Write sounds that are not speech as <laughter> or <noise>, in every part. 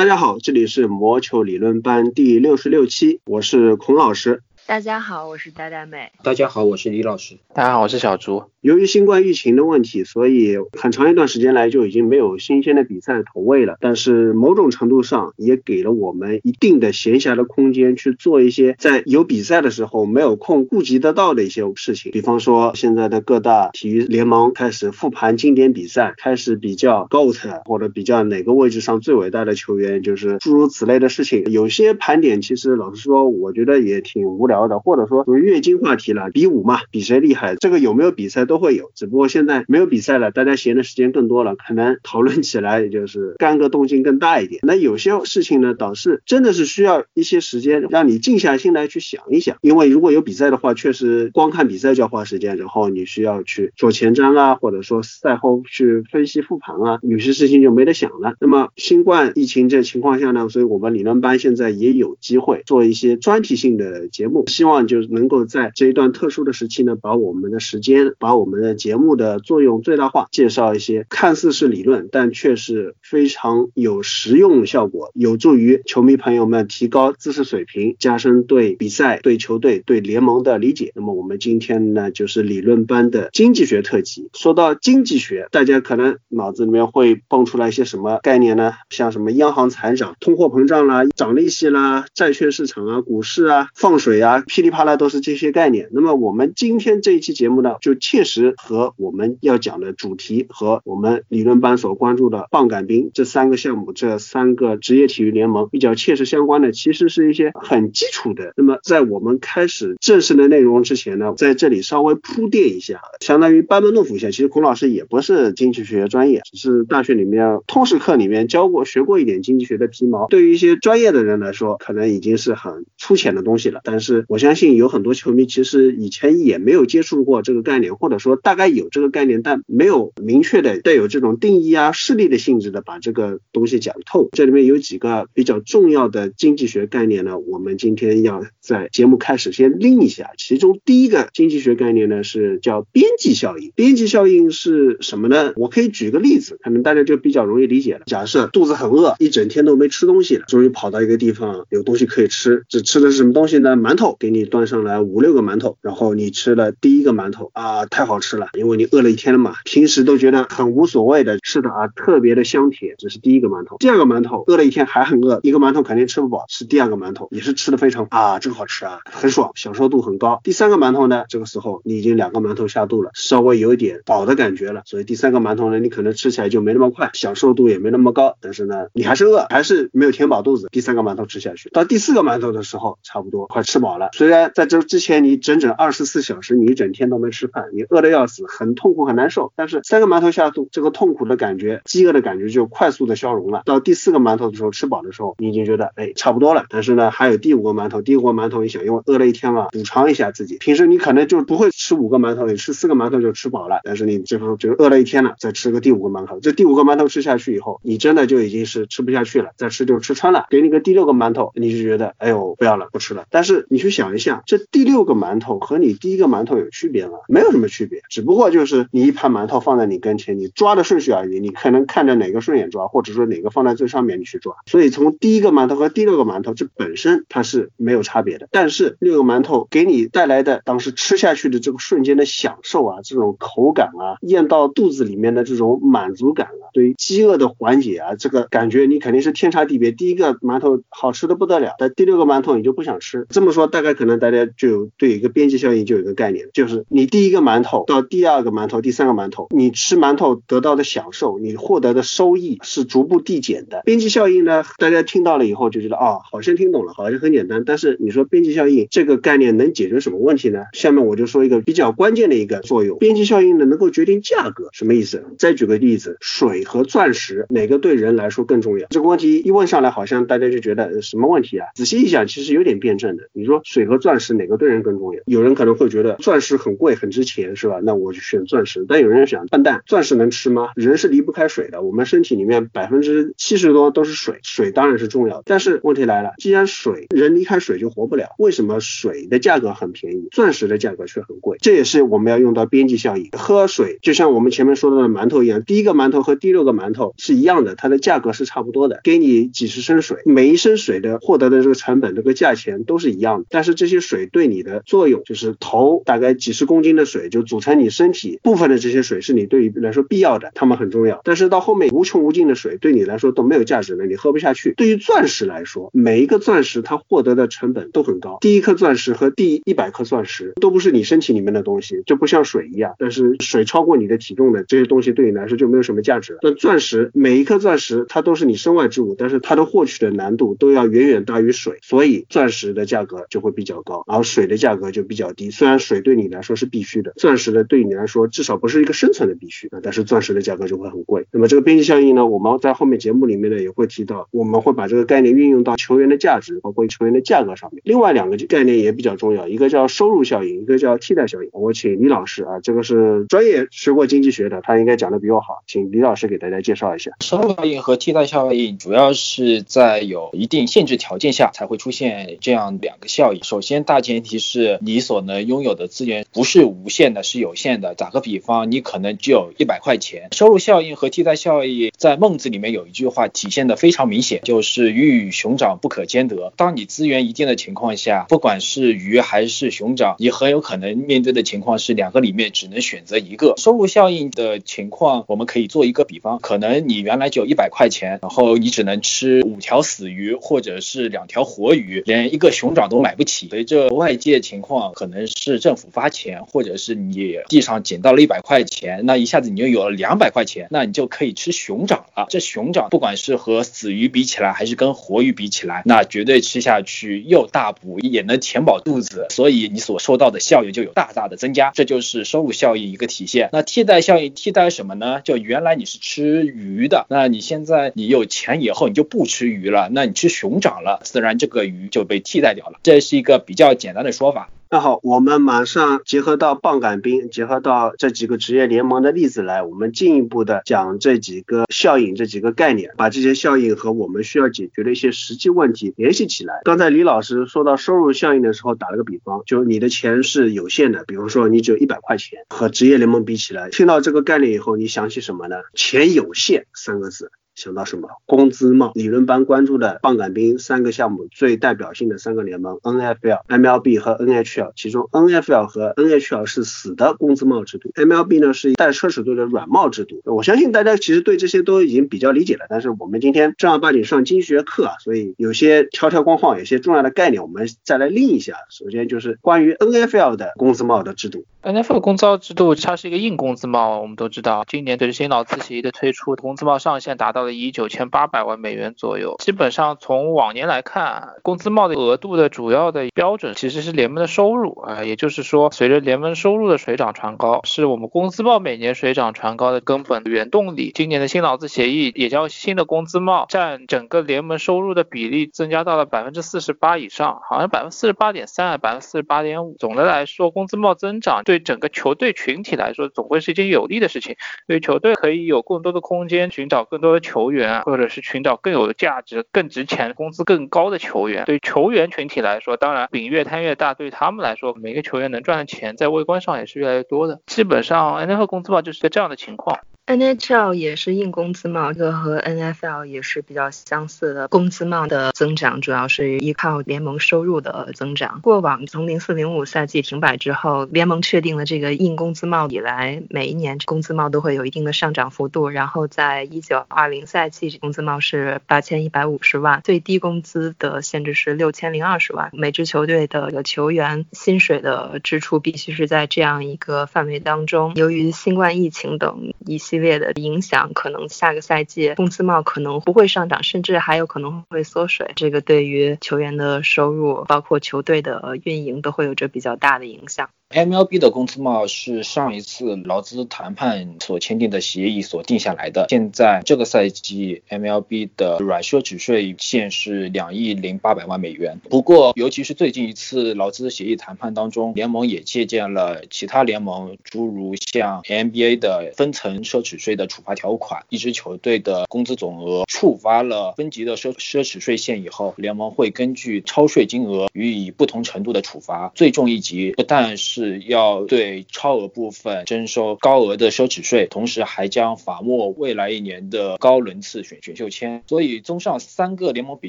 大家好，这里是魔球理论班第六十六期，我是孔老师。大家好，我是呆呆妹。大家好，我是李老师。大家好，我是小朱。由于新冠疫情的问题，所以很长一段时间来就已经没有新鲜的比赛投喂了。但是某种程度上也给了我们一定的闲暇的空间去做一些在有比赛的时候没有空顾及得到的一些事情。比方说，现在的各大体育联盟开始复盘经典比赛，开始比较 GOAT 或者比较哪个位置上最伟大的球员，就是诸如此类的事情。有些盘点其实老实说，我觉得也挺无聊。的，或者说属于月经话题了，比武嘛，比谁厉害，这个有没有比赛都会有，只不过现在没有比赛了，大家闲的时间更多了，可能讨论起来也就是干戈动静更大一点。那有些事情呢，倒是真的是需要一些时间，让你静下心来去想一想。因为如果有比赛的话，确实光看比赛就要花时间，然后你需要去做前瞻啊，或者说赛后去分析复盘啊，有些事情就没得想了。那么新冠疫情这情况下呢，所以我们理论班现在也有机会做一些专题性的节目。希望就是能够在这一段特殊的时期呢，把我们的时间，把我们的节目的作用最大化，介绍一些看似是理论，但却是非常有实用效果，有助于球迷朋友们提高知识水平，加深对比赛、对球队、对联盟的理解。那么我们今天呢，就是理论班的经济学特辑。说到经济学，大家可能脑子里面会蹦出来一些什么概念呢？像什么央行财长、通货膨胀啦、涨利息啦、债券市场啊、股市啊、放水啊。啊噼里啪啦都是这些概念。那么我们今天这一期节目呢，就切实和我们要讲的主题和我们理论班所关注的棒杆兵这三个项目、这三个职业体育联盟比较切实相关的，其实是一些很基础的。那么在我们开始正式的内容之前呢，在这里稍微铺垫一下，相当于班门弄斧一下。其实孔老师也不是经济学专业，只是大学里面通识课里面教过、学过一点经济学的皮毛。对于一些专业的人来说，可能已经是很粗浅的东西了。但是我相信有很多球迷其实以前也没有接触过这个概念，或者说大概有这个概念，但没有明确的带有这种定义啊、事例的性质的把这个东西讲透。这里面有几个比较重要的经济学概念呢，我们今天要在节目开始先拎一下。其中第一个经济学概念呢是叫边际效应。边际效应是什么呢？我可以举个例子，可能大家就比较容易理解了。假设肚子很饿，一整天都没吃东西了，终于跑到一个地方有东西可以吃，这吃的是什么东西呢？馒头，给你端上来五六个馒头，然后你吃了第一个馒头啊，太好吃了，因为你饿了一天了嘛，平时都觉得很无所谓的吃的啊，特别的香甜，这是第一个馒头。第二个馒头，饿了一天还很饿，一个馒头肯定吃不饱，吃第二个馒头也是吃的非常啊，真好吃啊，很爽，享受度很高。第三个馒头呢，这个时候你已经两个馒头下肚了，稍微有一点饱的感觉了，所以第三个馒头呢，你可能吃起来就没那么快，享受度也没那么高，但是呢，你还是饿，还是没有填饱肚子。第三个馒头吃下去，到第四个馒头的时候，差不多快吃饱了，虽然。在这之前，你整整二十四小时，你一整天都没吃饭，你饿得要死，很痛苦，很难受。但是三个馒头下肚，这个痛苦的感觉、饥饿的感觉就快速的消融了。到第四个馒头的时候，吃饱的时候，你已经觉得哎差不多了。但是呢，还有第五个馒头，第五个馒头你想，因为饿了一天了，补偿一下自己。平时你可能就不会吃五个馒头，你吃四个馒头就吃饱了。但是你这时候就饿了一天了，再吃个第五个馒头，这第五个馒头吃下去以后，你真的就已经是吃不下去了，再吃就吃穿了。给你个第六个馒头，你就觉得哎呦不要了，不吃了。但是你去想一下，这第六个。馒头和你第一个馒头有区别吗？没有什么区别，只不过就是你一盘馒头放在你跟前，你抓的顺序而已。你可能看着哪个顺眼抓，或者说哪个放在最上面你去抓。所以从第一个馒头和第六个馒头，这本身它是没有差别的。但是六个馒头给你带来的当时吃下去的这个瞬间的享受啊，这种口感啊，咽到肚子里面的这种满足感啊，对于饥饿的缓解啊，这个感觉你肯定是天差地别。第一个馒头好吃的不得了，但第六个馒头你就不想吃。这么说大大概可能大家就对。一个边际效应，就有一个概念，就是你第一个馒头到第二个馒头、第三个馒头，你吃馒头得到的享受，你获得的收益是逐步递减的。边际效应呢，大家听到了以后就觉得啊，好像听懂了，好像很简单。但是你说边际效应这个概念能解决什么问题呢？下面我就说一个比较关键的一个作用，边际效应呢能够决定价格，什么意思？再举个例子，水和钻石哪个对人来说更重要？这个问题一问上来，好像大家就觉得什么问题啊？仔细一想，其实有点辩证的。你说水和钻石哪个对人更重要？有人可能会觉得钻石很贵很值钱，是吧？那我就选钻石。但有人想，笨蛋，钻石能吃吗？人是离不开水的，我们身体里面百分之七十多都是水，水当然是重要的。但是问题来了，既然水人离开水就活不了，为什么水的价格很便宜，钻石的价格却很贵？这也是我们要用到边际效应。喝水就像我们前面说到的馒头一样，第一个馒头和第六个馒头是一样的，它的价格是差不多的。给你几十升水，每一升水的获得的这个成本、这个价钱都是一样的。但但是这些水对你的作用，就是头大概几十公斤的水就组成你身体部分的这些水是你对于来说必要的，它们很重要。但是到后面无穷无尽的水对你来说都没有价值了，你喝不下去。对于钻石来说，每一个钻石它获得的成本都很高，第一颗钻石和第一百颗钻石都不是你身体里面的东西，就不像水一样。但是水超过你的体重的这些东西对你来说就没有什么价值。但钻石每一颗钻石它都是你身外之物，但是它的获取的难度都要远远大于水，所以钻石的价格就会比较高，而水的价格就比较低。虽然水对你来说是必须的，钻石的对你来说至少不是一个生存的必须啊，但是钻石的价格就会很贵。那么这个边际效应呢，我们在后面节目里面呢也会提到，我们会把这个概念运用到球员的价值，包括球员的价格上面。另外两个概念也比较重要，一个叫收入效应，一个叫替代效应。我请李老师啊，这个是专业学过经济学的，他应该讲的比我好，请李老师给大家介绍一下收入效应和替代效应，主要是在有一定限制条件下才会出现这样两个效首先，大前提是你所能拥有的资源不是无限的，是有限的。打个比方，你可能只有一百块钱。收入效应和替代效应在孟子里面有一句话体现的非常明显，就是鱼与熊掌不可兼得。当你资源一定的情况下，不管是鱼还是熊掌，你很有可能面对的情况是两个里面只能选择一个。收入效应的情况，我们可以做一个比方，可能你原来只有一百块钱，然后你只能吃五条死鱼或者是两条活鱼，连一个熊掌都买不不起。随着外界情况，可能是政府发钱，或者是你地上捡到了一百块钱，那一下子你就有了两百块钱，那你就可以吃熊掌了。这熊掌不管是和死鱼比起来，还是跟活鱼比起来，那绝对吃下去又大补，也能填饱肚子，所以你所受到的效益就有大大的增加。这就是收入效益一个体现。那替代效应替代什么呢？就原来你是吃鱼的，那你现在你有钱以后，你就不吃鱼了，那你吃熊掌了，自然这个鱼就被替代掉了。这是一个比较简单的说法。那好，我们马上结合到棒杆兵，结合到这几个职业联盟的例子来，我们进一步的讲这几个效应、这几个概念，把这些效应和我们需要解决的一些实际问题联系起来。刚才李老师说到收入效应的时候，打了个比方，就是你的钱是有限的，比如说你只有一百块钱，和职业联盟比起来，听到这个概念以后，你想起什么呢？钱有限三个字。想到什么？工资帽理论班关注的棒杆兵三个项目最代表性的三个联盟：NFL、MLB 和 NHL。其中 NFL 和 NHL 是死的工资帽制度，MLB 呢是带奢侈队的软帽制度。我相信大家其实对这些都已经比较理解了。但是我们今天正儿八经上经济学课啊，所以有些条条框框，有些重要的概念，我们再来拎一下。首先就是关于 NFL 的工资帽的制度。NFL 工资制度它是一个硬工资帽，我们都知道，今年随着新劳资协议的推出，工资帽上限达到了。一九千八百万美元左右，基本上从往年来看，工资帽的额度的主要的标准其实是联盟的收入啊，也就是说，随着联盟收入的水涨船高，是我们工资帽每年水涨船高的根本原动力。今年的新劳资协议也将新的工资帽占整个联盟收入的比例增加到了百分之四十八以上，好像百分之四十八点三，百分之四十八点五。总的来说，工资帽增长对整个球队群体来说，总会是一件有利的事情，因为球队可以有更多的空间寻找更多的球。员，或者是寻找更有价值、更值钱、工资更高的球员。对球员群体来说，当然饼越摊越大。对他们来说，每个球员能赚的钱在微观上也是越来越多的。基本上，NFL 工资帽就是个这样的情况。NHL 也是硬工资帽，这个和 NFL 也是比较相似的。工资帽的增长主要是依靠联盟收入的增长。过往从零四零五赛季停摆之后，联盟确定了这个硬工资帽以来，每一年工资帽都会有一定的上涨幅度。然后在一九二零赛季，工资帽是八千一百五十万，最低工资的限制是六千零二十万。每支球队的球员薪水的支出必须是在这样一个范围当中。由于新冠疫情等一些列的影响，可能下个赛季工资帽可能不会上涨，甚至还有可能会缩水。这个对于球员的收入，包括球队的运营，都会有着比较大的影响。MLB 的工资帽是上一次劳资谈判所签订的协议所定下来的。现在这个赛季 MLB 的软奢侈税线是两亿零八百万美元。不过，尤其是最近一次劳资协议谈判当中，联盟也借鉴了其他联盟，诸如像 NBA 的分层奢侈税的处罚条款。一支球队的工资总额触发了分级的奢奢侈税线以后，联盟会根据超税金额予以不同程度的处罚。最重一级不但是是要对超额部分征收高额的奢侈税，同时还将罚没未来一年的高轮次选选秀签。所以，综上三个联盟比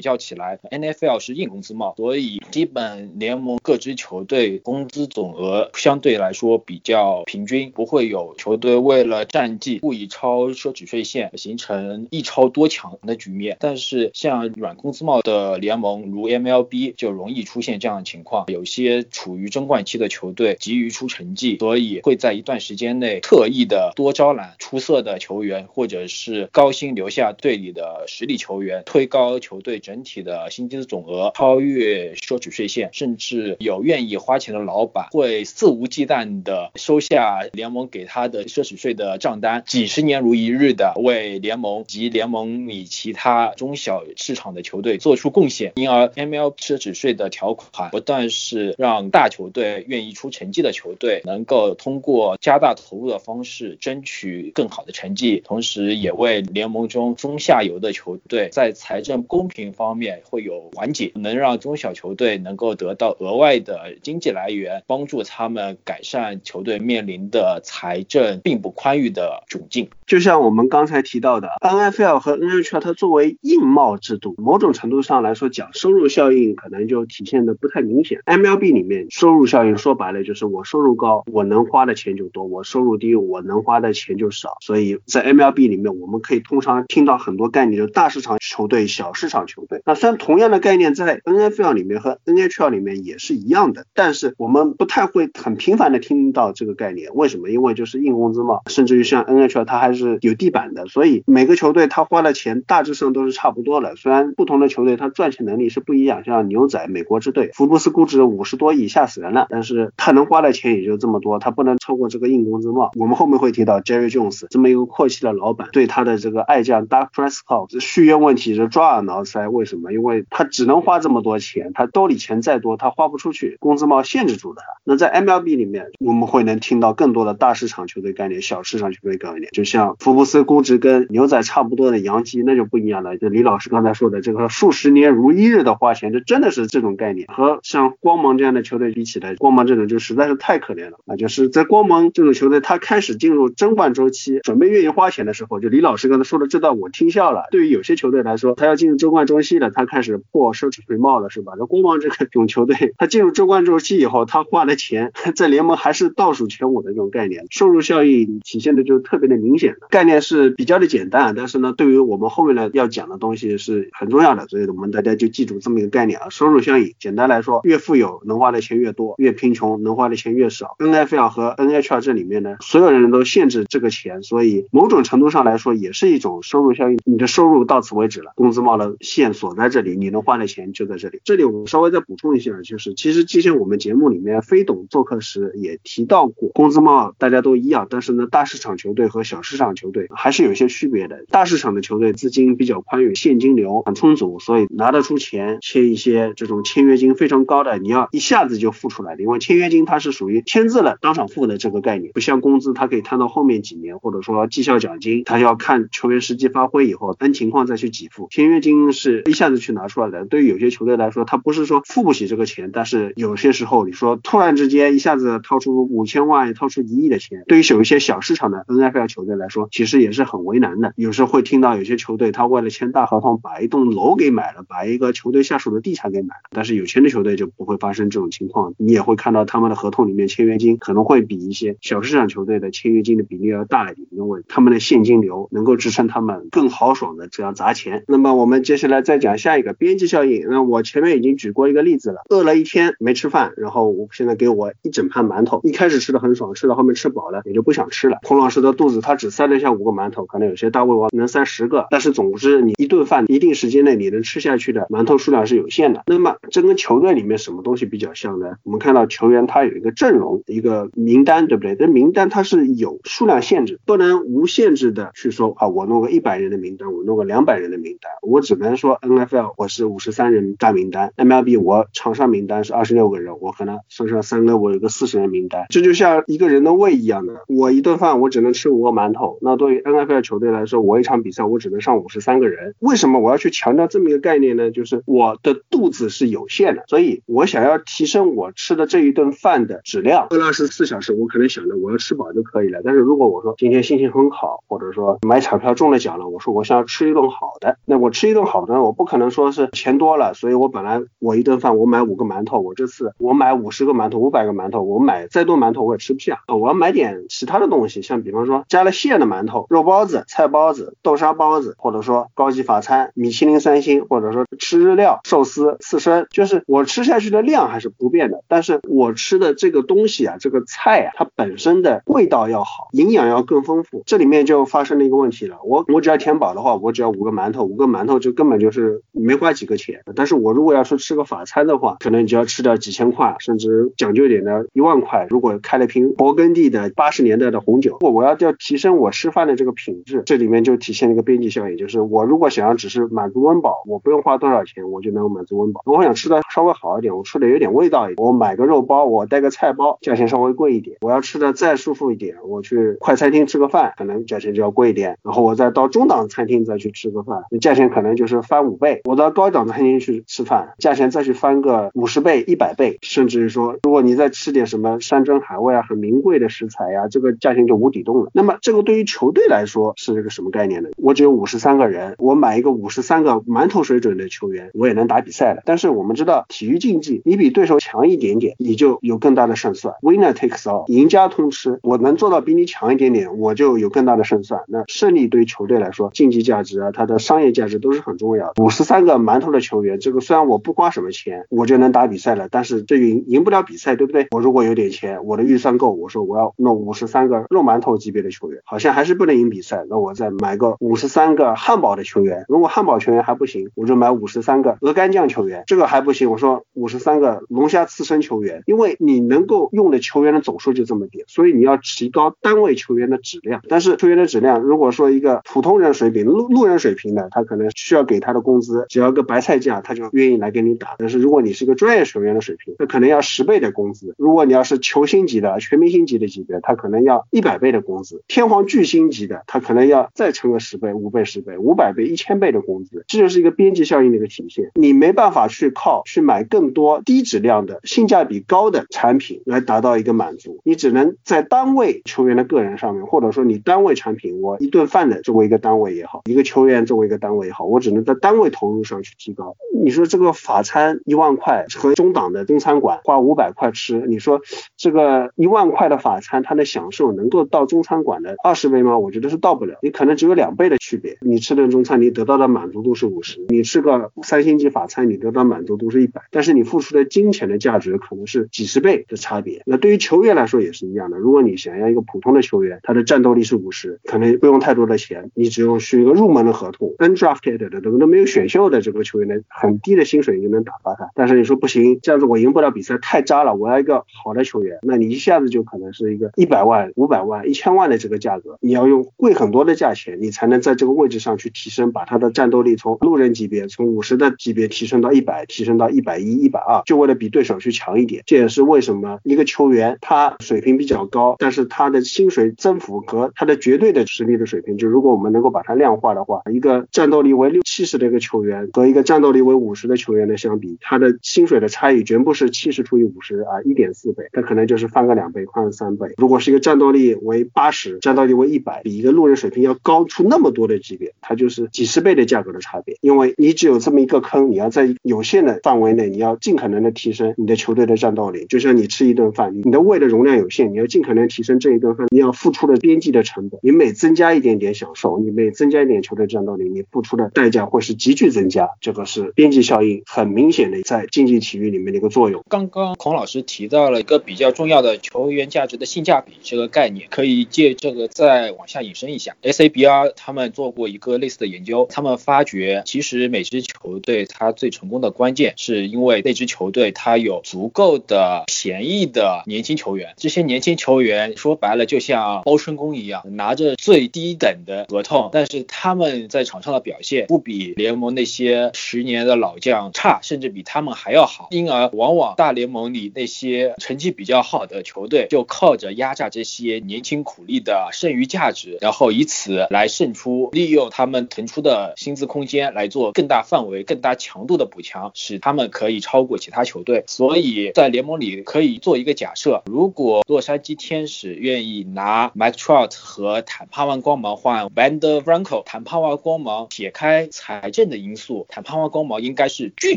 较起来，NFL 是硬工资帽，所以基本联盟各支球队工资总额相对来说比较平均，不会有球队为了战绩故意超奢侈税线，形成一超多强的局面。但是，像软工资帽的联盟，如 MLB 就容易出现这样的情况，有些处于争冠期的球队。急于出成绩，所以会在一段时间内特意的多招揽出色的球员，或者是高薪留下队里的实力球员，推高球队整体的薪资总额，超越奢侈税线，甚至有愿意花钱的老板会肆无忌惮的收下联盟给他的奢侈税的账单，几十年如一日的为联盟及联盟里其他中小市场的球队做出贡献，因而 ML 奢侈税的条款不但是让大球队愿意出成。绩的球队能够通过加大投入的方式争取更好的成绩，同时也为联盟中中下游的球队在财政公平方面会有缓解，能让中小球队能够得到额外的经济来源，帮助他们改善球队面临的财政并不宽裕的窘境。就像我们刚才提到的，NFL 和 NHL 它作为硬帽制度，某种程度上来说讲收入效应可能就体现的不太明显。MLB 里面收入效应说白了就是。我收入高，我能花的钱就多；我收入低，我能花的钱就少。所以在 MLB 里面，我们可以通常听到很多概念，就大市场球队、小市场球队。那虽然同样的概念在 NFL 里面和 NHL 里面也是一样的，但是我们不太会很频繁的听到这个概念。为什么？因为就是硬工资嘛，甚至于像 NHL 它还是有地板的，所以每个球队他花的钱大致上都是差不多的。虽然不同的球队他赚钱能力是不一样，像牛仔美国之队，福布斯估值五十多亿，吓死人了，但是他能。花的钱也就这么多，他不能超过这个硬工资帽。我们后面会提到 Jerry Jones 这么一个阔气的老板，对他的这个爱将 Dark Prescott 续约问题是抓耳挠腮。为什么？因为他只能花这么多钱，他兜里钱再多，他花不出去，工资帽限制住了他。那在 MLB 里面，我们会能听到更多的大市场球队概念、小市场球队概念，就像福布斯估值跟牛仔差不多的洋基，那就不一样了。就李老师刚才说的这个数十年如一日的花钱，这真的是这种概念。和像光芒这样的球队比起来，光芒这种就是实在。是太可怜了啊！就是在光芒这种球队，他开始进入争冠周期，准备愿意花钱的时候，就李老师刚才说的这段我听笑了。对于有些球队来说，他要进入争冠周期了，他开始破奢侈税帽了，是吧？那光芒这个种球队，他进入争冠周期以后，他花的钱 <laughs> 在联盟还是倒数前五的这种概念，收入效益体现的就特别的明显。概念是比较的简单，但是呢，对于我们后面呢要讲的东西是很重要的，所以我们大家就记住这么一个概念啊。收入效应，简单来说，越富有能花的钱越多，越贫穷能花。花的钱越少，NFL 和 NHL 这里面呢，所有人都限制这个钱，所以某种程度上来说也是一种收入效应。你的收入到此为止了，工资帽的线锁在这里，你能花的钱就在这里。这里我稍微再补充一下，就是其实之前我们节目里面飞董做客时也提到过，工资帽大家都一样，但是呢，大市场球队和小市场球队还是有些区别的。大市场的球队资金比较宽裕，现金流很充足，所以拿得出钱签一些这种签约金非常高的，你要一下子就付出来的，因为签约金它。它是属于签字了当场付的这个概念，不像工资，它可以摊到后面几年，或者说绩效奖金，它要看球员实际发挥以后，分情况再去给付。签约金是一下子去拿出来的，对于有些球队来说，他不是说付不起这个钱，但是有些时候你说突然之间一下子掏出五千万、掏出一亿的钱，对于有一些小市场的 NFL 球队来说，其实也是很为难的。有时候会听到有些球队他为了签大合同，把一栋楼给买了，把一个球队下属的地产给买了，但是有钱的球队就不会发生这种情况，你也会看到他们的合。同里面签约金可能会比一些小市场球队的签约金的比例要大一点，因为他们的现金流能够支撑他们更豪爽的这样砸钱。那么我们接下来再讲下一个边际效应。那我前面已经举过一个例子了，饿了一天没吃饭，然后我现在给我一整盘馒头，一开始吃的很爽，吃到后面吃饱了也就不想吃了。孔老师的肚子他只塞得下五个馒头，可能有些大胃王能塞十个，但是总之你一顿饭一定时间内你能吃下去的馒头数量是有限的。那么这跟球队里面什么东西比较像呢？我们看到球员他有。有一个阵容，一个名单，对不对？这名单它是有数量限制，不能无限制的去说啊，我弄个一百人的名单，我弄个两百人的名单，我只能说 NFL 我是五十三人大名单，MLB 我场上名单是二十六个人，我可能剩下三个，我有个四十人名单，这就像一个人的胃一样的，我一顿饭我只能吃五个馒头，那对于 NFL 球队来说，我一场比赛我只能上五十三个人，为什么我要去强调这么一个概念呢？就是我的肚子是有限的，所以我想要提升我吃的这一顿饭的质量，二十四小时我可能想着我要吃饱就可以了，但是如果我说今天心情很好，或者说买彩票中了奖了，我说我想要吃一顿好的，那我吃一顿好的，我不可能说是钱多了，所以我本来我一顿饭我买五个馒头，我这次我买五十个馒头，五百个馒头，我买再多馒头我也吃不下，我要买点其他的东西，像比方说加了馅的馒头、肉包子、菜包子、豆沙包子，或者说高级法餐、米其林三星，或者说吃日料、寿司、刺身，就是我吃下去的量还是不变的，但是我吃的这个东西啊，这个菜啊，它本身的味道要好，营养要更丰富，这里面就发生了一个问题了。我我只要填饱的话，我只要五个馒头，五个馒头就根本就是没花几个钱。但是我如果要说吃个法餐的话，可能就要吃掉几千块，甚至讲究点的一万块。如果开了瓶勃艮第的八十年代的红酒，如果我要要提升我吃饭的这个品质，这里面就体现了一个边际效应，就是我如果想要只是满足温饱，我不用花多少钱，我就能满足温饱。我想吃的稍微好一点，我吃的有点味道一点，我买个肉包，我带个菜包，价钱稍微贵一点。我要吃的再舒服一点，我去快餐厅吃个饭，可能价钱就要贵一点。然后我再到中档餐厅再去吃个饭，价钱可能就是翻五倍。我到高档餐厅去吃饭，价钱再去翻个五十倍、一百倍，甚至于说，如果你再吃点什么山珍海味啊，很名贵的食材呀，这个价钱就无底洞了。那么这个对于球队来说是一个什么概念呢？我只有五十三个人，我买一个五十三个馒头水准的球员，我也能打比赛了。但是我们知道，体育竞技，你比对手强一点点，你就有更大的胜算。Winner takes all，赢家通吃。我能做到比你强一点点，我就有更大的胜算。那胜利对于球队来说，竞技价值啊，它的商业价值都是很重要的。五十三个馒头的球员，这个虽然我不花什么钱，我就能打比赛了，但是这赢赢不了比赛，对不对？我如果有点钱，我的预算够，我说我要弄五十三个肉馒头级别的球员，好像还是不能赢比赛。那我再买个五十三个汉堡的球员，如果汉堡球员还不行，我就买五十三个鹅肝酱球员，这个还不行，我说五十三个龙虾刺身球员，因为你你能够用的球员的总数就这么点，所以你要提高单位球员的质量。但是球员的质量，如果说一个普通人水平、路路人水平的，他可能需要给他的工资只要个白菜价，他就愿意来跟你打。但是如果你是一个专业球员的水平，那可能要十倍的工资。如果你要是球星级的、全明星级的级别，他可能要一百倍的工资。天皇巨星级的，他可能要再乘个十倍、五倍、十倍、五百倍、一千倍的工资。这就是一个边际效应的一个体现。你没办法去靠去买更多低质量的、性价比高的产产品来达到一个满足，你只能在单位球员的个人上面，或者说你单位产品，我一顿饭的作为一个单位也好，一个球员作为一个单位也好，我只能在单位投入上去提高。你说这个法餐一万块和中档的中餐馆花五百块吃，你说这个一万块的法餐，它的享受能够到中餐馆的二十倍吗？我觉得是到不了，你可能只有两倍的区别。你吃顿中餐，你得到的满足度是五十；你吃个三星级法餐，你得到满足度是一百。但是你付出的金钱的价值可能是几十倍的差别。那对于球员来说也是一样的。如果你想要一个普通的球员，他的战斗力是五十，可能不用太多的钱，你只用是一个入门的合同，undrafted 的都都没有选秀的这个球员的很低的薪水就能打发他。但是你说不行，这样子我赢不了比赛，太渣了，我要一个好的球员，那你一下子就可能是一个一百万、五百万、一千万的这个价格，你要用贵很多的价钱，你才能在这个位置上去提升，把他的战斗力从路人级别从五十的级别提升到一百，提升到一百一、一百二，就为了比对手去强一点。这也是为什么一个球员他水平比较高，但是他的薪水增幅和他的绝对的实力的水平，就如果我们能够把它量化的话，一个战斗力为六七十的一个球员和一个战斗力为五十的球员的相比，他的薪水的差异全部是七十除以五十啊，一点四倍，他可能就是翻个两倍，翻个三倍。如果是一个战斗力为八十，战斗力为一百，比一个路人水平要高出那么多的级别，它就是几十倍的价格的差别。因为你只有这么一个坑，你要在有限的范围内，你要尽可能的提升你的球队的战斗力。就像你吃一顿饭，你的胃的容量有限，你要尽可能提升这一顿饭，你要付出的边际的成本。你每增加一点点享受，你每增加一点球队战斗力，你付出的代价会是急剧增加。这个是边际效应很明显的在竞技体育里面的一个作用。刚刚孔老师提到了一个比较重要的球员价值的性价比这个概念，可以借这个再往下引申一下。SABR 他们做过一个类似的研究，他们发觉其实每支球队它最成功的关键是因为那支球队它有足够的便宜的年轻球员。这些年轻球员说白了就像包身工一样，拿着最低等的合同，但是他们在场上的表现不比联盟那些十年的老将差，甚至比他们还要好。因而，往往大联盟里那些成绩比较好的球队就靠着压榨这些年轻苦力的剩余价值，然后以此来胜出，利用他们腾出的薪资空间来做更大范围、更大强度的补强，使他们可以超过其他球队。所以在联盟里可以做一个假设：如果洛杉矶天使愿意拿 Mike Trout 和坦帕湾光芒换 Vander Franco，坦帕湾光芒撇开财政的因素，坦帕湾光芒应该是拒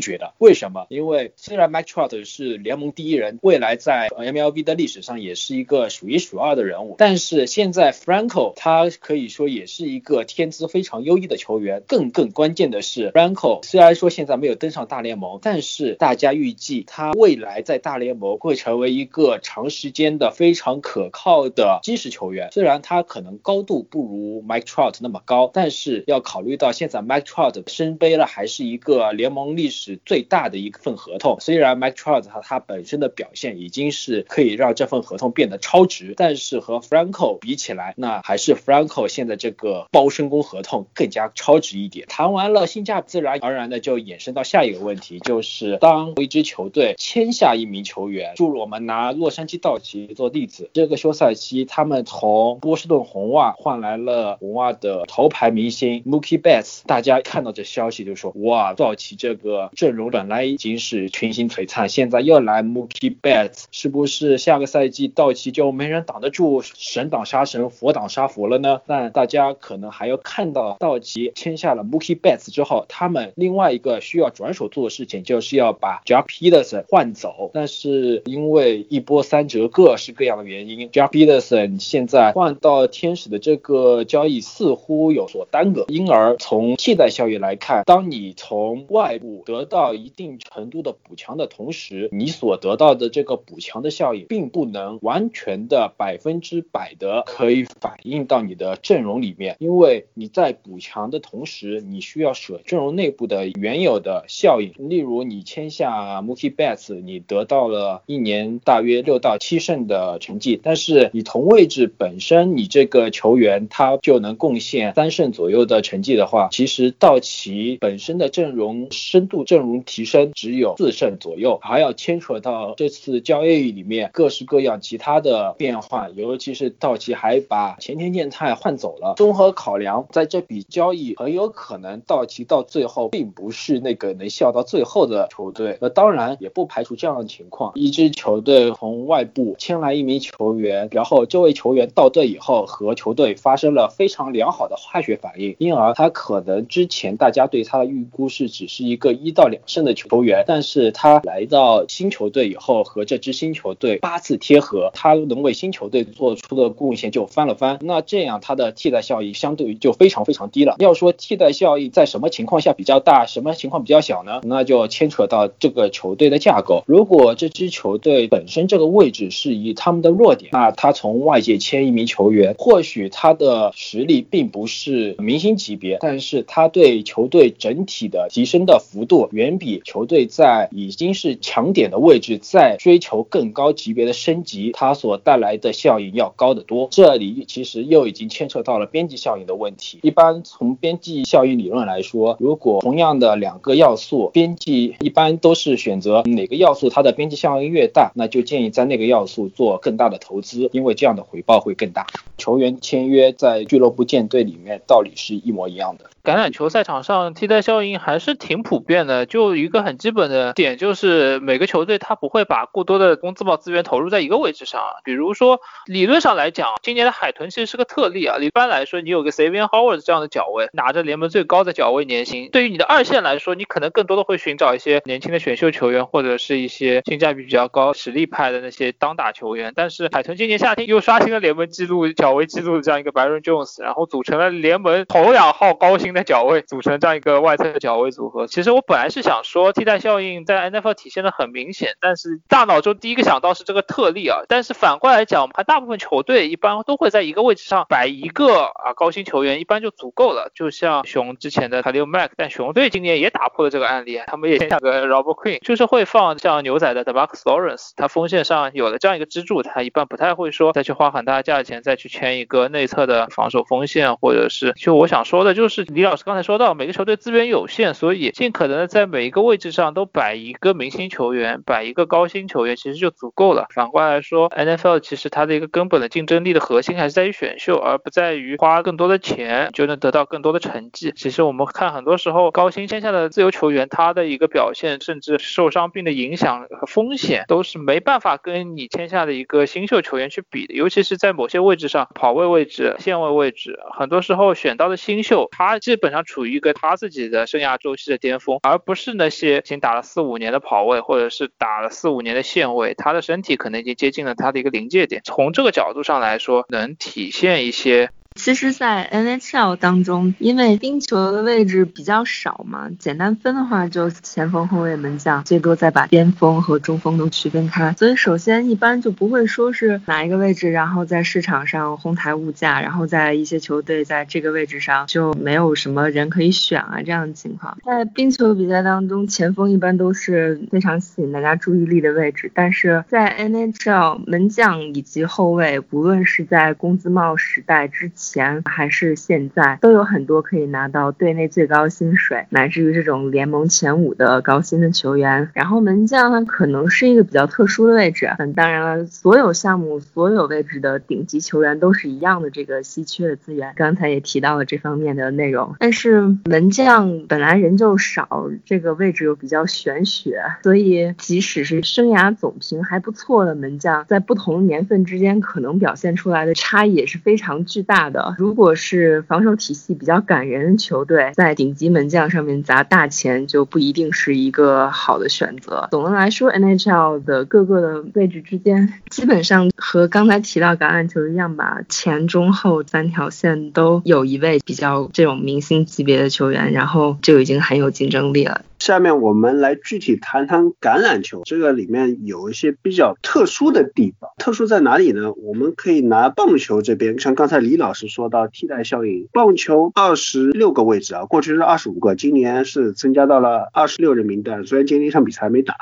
绝的。为什么？因为虽然 Mike Trout 是联盟第一人，未来在 MLB 的历史上也是一个数一数二的人物，但是现在 Franco 他可以说也是一个天资非常优异的球员。更更关键的是，Franco 虽然说现在没有登上大联盟，但是大家预计他未来在大联盟会成为一个长时间的非常可靠的基石球员。虽然他可能高度不如 Mike Trout 那么高，但是要考虑到现在 Mike Trout 身背了还是一个联盟历史最大的一份合同。虽然 Mike Trout 他他本身的表现已经是可以让这份合同变得超值，但是和 Franco 比起来，那还是 Franco 现在这个包身工合同更加超值一点。谈完了性价比，自然而然的就衍生到下一个问题，就是当一支球队签下一名球员，诸如我们拿洛杉矶道奇做例子，这个休赛期他们从波士顿红袜换来了红袜的头牌明星 Mookie Betts，大家看到这消息就说，哇，道奇这个阵容本来已经是群星璀璨，现在又来 Mookie Betts，是不是下个赛季道奇就没人挡得住神挡杀神，佛挡杀佛了呢？但大家可能还要看到道奇签下了 Mookie Betts 之后，他们另外一个需要转手做的事情就是要把 Jack Peterson 换走，但是因为一波三折，各式各样的原因，Jack Peterson 现在换到天使的这个交易似乎有所耽搁，因而从替代效益来看，当你从外部得到一定程度的补强的同时，你所得到的这个补强的效应，并不能完全的百分之百的可以反映到你的阵容里面，因为你在补强的同时，你需要舍阵容内部的原有的效应，例如你签下 Mookie Betts，你得到了一年大约六到七胜的成绩，但是你同位置本身你这个球员他就能贡献三胜左右的成绩的话，其实道奇本身的阵容深度、阵容提升只有四胜左右，还要牵扯到这次交易里面各式各样其他的变化，尤其是道奇还把前田健太换走了。综合考量，在这笔交易很有可能道奇到最后并不是那个能笑到最后的球队。那当然也不排除这样的情况：一支球队从外部签来一名球员，然后这位球员到队以后和球队发生了非常良好的化学反应，因而他可能之前大家对他的预估是只是一个一到两胜的球员，但是他来到新球队以后和这支新球队八字贴合，他能为新球队做出的贡献就翻了番。那这样他的替代效益相对于就非常非常低了。要说替代效益在什么情况下比较大，什么情况比较小呢？那就牵扯到这个球队的架构。如果这支球球队本身这个位置是以他们的弱点，那他从外界签一名球员，或许他的实力并不是明星级别，但是他对球队整体的提升的幅度远比球队在已经是强点的位置在追求更高级别的升级，它所带来的效应要高得多。这里其实又已经牵扯到了边际效应的问题。一般从边际效应理论来说，如果同样的两个要素，边际一般都是选择哪个要素它的边际效应越大，那就建议在那个要素做更大的投资，因为这样的回报会更大。球员签约在俱乐部建队里面道理是一模一样的。橄榄球赛场上替代效应还是挺普遍的，就一个很基本的点就是每个球队他不会把过多的工资帽资源投入在一个位置上。比如说理论上来讲，今年的海豚其实是个特例啊。一般来说，你有个 Savion Howard 这样的脚位，拿着联盟最高的脚位年薪，对于你的二线来说，你可能更多的会寻找一些年轻的选秀球员，或者是一些性价比比较高、实力派的那些当打球员。但是海豚今年夏天又刷新了联盟纪录脚位纪录的这样一个 Byron Jones，然后组成了联盟头两号高薪的脚位，组成这样一个外侧的脚位组合。其实我本来是想说替代效应在 NFL 体现的很明显，但是大脑中第一个想到是这个特例啊。但是反过来讲，我们看大部分球队一般都会在一个位置上摆一个啊高薪球员，一般就足够了。就像熊之前的 k a l i l Mack，但熊队今年也打破了这个案例，他们也签下个 Robert Quinn，就是会放像牛仔的 d e m a r c u s Lawrence，他锋线上有了这样一个支柱，他一般不太会说再去花很大价钱再去签一个内侧的防守锋线，或者是就我想说的就是李老师刚才说到每个球队资源有限，所以尽可能的在每一个位置上都摆一个明星球员，摆一个高薪球员，其实就足够了。反过来说，NFL 其实它的一个根本的竞争力的核心还是在于选秀，而不在于花更多的钱就能得到更多的成绩。其实我们看很多时候高薪签下的自由球员，他的一个表现，甚至受伤病的影响和风险，都是没办法跟你签下的一个新秀球员去比的。尤其是在某些位置上，跑位位置、线位位置，很多时候选到的新秀，他基本上处于一个他自己的生涯周期的巅峰，而不是那些已经打了四五年的跑位，或者是打了四五年的线位，他的身体可能已经接近了他的一个临界点。从这个角度上来说，能体现一些。其实，在 NHL 当中，因为冰球的位置比较少嘛，简单分的话，就前锋、后卫、门将，最多再把边锋和中锋都区分开。所以，首先一般就不会说是哪一个位置，然后在市场上哄抬物价，然后在一些球队在这个位置上就没有什么人可以选啊这样的情况。在冰球比赛当中，前锋一般都是非常吸引大家注意力的位置，但是在 NHL 门将以及后卫，无论是在工资帽时代之前。前还是现在都有很多可以拿到队内最高薪水，乃至于这种联盟前五的高薪的球员。然后门将呢，可能是一个比较特殊的位置。嗯，当然了，所有项目所有位置的顶级球员都是一样的这个稀缺的资源。刚才也提到了这方面的内容。但是门将本来人就少，这个位置又比较玄学，所以即使是生涯总评还不错的门将，在不同年份之间可能表现出来的差异也是非常巨大的。如果是防守体系比较感人的球队，在顶级门将上面砸大钱就不一定是一个好的选择。总的来说，NHL 的各个的位置之间，基本上和刚才提到橄榄球一样吧，前中后三条线都有一位比较这种明星级别的球员，然后就已经很有竞争力了。下面我们来具体谈谈橄榄球，这个里面有一些比较特殊的地方。特殊在哪里呢？我们可以拿棒球这边，像刚才李老师说到替代效应，棒球二十六个位置啊，过去是二十五个，今年是增加到了二十六人名单，虽然今天一场比赛还没打。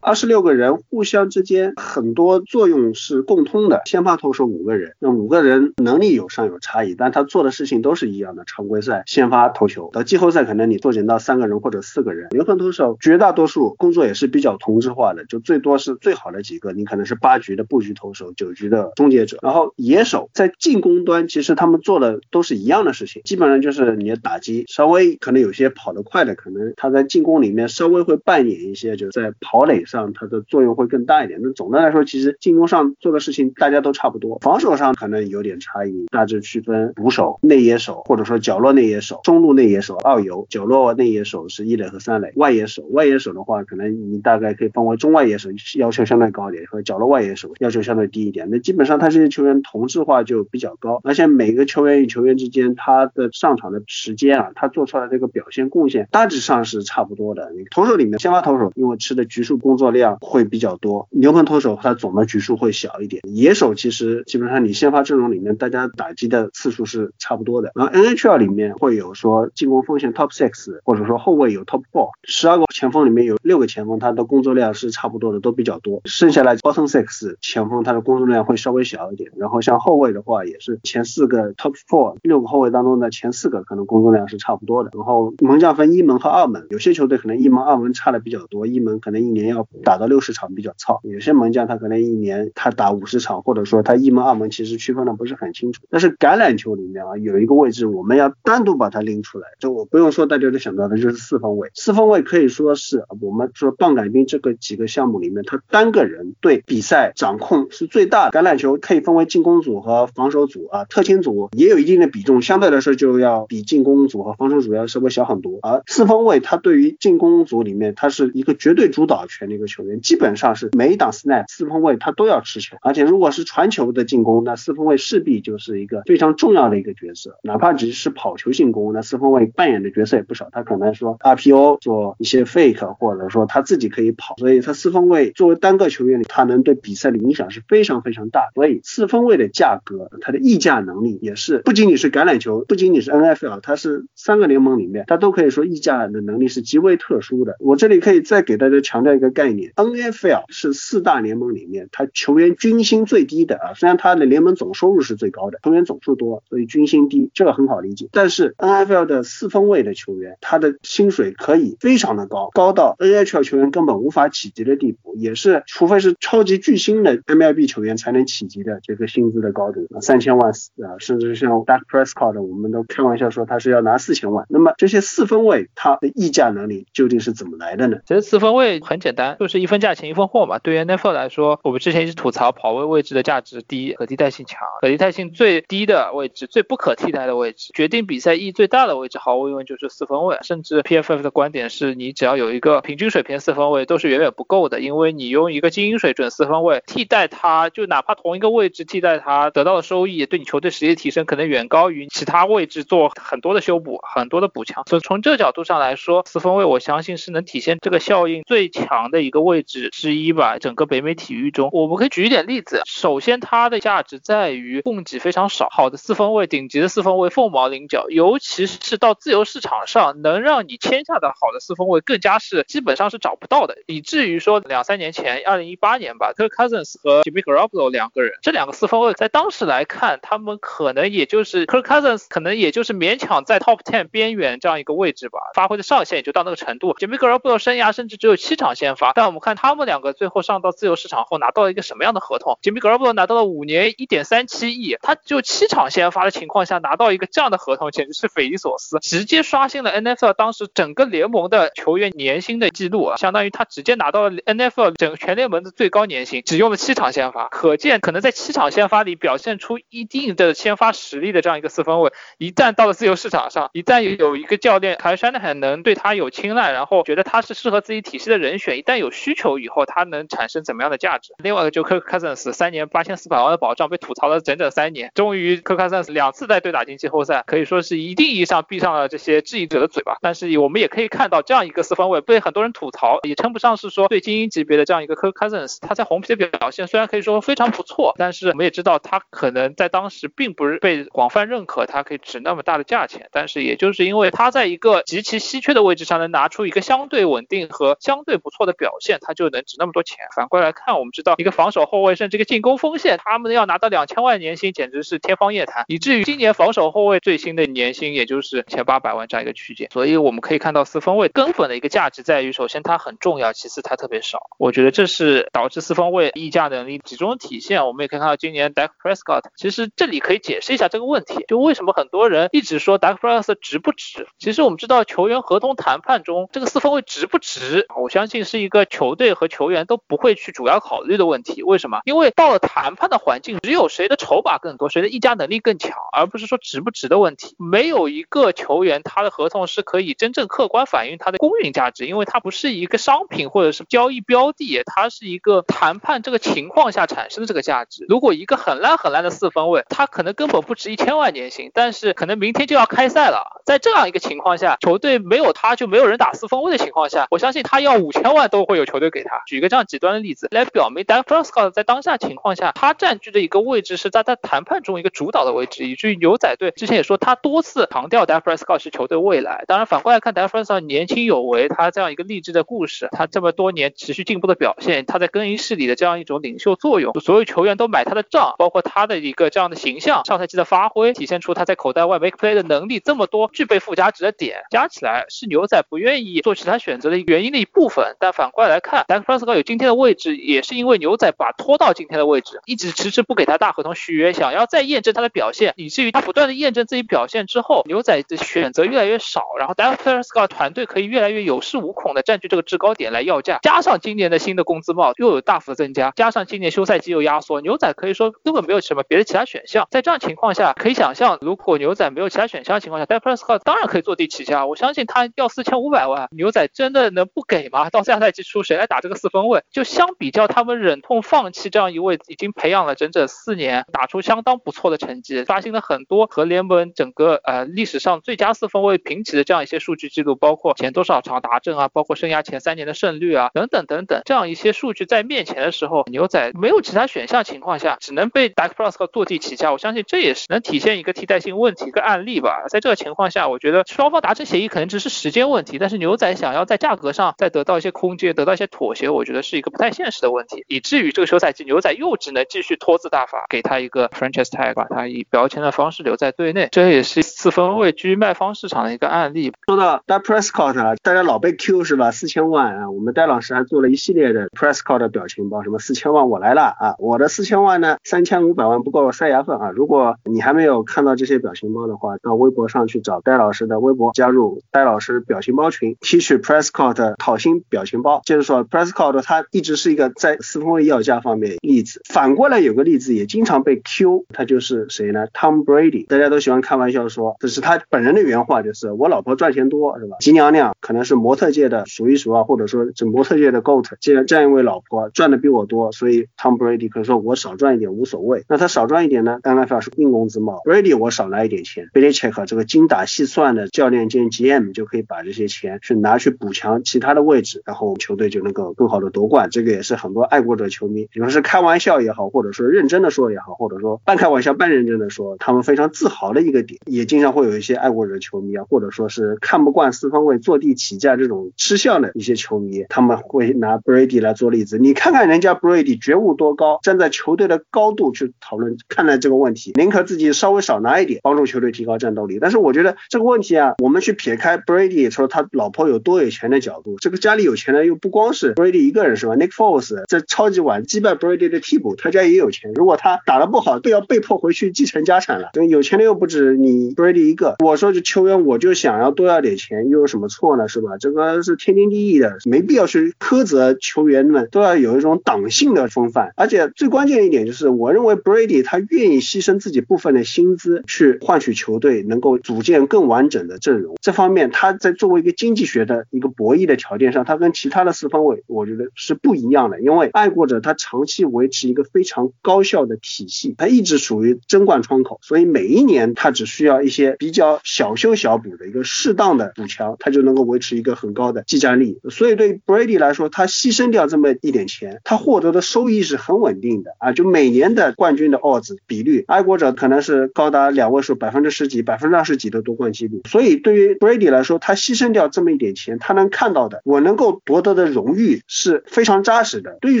二十六个人互相之间很多作用是共通的，先发投手五个人，那五个人能力有上有差异，但他做的事情都是一样的。常规赛先发投球，到季后赛可能你缩减到三个人或者四个人。牛棚投手绝大多数工作也是比较同质化的，就最多是最好的几个，你可能是八局的布局投手，九局的终结者。然后野手在进攻端其其实他们做的都是一样的事情，基本上就是你的打击稍微可能有些跑得快的，可能他在进攻里面稍微会扮演一些，就是在跑垒。上它的作用会更大一点。那总的来说，其实进攻上做的事情大家都差不多，防守上可能有点差异。大致区分捕手、内野手，或者说角落内野手、中路内野手、二游。角落内野手是一垒和三垒。外野手，外野手的话，可能你大概可以分为中外野手要求相对高一点，和角落外野手要求相对低一点。那基本上他这些球员同质化就比较高，而且每个球员与球员之间他的上场的时间啊，他做出来这个表现贡献大致上是差不多的。投手里面，先发投手因为吃的局数工作量会比较多，牛棚投手他总的局数会小一点。野手其实基本上你先发阵容里面大家打击的次数是差不多的。然后 NHL 里面会有说进攻锋线 Top Six，或者说后卫有 Top Four，十二个前锋里面有六个前锋，他的工作量是差不多的，都比较多。剩下来 Bottom Six 前锋他的工作量会稍微小一点。然后像后卫的话也是前四四个 Top Four，六个后卫当中的前四个可能工作量是差不多的。然后门将分一门和二门，有些球队可能一门二门差的比较多，一门可能一年要打到。六十场比较糙，有些门将他可能一年他打五十场，或者说他一门二门其实区分的不是很清楚。但是橄榄球里面啊有一个位置我们要单独把它拎出来，就我不用说大家都想到的就是四分卫。四分卫可以说是我们说棒杆兵这个几个项目里面，他单个人对比赛掌控是最大的。橄榄球可以分为进攻组和防守组啊，特天组也有一定的比重，相对来说就要比进攻组和防守组要稍微小很多。而四分卫他对于进攻组里面他是一个绝对主导权的一个球员。基本上是每一档 snap 四分卫他都要持球，而且如果是传球的进攻，那四分卫势必就是一个非常重要的一个角色。哪怕只是跑球进攻，那四分卫扮演的角色也不少。他可能说 RPO 做一些 fake，或者说他自己可以跑，所以他四分卫作为单个球员里，他能对比赛的影响是非常非常大。所以四分卫的价格，它的溢价能能力也是不仅仅是橄榄球，不仅仅是 NFL，它是三个联盟里面，它都可以说溢价的能力是极为特殊的。我这里可以再给大家强调一个概念，NFL 是四大联盟里面它球员均薪最低的啊，虽然它的联盟总收入是最高的，球员总数多，所以均薪低，这个很好理解。但是 NFL 的四分卫的球员，他的薪水可以非常的高，高到 NHL 球员根本无法企及的地步，也是除非是超级巨星的 MLB 球员才能企及的这个薪资的高度，三千万啊，甚至像 Dak Prescott，我们都开玩笑说他是要拿四千万。那么这些四分卫他的溢价能力究竟是怎么来的呢？其实四分卫很简单，就是一分价钱一分货嘛。对于 NFL 来说，我们之前一直吐槽跑位位置的价值低，可替代性强，可替代性最低的位置，最不可替代的位置，决定比赛意义最大的位置，毫无疑问就是四分卫。甚至 PFF 的观点是你只要有一个平均水平四分卫都是远远不够的，因为你用一个精英水准四分卫替代他，就哪怕同一个位置替代他得到的收益，对你球队实力提升可能远高于其他位置做很多的修补、很多的补强。所以从这个角度上来说，四分卫我相信是能体现这个效应最强的一个位置之一吧。整个北美体育中，我们可以举一点例子。首先，它的价值在于供给非常少，好的四分卫、顶级的四分卫凤毛麟角，尤其是到自由市场上，能让你签下的好的四分卫更加是基本上是找不到的，以至于说两三年前，二零一八年吧，Kirk Cousins 和 Jimmy Garoppolo 两个人，这两个四分卫在当时来看，他们可能也就是 Kirk Cousins 可能也就是勉强在 Top Ten 边缘这样一个位置吧，发挥的上限也就到那个程度。Jimmy Garoppolo 生涯甚至只有七场先发，但我们看他们两个最后上到自由市场后拿到了一个什么样的合同？Jimmy Garoppolo 拿到了五年一点三七亿，他只有七场先发的情况下拿到一个这样的合同，简直是匪夷所思，直接刷新了 NFL 当时整个联盟的球员年薪的记录啊，相当于他直接拿到了 NFL 整全联盟的最高年薪，只用了七场先发，可见可能在七场先发里表现出一定的先发实力的这样一个四分卫，一旦到了自由市场上，一旦有一个教练凯山的很能对他有青睐，然后觉得他是适合自己体系的人选，一旦有需求以后，他能产生怎么样的价值？另外一个就 Kirk Cousins 三年八千四百万的保障被吐槽了整整三年，终于 Kirk Cousins 两次带队打进季后赛，可以说是一定意义上闭上了这些质疑者的嘴巴。但是我们也可以看到这样一个四分卫被很多人吐槽，也称不上是说最精英级别的这样一个 Kirk Cousins，他在红皮的表现虽然可以说非常不错，但是我们也知道他可能在当时并不是被广泛认可，它可以值那么大的价钱。但是也就是因为它在一个极其稀缺的位置上能拿出一个相对稳定和相对不错的表现，它就能值那么多钱。反过来看，我们知道一个防守后卫甚至一个进攻锋线，他们要拿到两千万年薪简直是天方夜谭，以至于今年防守后卫最新的年薪也就是千八百万这样一个区间。所以我们可以看到四分卫根本的一个价值在于，首先它很重要，其次它特别少。我觉得这是导致四分卫溢价能力集中体现。我们也可以看到今年 Dak Prescott，其实这里可以解释一下这个问题，就为什么很多人一直说 Dak price 值不值？其实我们知道球员合同谈判中这个四分卫值不值，我相信是一个球队和球员都不会去主要考虑的问题。为什么？因为到了谈判的环境，只有谁的筹码更多，谁的溢价能力更强，而不是说值不值的问题。没有一个球员他的合同是可以真正客观反映他的公允价值，因为它不是一个商品或者是交易标的，它是一个谈判这个情况下产生的这个价值。如果一个很烂很烂的四分卫，他可能根本不值一千万年薪，但是可能明天就要开赛了，在这样一个情况下，球队没有他就没有人打四分卫的情况下，我相信他要五千万都会有球队给他。举一个这样极端的例子来表明 d a k Prescott 在当下情况下，他占据的一个位置是在在谈判中一个主导的位置，以至于牛仔队之前也说他多次强调 d a k Prescott 是球队未来。当然反过来看 d a k Prescott 年轻有为，他这样一个励志的故事，他这么多年持续进步的表现，他在更衣室里的这样一种领袖作用，所有球员都买他的账，包括他的一个这样的形象，上赛季的发挥体现出他在口袋外 make play 的能力，这么多具备附加值的点，加起来是牛仔不愿意做其他选择的原因的一部分。但反过来看 d a k Prescott 有今天的位置，也是因为牛仔把拖到今天的位置，一直迟迟不给他大合同续约，想要再验证他的表现，以至于他不断的验证自己表现之后，牛仔的选择越来越少，然后 d a k Prescott 团队可以越来越有恃无恐的占据这个制高点来要价，加上今年的新的工资帽又有大幅增加，加上今年休赛期又压缩，牛仔可以说根本没有什么别的其他选项。在这样情况下，可以想象，如果牛仔没有其他选项的情况下 d a k Prescott 当然可以坐地起价。我相信他要四千五百万，牛仔真的能不给吗？到下赛季初谁来打这个四分卫？就相比较他们忍痛放弃这样一位已经培养了整整四年，打出相当不错的成绩，刷新了很多和联盟整个呃历史上最佳四分卫平齐的这样一些数据记录，包括前多少场达阵啊，包括生涯前三年的胜率啊，等等等等，这样一些数据在面前的时候，牛仔没有其他选项情况下，只能被 d a k Prescott 坐地起价。我相相信这也是能体现一个替代性问题一个案例吧。在这个情况下，我觉得双方达成协议可能只是时间问题，但是牛仔想要在价格上再得到一些空间，得到一些妥协，我觉得是一个不太现实的问题，以至于这个休赛季牛仔又只能继续拖字大法，给他一个 franchise tag，把他以标签的方式留在队内，这也是四分位居卖方市场的一个案例。说到 d Prescott 啊，大家老被 Q 是吧？四千万啊，我们戴老师还做了一系列的 Prescott 的表情包，什么四千万我来了啊，我的四千万呢，三千五百万不够塞牙缝啊。如果你还没有看到这些表情包的话，到微博上去找戴老师的微博，加入戴老师表情包群，提取 Prescott 讨薪表情包。就是说 Prescott 他一直是一个在四分卫要价方面例子。反过来有个例子也经常被 Q，他就是谁呢？Tom Brady。大家都喜欢开玩笑说，这是他本人的原话，就是我老婆赚钱多，是吧？吉娘娘可能是模特界的数一数二，或者说是模特界的 GOAT。既然这样一位老婆赚的比我多，所以 Tom Brady 可以说我少赚一点无所谓。那他少赚一点呢？NFL 是硬工资帽，Brady 我少拿一点钱，Belichick 这个精打细算的教练兼 GM 就可以把这些钱去拿去补强其他的位置，然后球队就能够更好的夺冠。这个也是很多爱国者球迷，比如是开玩笑也好，或者说认真的说也好，或者说半开玩笑半认真的说，他们非常自豪的一个点。也经常会有一些爱国者球迷啊，或者说是看不惯四方位坐地起价这种吃相的一些球迷，他们会拿 Brady 来做例子。你看看人家 Brady 觉悟多高，站在球队的高度去讨论看待这个问题问题，宁可自己稍微少拿一点，帮助球队提高战斗力。但是我觉得这个问题啊，我们去撇开 Brady 说他老婆有多有钱的角度，这个家里有钱的又不光是 Brady 一个人是吧？Nick Foles 这超级碗击败 Brady 的替补，他家也有钱。如果他打得不好，都要被迫回去继承家产了。有钱的又不止你。Brady 一个，我说这球员我就想要多要点钱，又有什么错呢？是吧？这个是天经地义的，没必要去苛责球员们都要有一种党性的风范。而且最关键一点就是，我认为 Brady 他愿意牺牺牲自己部分的薪资去换取球队能够组建更完整的阵容。这方面他在作为一个经济学的一个博弈的条件上，他跟其他的四方位我觉得是不一样的。因为爱国者他长期维持一个非常高效的体系，他一直属于争冠窗口，所以每一年他只需需要一些比较小修小补的一个适当的补强，他就能够维持一个很高的技战力。所以对 Brady 来说，他牺牲掉这么一点钱，他获得的收益是很稳定的啊！就每年的冠军的 odds 比率，爱国者可能是高达两位数，百分之十几、百分之二十几的夺冠几率。所以对于 Brady 来说，他牺牲掉这么一点钱，他能看到的，我能够夺得的荣誉是非常扎实的。对于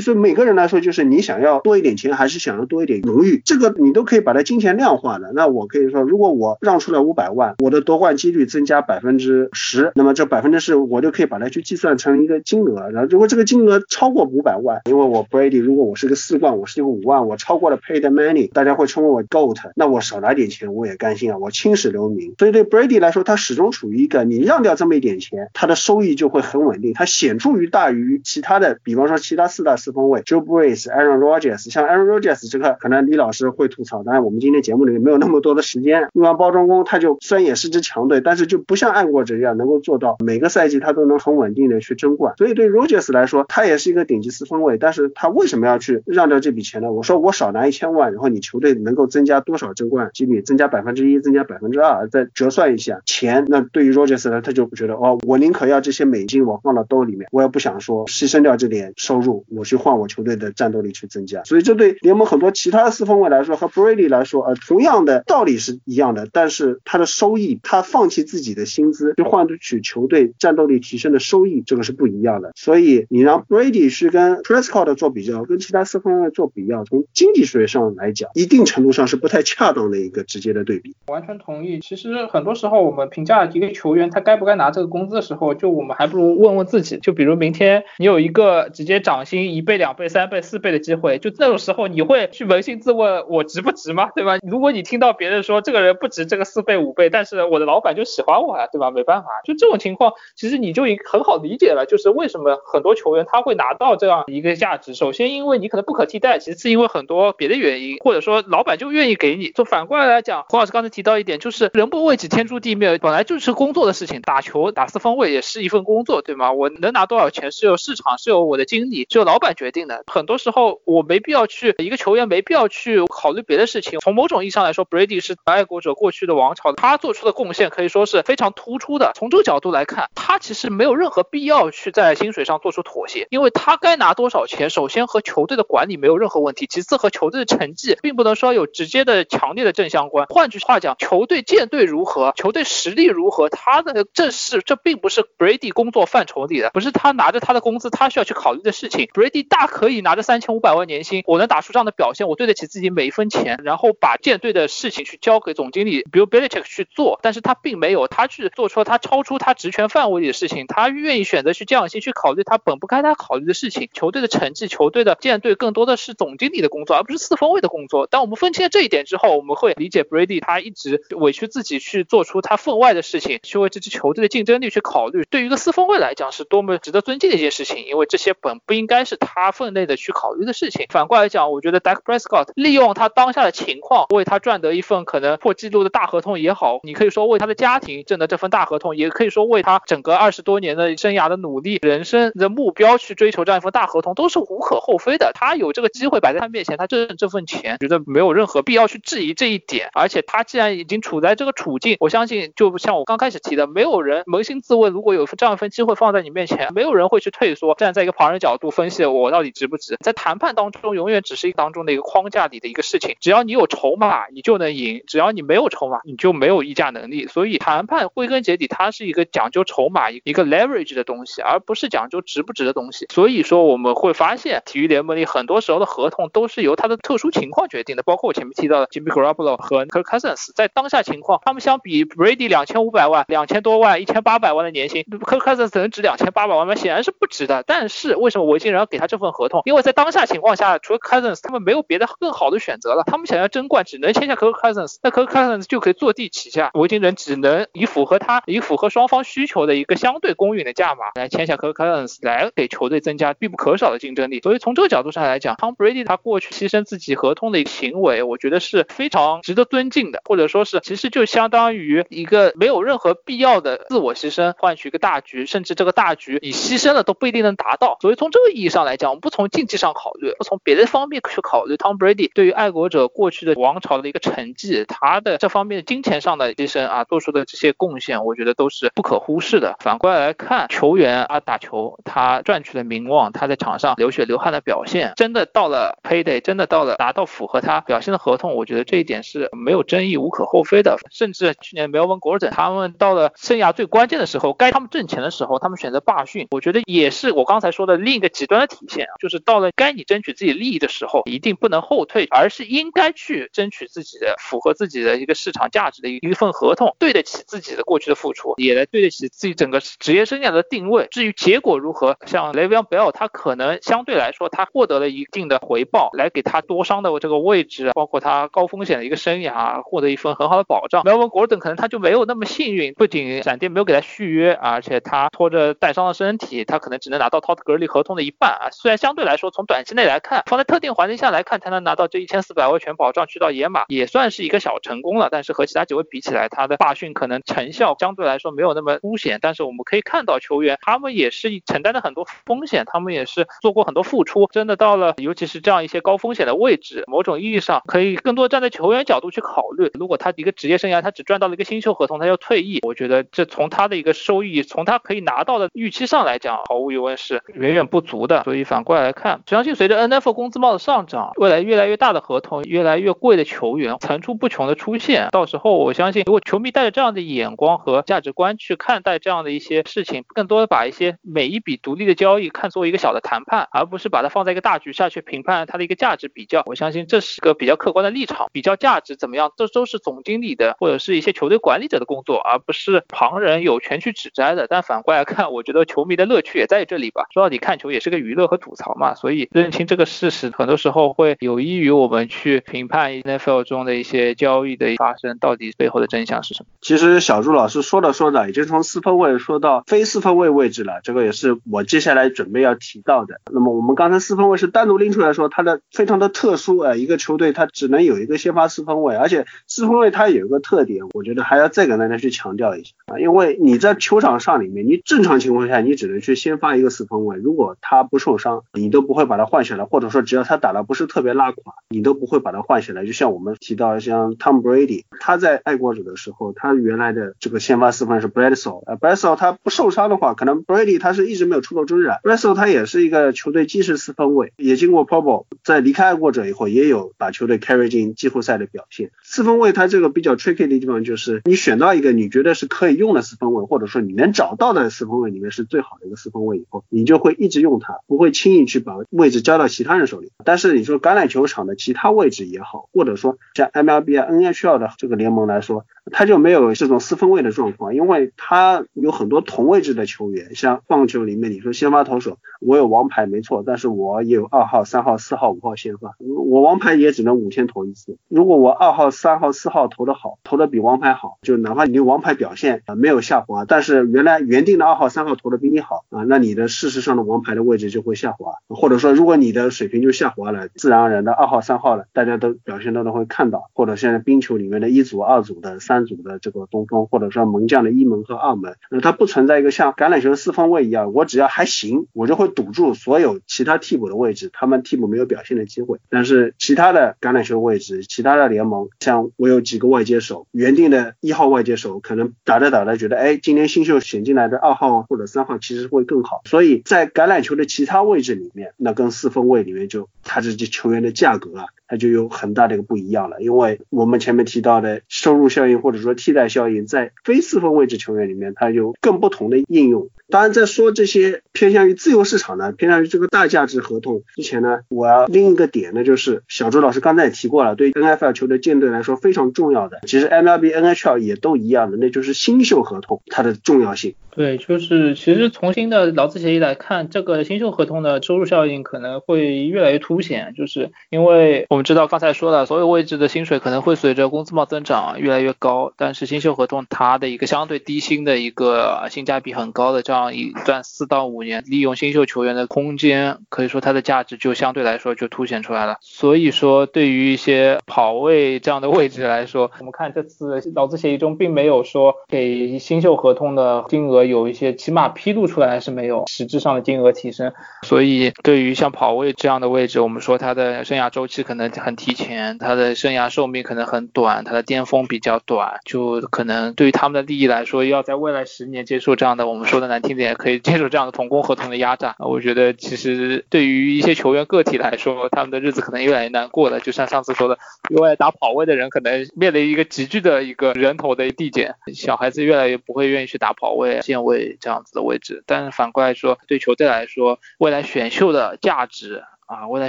说每个人来说，就是你想要多一点钱，还是想要多一点荣誉，这个你都可以把它金钱量化的。那我可以说，如果我让出来五百万，我的夺冠几率增加百分之十，那么这百分之十我就可以把它去计算成一个金额。然后如果这个金额超过五百万，因为我 Brady 如果我是个四冠，我是一个五万，我超过了 Paid Money，大家会称为我 Goat，那我少拿点钱我也甘心啊，我青史留名。所以对 Brady 来说，他始终处于一个你让掉这么一点钱，他的收益就会很稳定，他显著于大于其他的，比方说其他四大四分卫，Joe Brees、Aaron Rodgers，像 Aaron Rodgers 这个可能李老师会吐槽，当然我们今天节目里面没有那么多的时间，用完包装工。他就虽然也是支强队，但是就不像爱国者一样能够做到每个赛季他都能很稳定的去争冠。所以对 Rodgers 来说，他也是一个顶级四分卫，但是他为什么要去让掉这笔钱呢？我说我少拿一千万，然后你球队能够增加多少争冠几率？增加百分之一，增加百分之二，再折算一下钱。那对于 Rogers 呢，他就不觉得哦，我宁可要这些美金我放到兜里面，我也不想说牺牲掉这点收入，我去换我球队的战斗力去增加。所以这对联盟很多其他的四分卫来说和 Brady 来说，呃，同样的道理是一样的，但是他的收益。他放弃自己的薪资去换取球队战斗力提升的收益，这个是不一样的。所以你让 Brady 去跟 Prescott 做比较，跟其他四分卫做比较，从经济学上来讲，一定程度上是不太恰当的一个直接的对比。完全同意。其实很多时候我们评价一个球员他该不该拿这个工资的时候，就我们还不如问问自己。就比如明天你有一个直接涨薪一倍、两倍、三倍、四倍的机会，就那种时候你会去扪心自问，我值不值吗？对吧？如果你听到别人说这个人不值这个四倍、五倍，但是我的老板就喜欢我呀，对吧？没办法，就这种情况，其实你就已很好理解了，就是为什么很多球员他会拿到这样一个价值。首先，因为你可能不可替代，其次因为很多别的原因，或者说老板就愿意给你。就反过来来讲，胡老师刚才提到一点，就是人不为己，天诛地灭，本来就是工作的事情，打球打四分卫也是一份工作，对吗？我能拿多少钱是由市场，是由我的经理，是由老板决定的。很多时候我没必要去一个球员没必要去考虑别的事情。从某种意义上来说，Brady 是爱国者过去的王朝，他做出的贡献可以说是非常突出的。从这个角度来看，他其实没有任何必要去在薪水上做出妥协，因为他该拿多少钱，首先和球队的管理没有任何问题，其次和球队的成绩并不能说有直接的强烈的正相关。换句话讲，球队建队如何，球队实力如何，他的这是这并不是 Brady 工作范畴里的，不是他拿着他的工资他需要去考虑的事情。Brady 大可以拿着三千五百万年薪，我能打出这样的表现，我对得起自己每一分钱，然后把建队的事情去交给总经理 Bill Belichick 去做。但是他并没有，他去做出了他超出他职权范围里的事情，他愿意选择去降薪去考虑他本不该他考虑的事情。球队的成绩，球队的建队更多的是总经理的工作，而不是四分卫的工作。当我们分清了这一点之后，我们会理解 Brady 他一直委屈自己去做出他分外的事情，去为这支球队的竞争力去考虑。对于一个四分卫来讲，是多么值得尊敬的一件事情，因为这些本不应该是他分内的去考虑的事情。反过来讲，我觉得 Dak Prescott 利用他当下的情况，为他赚得一份可能破纪录的大合同也好，你可以说为他的家庭挣的这份大合同，也可以说为他整个二十多年的生涯的努力、人生的目标去追求这样一份大合同，都是无可厚非的。他有这个机会摆在他面前，他挣这份钱，觉得没有任何何必要去质疑这一点。而且他既然已经处在这个处境，我相信就像我刚开始提的，没有人扪心自问，如果有这样一份机会放在你面前，没有人会去退缩，站在一个旁人角度分析我到底值不值。在谈判当中，永远只是一当中的一个框架里的一个事情。只要你有筹码，你就能赢；只要你没有筹码，你就没有议价能力。所以谈判归根结底，它是一个讲究筹码、一个 leverage 的东西，而不是讲究值不值的东西。所以说，我们会发现，体育联盟里很多时候的合同都是由它的特殊情况决定的。包括前面提到的 Jimmy Garoppolo 和 Kirk Cousins，在当下情况，他们相比 Brady 两千五百万、两千多万、一千八百万的年薪，Kirk Cousins 能值两千八百万吗？显然是不值的。但是为什么维京人要给他这份合同？因为在当下情况下，除了 Cousins，他们没有别的更好的选择了。他们想要争冠，只能签下 Kirk Cousins，那 Kirk Cousins 就可以坐地起价。维京人只能以符合他、以符合双方需求的一个相对公允的价码来签下 Kirk Cousins，来给球队增加必不可少的竞争力。所以从这个角度上来讲，Tom Brady 他过去牺牲自己合同的一个行为，我觉得是非常值得尊敬的，或者说是其实就相当于一个没有任何必要的自我牺牲，换取一个大局，甚至这个大局你牺牲了都不一定能达到。所以从这个意义上来讲，我们不从竞技上考虑，不从别的方面去考虑，Tom Brady 对于爱国者过去的王朝的一个成绩，他的这方面的金钱上的牺牲啊，做出的这些贡献，我觉得都是不可忽视的。反过来来看，球员啊打球，他赚取的名望，他在场上流血流汗的表现，真的到了 payday，真的到了达到符合他表现的合同，我觉得这一点是没有争议、无可厚非的。甚至去年 Melvin Gordon 他们到了生涯最关键的时候，该他们挣钱的时候，他们选择罢训，我觉得也是我刚才说的另一个极端的体现，就是到了该你争取自己利益的时候，一定不能后退，而是应该去争取自己的符合自己的一个市场价值的一一份合同，对得起自己的过去的付出，也来对得起自己整个职业生涯的定位。至于结果如何，像 Le'Veon Bell 他可能相对来说他获得了一定的回报，来给他多伤的这个位置，包括他高风险的一个生涯获得一份很好的保障。Melvin Gordon 可能他就没有那么幸运，不仅闪电没有给他续约，而且他拖着带伤的身体，他可能只能拿到 Todd Gurley 合同的一半啊。虽然相对来说从短期内来看，放在特定环境下来看，他能拿到这一千四百万全保障去到野马，也算是一个小成功了。但是和其他几位比起来，他的罢训可能成效相对来说没有那么凸显。但是我们可以看到，球员他们也是承担了很多风险，他们也是做过很多付出。真的到了，尤其是这样一些高风险的位置，某种意义上可以更多站在球员角度去考虑。如果他一个职业生涯他只赚到了一个新秀合同，他要退役，我觉得这从他的一个收益，从他可以拿到的预期上来讲，毫无疑问是远远不足的。所以反过来看，相信随着 N F 工资帽的上涨，未来越来越大的合同，越来越贵的球员层出不穷的出现。到时候我相信，如果球迷带着这样的眼光和价值观去看待这样的一些事情，更多的把一些每一笔独立的交易看作一个小的谈判，而不是把它放在一个大局下去评判它的一个价值比较。我相信这是个比较可客观的立场，比较价值怎么样，这都是总经理的或者是一些球队管理者的工作，而不是旁人有权去指摘的。但反过来看，我觉得球迷的乐趣也在这里吧。说到底，看球也是个娱乐和吐槽嘛，所以认清这个事实，很多时候会有益于我们去评判 NFL 中的一些交易的发生到底背后的真相是什么。其实小朱老师说着说着，已经从四分位说到非四分位位置了，这个也是我接下来准备要提到的。那么我们刚才四分位是单独拎出来说，它的非常的特殊啊，一个球队它只能有一个先发四分位，而且四分位它有一个特点，我觉得还要再跟大家去强调一下啊，因为你在球场上里面，你正常情况下你只能去先发一个四分位，如果他不受伤，你都不会把他换下来，或者说只要他打的不是特别拉垮，你都不会把他换下来。就像我们提到像 Tom Brady，他在爱国者的时候，他原来的这个先发四分是 Bledsoe，呃，Bledsoe 他不受伤的话，可能 Brady 他是一直没有出过征战，Bledsoe 他也是一个球队基石四分卫，也经过 Pro Bowl，在离开爱国者以后，也有把球队 carry 进季后赛的表现。四分卫他这个比较 tricky 的地方就是，你选到一个你觉得是可以用的四分卫，或者说你能找到的四分卫里面是最好的一个四分卫以后，你就会一直用他，不会轻易去把位置交到其他人手里。但是你说橄榄球场的其他位置也好，或者说像 MLB 啊、NHL 的这个联盟来说。他就没有这种四分位的状况，因为他有很多同位置的球员，像棒球里面，你说先发投手，我有王牌没错，但是我也有二号、三号、四号、五号先发，我王牌也只能五天投一次。如果我二号、三号、四号投的好，投的比王牌好，就哪怕你王牌表现啊没有下滑，但是原来原定的二号、三号投的比你好啊，那你的事实上的王牌的位置就会下滑，或者说如果你的水平就下滑了，自然而然的二号、三号了，大家都表现都都会看到，或者现在冰球里面的一组、二组的、三组的这个东风，或者说门将的一门和二门，那它不存在一个像橄榄球四分位一样，我只要还行，我就会堵住所有其他替补的位置，他们替补没有表现的机会。但是其他的橄榄球位置，其他的联盟，像我有几个外接手，原定的一号外接手，可能打着打着觉得，哎，今天新秀选进来的二号或者三号其实会更好。所以在橄榄球的其他位置里面，那跟四分位里面就他这些球员的价格啊。它就有很大的一个不一样了，因为我们前面提到的收入效应或者说替代效应，在非四分位置球员里面，它有更不同的应用。当然，在说这些偏向于自由市场呢，偏向于这个大价值合同之前呢，我要另一个点呢，就是小周老师刚才也提过了，对 NFL 球队舰队来说非常重要的，其实 MLB、NHL 也都一样的，那就是新秀合同它的重要性。对，就是其实从新的劳资协议来看，这个新秀合同的收入效应可能会越来越凸显，就是因为我我们知道刚才说了，所有位置的薪水可能会随着工资帽增长越来越高，但是新秀合同它的一个相对低薪的一个性价比很高的这样。一段四到五年，利用新秀球员的空间，可以说它的价值就相对来说就凸显出来了。所以说，对于一些跑位这样的位置来说，我们看这次劳资协议中并没有说给新秀合同的金额有一些起码披露出来是没有实质上的金额提升。所以，对于像跑位这样的位置，我们说它的生涯周期可能很提前，他的生涯寿命可能很短，他的巅峰比较短，就可能对于他们的利益来说，要在未来十年接受这样的我们说的难听。点可以接受这样的同工合同的压榨，<laughs> 我觉得其实对于一些球员个体来说，他们的日子可能越来越难过了。就像上次说的，因为打跑位的人可能面临一个急剧的一个人头的递减，小孩子越来越不会愿意去打跑位、线位这样子的位置。但是反过来说，对球队来说，未来选秀的价值啊，未来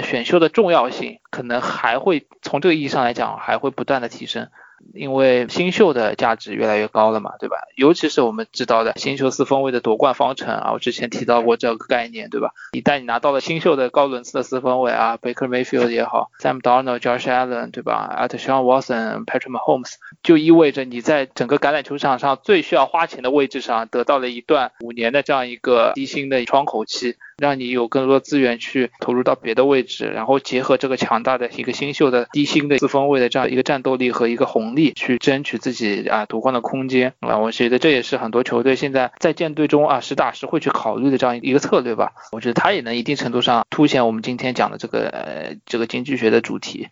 选秀的重要性，可能还会从这个意义上来讲，还会不断的提升。因为新秀的价值越来越高了嘛，对吧？尤其是我们知道的新秀四分卫的夺冠方程啊，我之前提到过这个概念，对吧？一旦你拿到了新秀的高轮次的四分卫啊，Baker Mayfield 也好，Sam Darnold、Josh Allen，对吧 a t s h a n Watson、Patrick Mahomes，就意味着你在整个橄榄球场上最需要花钱的位置上得到了一段五年的这样一个低薪的窗口期。让你有更多资源去投入到别的位置，然后结合这个强大的一个新秀的低薪的四分位的这样一个战斗力和一个红利，去争取自己啊夺冠的空间啊，我觉得这也是很多球队现在在建队中啊实打实会去考虑的这样一个策略吧。我觉得他也能一定程度上凸显我们今天讲的这个呃这个经济学的主题。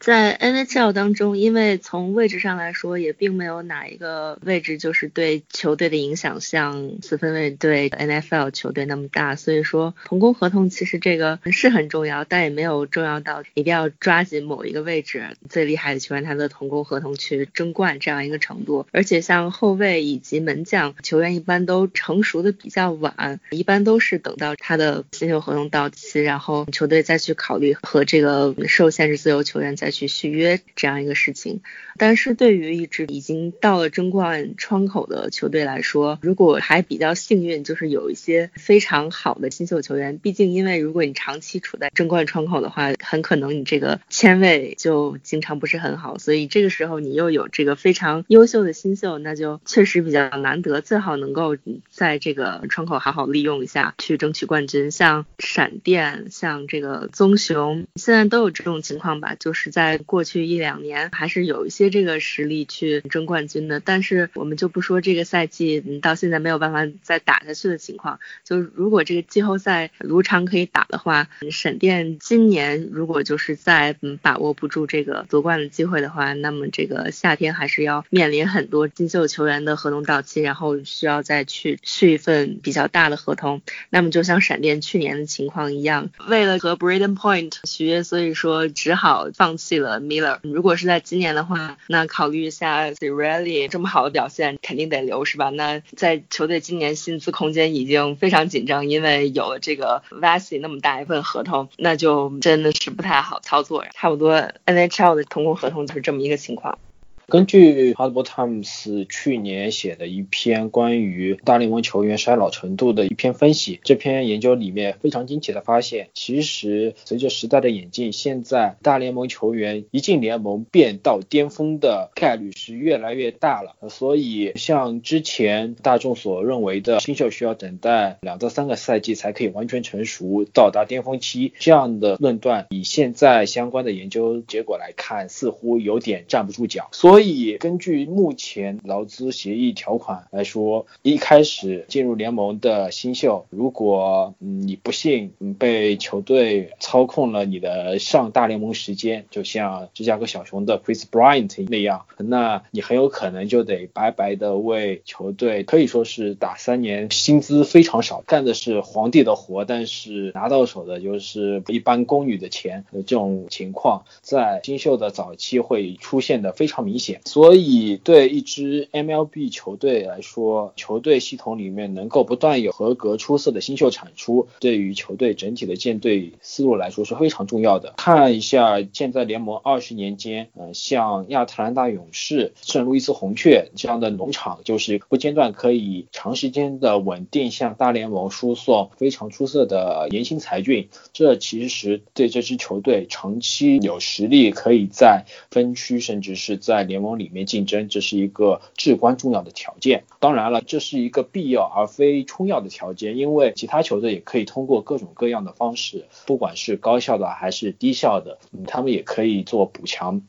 在 NHL 当中，因为从位置上来说，也并没有哪一个位置就是对球队的影响像四分卫对 NFL 球队那么大，所以说同工合同其实这个是很重要，但也没有重要到一定要抓紧某一个位置最厉害的球员他的同工合同去争冠这样一个程度。而且像后卫以及门将球员一般都成熟的比较晚，一般都是等到他的新秀合同到期，然后球队再去考虑和这个受限制自由球员。再去续约这样一个事情，但是对于一支已经到了争冠窗口的球队来说，如果还比较幸运，就是有一些非常好的新秀球员。毕竟，因为如果你长期处在争冠窗口的话，很可能你这个签位就经常不是很好。所以这个时候你又有这个非常优秀的新秀，那就确实比较难得。最好能够在这个窗口好好利用一下，去争取冠军。像闪电，像这个棕熊，现在都有这种情况吧，就是。在过去一两年还是有一些这个实力去争冠军的。但是我们就不说这个赛季到现在没有办法再打下去的情况，就如果这个季后赛如常可以打的话，沈电今年如果就是在把握不住这个夺冠的机会的话，那么这个夏天还是要面临很多新秀球员的合同到期，然后需要再去续一份比较大的合同。那么就像闪电去年的情况一样，为了和 Braden Point 续约，所以说只好放弃了 Miller。如果是在今年的话，那考虑一下 Sirelli 这么好的表现，肯定得留是吧？那在球队今年薪资空间已经非常紧张，因为有了这个 Vasy 那么大一份合同，那就真的是不太好操作。差不多 NHL 的同工合同就是这么一个情况。根据 Hardball Times 去年写的一篇关于大联盟球员衰老程度的一篇分析，这篇研究里面非常惊奇的发现，其实随着时代的演进，现在大联盟球员一进联盟便到巅峰的概率是越来越大了。所以像之前大众所认为的新秀需要等待两到三个赛季才可以完全成熟到达巅峰期这样的论断，以现在相关的研究结果来看，似乎有点站不住脚。所所以，根据目前劳资协议条款来说，一开始进入联盟的新秀，如果你不幸被球队操控了你的上大联盟时间，就像芝加哥小熊的 Chris Bryant 那样，那你很有可能就得白白的为球队可以说是打三年，薪资非常少，干的是皇帝的活，但是拿到手的就是一般宫女的钱这种情况，在新秀的早期会出现的非常明显。所以，对一支 MLB 球队来说，球队系统里面能够不断有合格出色的新秀产出，对于球队整体的建队思路来说是非常重要的。看一下现在联盟二十年间，嗯，像亚特兰大勇士、圣路易斯红雀这样的农场，就是不间断可以长时间的稳定向大联盟输送非常出色的年轻才俊，这其实对这支球队长期有实力可以在分区甚至是在。联联盟里面竞争，这是一个至关重要的条件。当然了，这是一个必要而非充要的条件，因为其他球队也可以通过各种各样的方式，不管是高效的还是低效的，他们也可以做补强。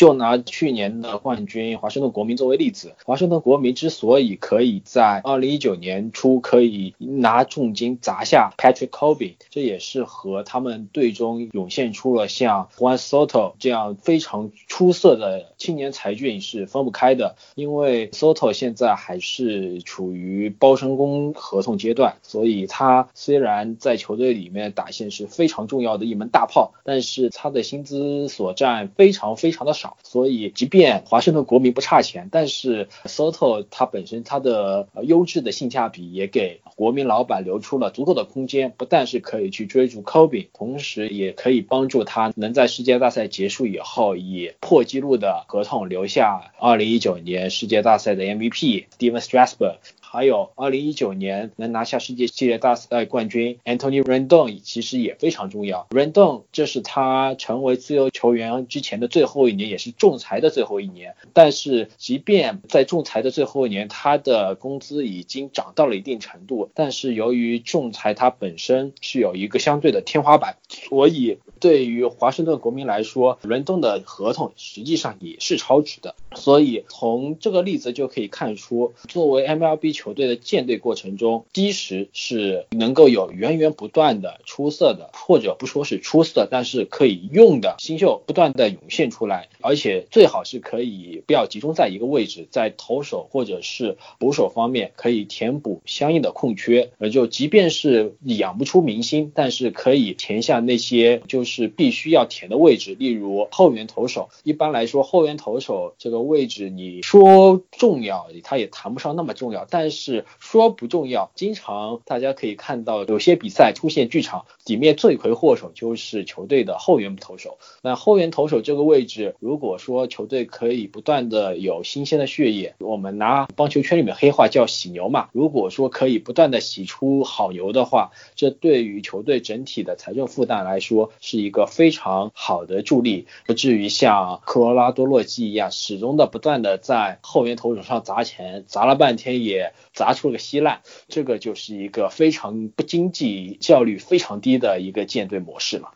就拿去年的冠军华盛顿国民作为例子，华盛顿国民之所以可以在二零一九年初可以拿重金砸下 Patrick Cobin，这也是和他们队中涌现出了像 Juan Soto 这样非常出色的青年才俊是分不开的。因为 Soto 现在还是处于包身工合同阶段，所以他虽然在球队里面打线是非常重要的一门大炮，但是他的薪资所占非常非常的少。所以，即便华盛顿国民不差钱，但是 Soto 他本身他的优质的性价比也给国民老板留出了足够的空间，不但是可以去追逐 Kobe，同时也可以帮助他能在世界大赛结束以后以破纪录的合同留下2019年世界大赛的 MVP Steven Strasburg。还有二零一九年能拿下世界系列大赛冠军 Anthony Rendon 其实也非常重要。Rendon 这是他成为自由球员之前的最后一年，也是仲裁的最后一年。但是即便在仲裁的最后一年，他的工资已经涨到了一定程度。但是由于仲裁它本身是有一个相对的天花板，所以对于华盛顿国民来说，Rendon 的合同实际上也是超值的。所以从这个例子就可以看出，作为 MLB 球队的建队过程中，基石是能够有源源不断的出色的，或者不说是出色，但是可以用的新秀不断的涌现出来，而且最好是可以不要集中在一个位置，在投手或者是捕手方面可以填补相应的空缺，呃，就即便是养不出明星，但是可以填下那些就是必须要填的位置，例如后援投手。一般来说，后援投手这个。位置你说重要，他也谈不上那么重要。但是说不重要，经常大家可以看到有些比赛出现剧场里面罪魁祸首就是球队的后援投手。那后援投手这个位置，如果说球队可以不断的有新鲜的血液，我们拿棒球圈里面黑话叫洗牛嘛。如果说可以不断的洗出好牛的话，这对于球队整体的财政负担来说是一个非常好的助力。不至于像科罗拉多洛基一样始终。的不断的在后援投手上砸钱，砸了半天也砸出了个稀烂，这个就是一个非常不经济、效率非常低的一个舰队模式了。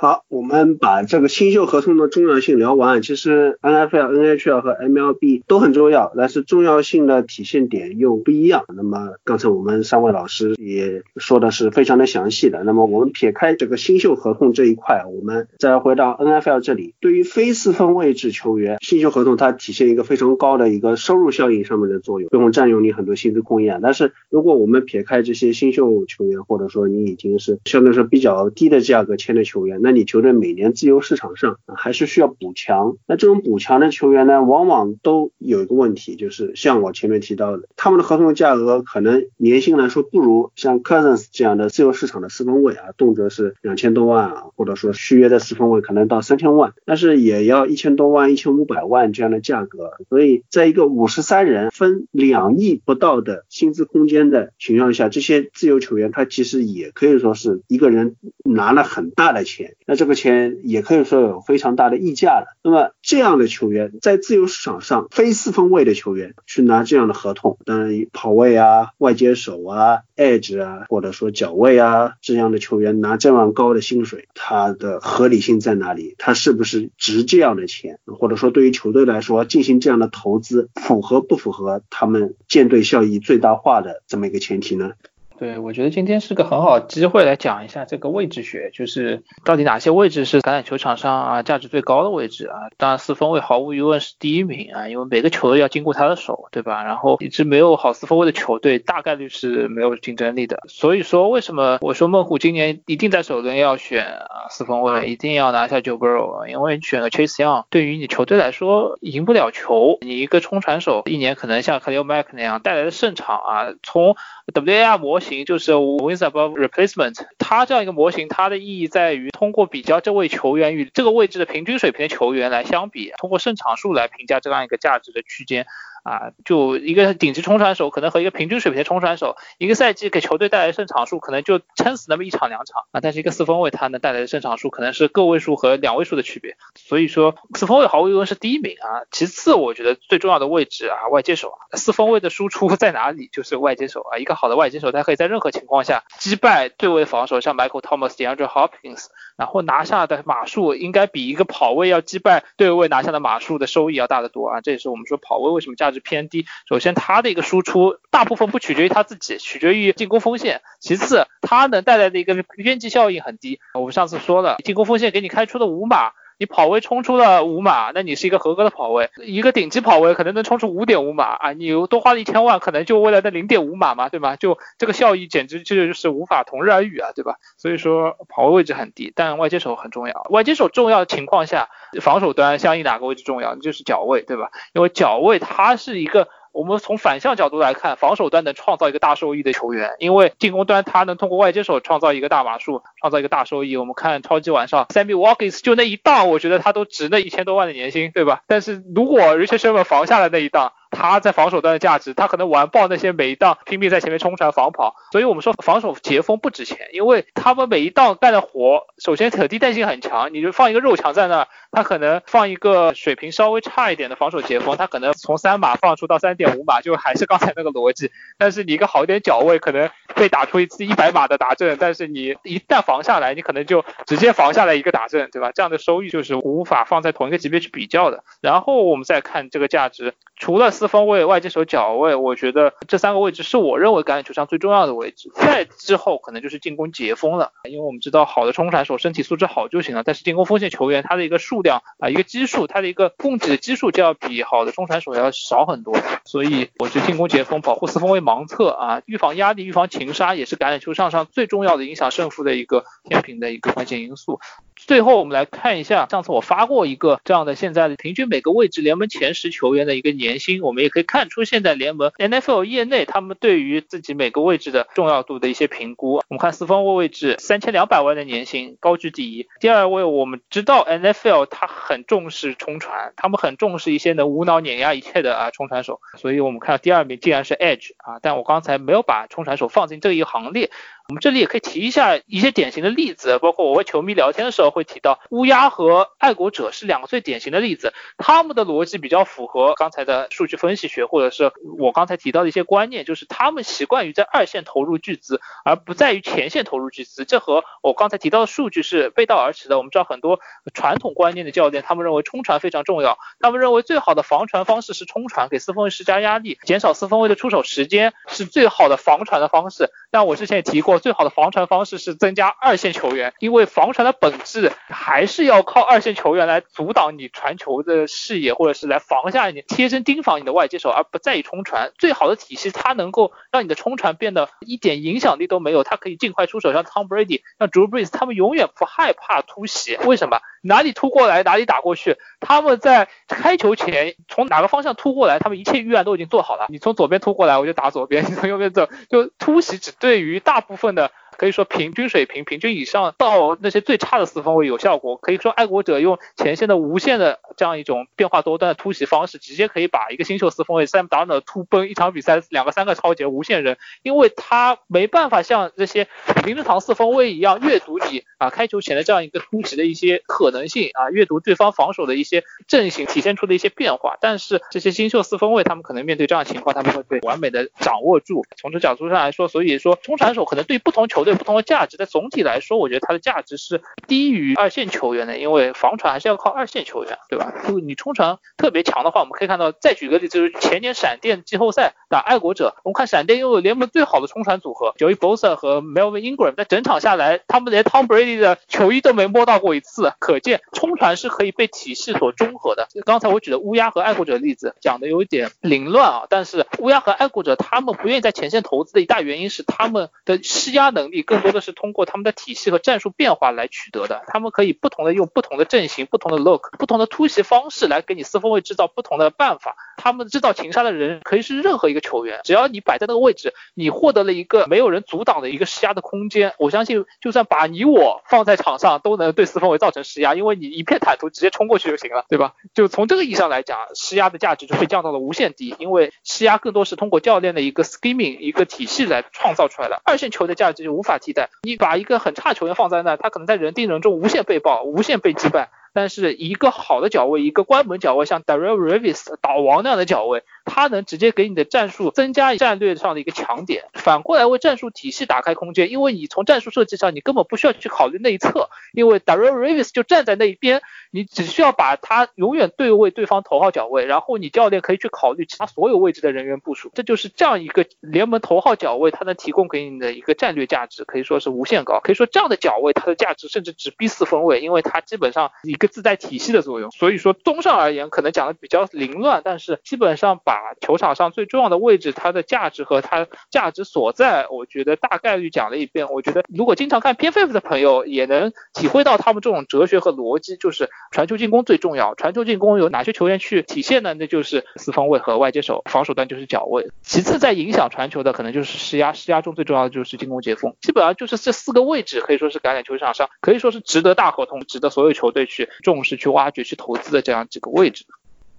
好，我们把这个新秀合同的重要性聊完。其实 NFL、NHL 和 MLB 都很重要，但是重要性的体现点又不一样。那么刚才我们三位老师也说的是非常的详细的。那么我们撇开这个新秀合同这一块，我们再回到 NFL 这里，对于非四分位置球员，新秀合同它体现一个非常高的一个收入效应上面的作用，不用占用你很多薪资空间。但是如果我们撇开这些新秀球员，或者说你已经是相对来说比较低的价格签的球员，那那你球队每年自由市场上还是需要补强。那这种补强的球员呢，往往都有一个问题，就是像我前面提到的，他们的合同价格可能年薪来说不如像 Cousins 这样的自由市场的四分卫啊，动辄是两千多万啊，或者说续约的四分卫可能到三千万，但是也要一千多万、一千五百万这样的价格。所以在一个五十三人分两亿不到的薪资空间的情况下，这些自由球员他其实也可以说是一个人拿了很大的钱。那这个钱也可以说有非常大的溢价了。那么这样的球员在自由市场上，非四分卫的球员去拿这样的合同，当然跑位啊、外接手啊、edge 啊，或者说脚位啊这样的球员拿这样高的薪水，他的合理性在哪里？他是不是值这样的钱？或者说对于球队来说，进行这样的投资，符合不符合他们舰队效益最大化的这么一个前提呢？对，我觉得今天是个很好机会来讲一下这个位置学，就是到底哪些位置是橄榄球场上啊价值最高的位置啊？当然四分卫毫无疑问是第一名啊，因为每个球队要经过他的手，对吧？然后一支没有好四分卫的球队，大概率是没有竞争力的。所以说，为什么我说孟虎今年一定在首轮要选啊四分卫，一定要拿下 Joe Burrow，因为选个 Chase Young 对于你球队来说赢不了球，你一个冲传手一年可能像 Khalil Mack 那样带来的胜场啊，从 WAR 模就是 Wins Above Replacement，它这样一个模型，它的意义在于通过比较这位球员与这个位置的平均水平的球员来相比，通过胜场数来评价这样一个价值的区间。啊，就一个顶级冲传手，可能和一个平均水平的冲传手，一个赛季给球队带来的胜场数可能就撑死那么一场两场啊。但是一个四分卫，他能带来的胜场数可能是个位数和两位数的区别。所以说，四分卫毫无疑问是第一名啊。其次，我觉得最重要的位置啊，外接手啊，四分卫的输出 <laughs> 在哪里？就是外接手啊。一个好的外接手，他可以在任何情况下击败对位防守，像 Michael Thomas、DeAndre Hopkins，然后拿下的码数应该比一个跑位要击败对位拿下的码数的收益要大得多啊。这也是我们说跑位为什么价值偏低。首先，他的一个输出大部分不取决于他自己，取决于进攻锋线。其次，他能带来的一个边际效应很低。我们上次说了，进攻锋线给你开出的五码，你跑位冲出了五码，那你是一个合格的跑位。一个顶级跑位可能能冲出五点五码啊，你多花了一千万，可能就为了那零点五码嘛，对吗？就这个效益简直就是无法同日而语啊，对吧？所以说跑位位置很低，但外接手很重要。外接手重要的情况下，防守端相应哪个位置重要？就是脚位，对吧？因为脚位它是一个。我们从反向角度来看，防守端能创造一个大收益的球员，因为进攻端他能通过外接手创造一个大码数，创造一个大收益。我们看超级晚上，Sammy Watkins 就那一档，我觉得他都值那一千多万的年薪，对吧？但是如果 Richard Sherman 防下了那一档，他在防守端的价值，他可能完爆那些每一档拼命在前面冲传防跑。所以我们说防守截锋不值钱，因为他们每一档干的活，首先可替代性很强，你就放一个肉墙在那，他可能放一个水平稍微差一点的防守截锋，他可能从三码放出到三点五码，就还是刚才那个逻辑。但是你一个好一点脚位，可能被打出一次一百码的打阵，但是你一旦防下来，你可能就直接防下来一个打阵，对吧？这样的收益就是无法放在同一个级别去比较的。然后我们再看这个价值，除了四分位、外接手、脚位，我觉得这三个位置是我认为橄榄球上最重要的位置。再之后可能就是进攻截锋了，因为我们知道好的冲传手身体素质好就行了，但是进攻锋线球员他的一个数量啊，一个基数，他的一个供给的基数就要比好的冲传手要少很多。所以我觉得进攻截锋、保护四分位盲测啊，预防压力、预防情杀，也是橄榄球场上最重要的影响胜负的一个天平的一个关键因素。最后我们来看一下，上次我发过一个这样的现在的平均每个位置联盟前十球员的一个年年薪，我们也可以看出现在联盟 NFL 业内他们对于自己每个位置的重要度的一些评估。我们看四分卫位置三千两百万的年薪高居第一，第二位我们知道 NFL 他很重视冲传，他们很重视一些能无脑碾压一切的啊冲传手，所以我们看到第二名竟然是 Edge 啊，但我刚才没有把冲传手放进这一行列。我们这里也可以提一下一些典型的例子，包括我和球迷聊天的时候会提到，乌鸦和爱国者是两个最典型的例子，他们的逻辑比较符合刚才的数据分析学，或者是我刚才提到的一些观念，就是他们习惯于在二线投入巨资，而不在于前线投入巨资，这和我刚才提到的数据是背道而驰的。我们知道很多传统观念的教练，他们认为冲传非常重要，他们认为最好的防传方式是冲传，给四分卫施加压力，减少四分卫的出手时间，是最好的防传的方式。但我之前也提过，最好的防传方式是增加二线球员，因为防传的本质还是要靠二线球员来阻挡你传球的视野，或者是来防下你贴身盯防你的外接手，而不在于冲传。最好的体系，它能够让你的冲传变得一点影响力都没有，它可以尽快出手，像 Tom Brady、像 Drew Brees，他们永远不害怕突袭。为什么？哪里突过来哪里打过去。他们在开球前从哪个方向突过来，他们一切预案都已经做好了。你从左边突过来，我就打左边；你从右边走，就突袭只对于大部分问的可以说平均水平、平均以上到那些最差的四分卫有效果。可以说爱国者用前线的无限的这样一种变化多端的突袭方式，直接可以把一个新秀四分卫 Sam Darnold 突崩一场比赛两个三个超节无限人，因为他没办法像这些林志堂四分卫一样阅读你啊开球前的这样一个突袭的一些可能性啊，阅读对方防守的一些阵型体现出的一些变化。但是这些新秀四分卫他们可能面对这样的情况，他们会被完美的掌握住。从这角度上来说，所以说中传手可能对不同球队。对不同的价值，但总体来说，我觉得它的价值是低于二线球员的，因为防传还是要靠二线球员，对吧？就你冲传特别强的话，我们可以看到，再举个例子，就是前年闪电季后赛打爱国者，我们看闪电拥有联盟最好的冲传组合，Joey Bosa 和 Melvin Ingram，在整场下来，他们连 Tom Brady 的球衣都没摸到过一次，可见冲传是可以被体系所中和的。刚才我举的乌鸦和爱国者的例子讲的有一点凌乱啊，但是乌鸦和爱国者他们不愿意在前线投资的一大原因是他们的施压能力。更多的是通过他们的体系和战术变化来取得的，他们可以不同的用不同的阵型、不同的 look、不同的突袭方式来给你四分卫制造不同的办法。他们制造情杀的人可以是任何一个球员，只要你摆在那个位置，你获得了一个没有人阻挡的一个施压的空间。我相信，就算把你我放在场上，都能对四分卫造成施压，因为你一片坦途直接冲过去就行了，对吧？就从这个意义上来讲，施压的价值就被降到了无限低，因为施压更多是通过教练的一个 scheming 一个体系来创造出来的。二线球的价值就无法法替代。你把一个很差球员放在那，他可能在人盯人中无限被爆，无限被击败。但是一个好的脚位，一个关门脚位，像 Daryl Revis 导王那样的脚位，他能直接给你的战术增加战略上的一个强点，反过来为战术体系打开空间。因为你从战术设计上，你根本不需要去考虑内侧，因为 Daryl Revis 就站在那一边，你只需要把他永远对位对方头号脚位，然后你教练可以去考虑其他所有位置的人员部署。这就是这样一个联盟头号脚位，它能提供给你的一个战略价值，可以说是无限高。可以说这样的脚位，它的价值甚至只逼四分位，因为它基本上你一个。自带体系的作用，所以说综上而言，可能讲的比较凌乱，但是基本上把球场上最重要的位置，它的价值和它价值所在，我觉得大概率讲了一遍。我觉得如果经常看 PFF 的朋友，也能体会到他们这种哲学和逻辑，就是传球进攻最重要，传球进攻有哪些球员去体现呢？那就是四方位和外接手，防守端就是脚位，其次在影响传球的可能就是施压，施压中最重要的就是进攻截锋，基本上就是这四个位置可以说是橄榄球场上可以说是值得大合同，值得所有球队去。重视去挖掘、去投资的这样几个位置。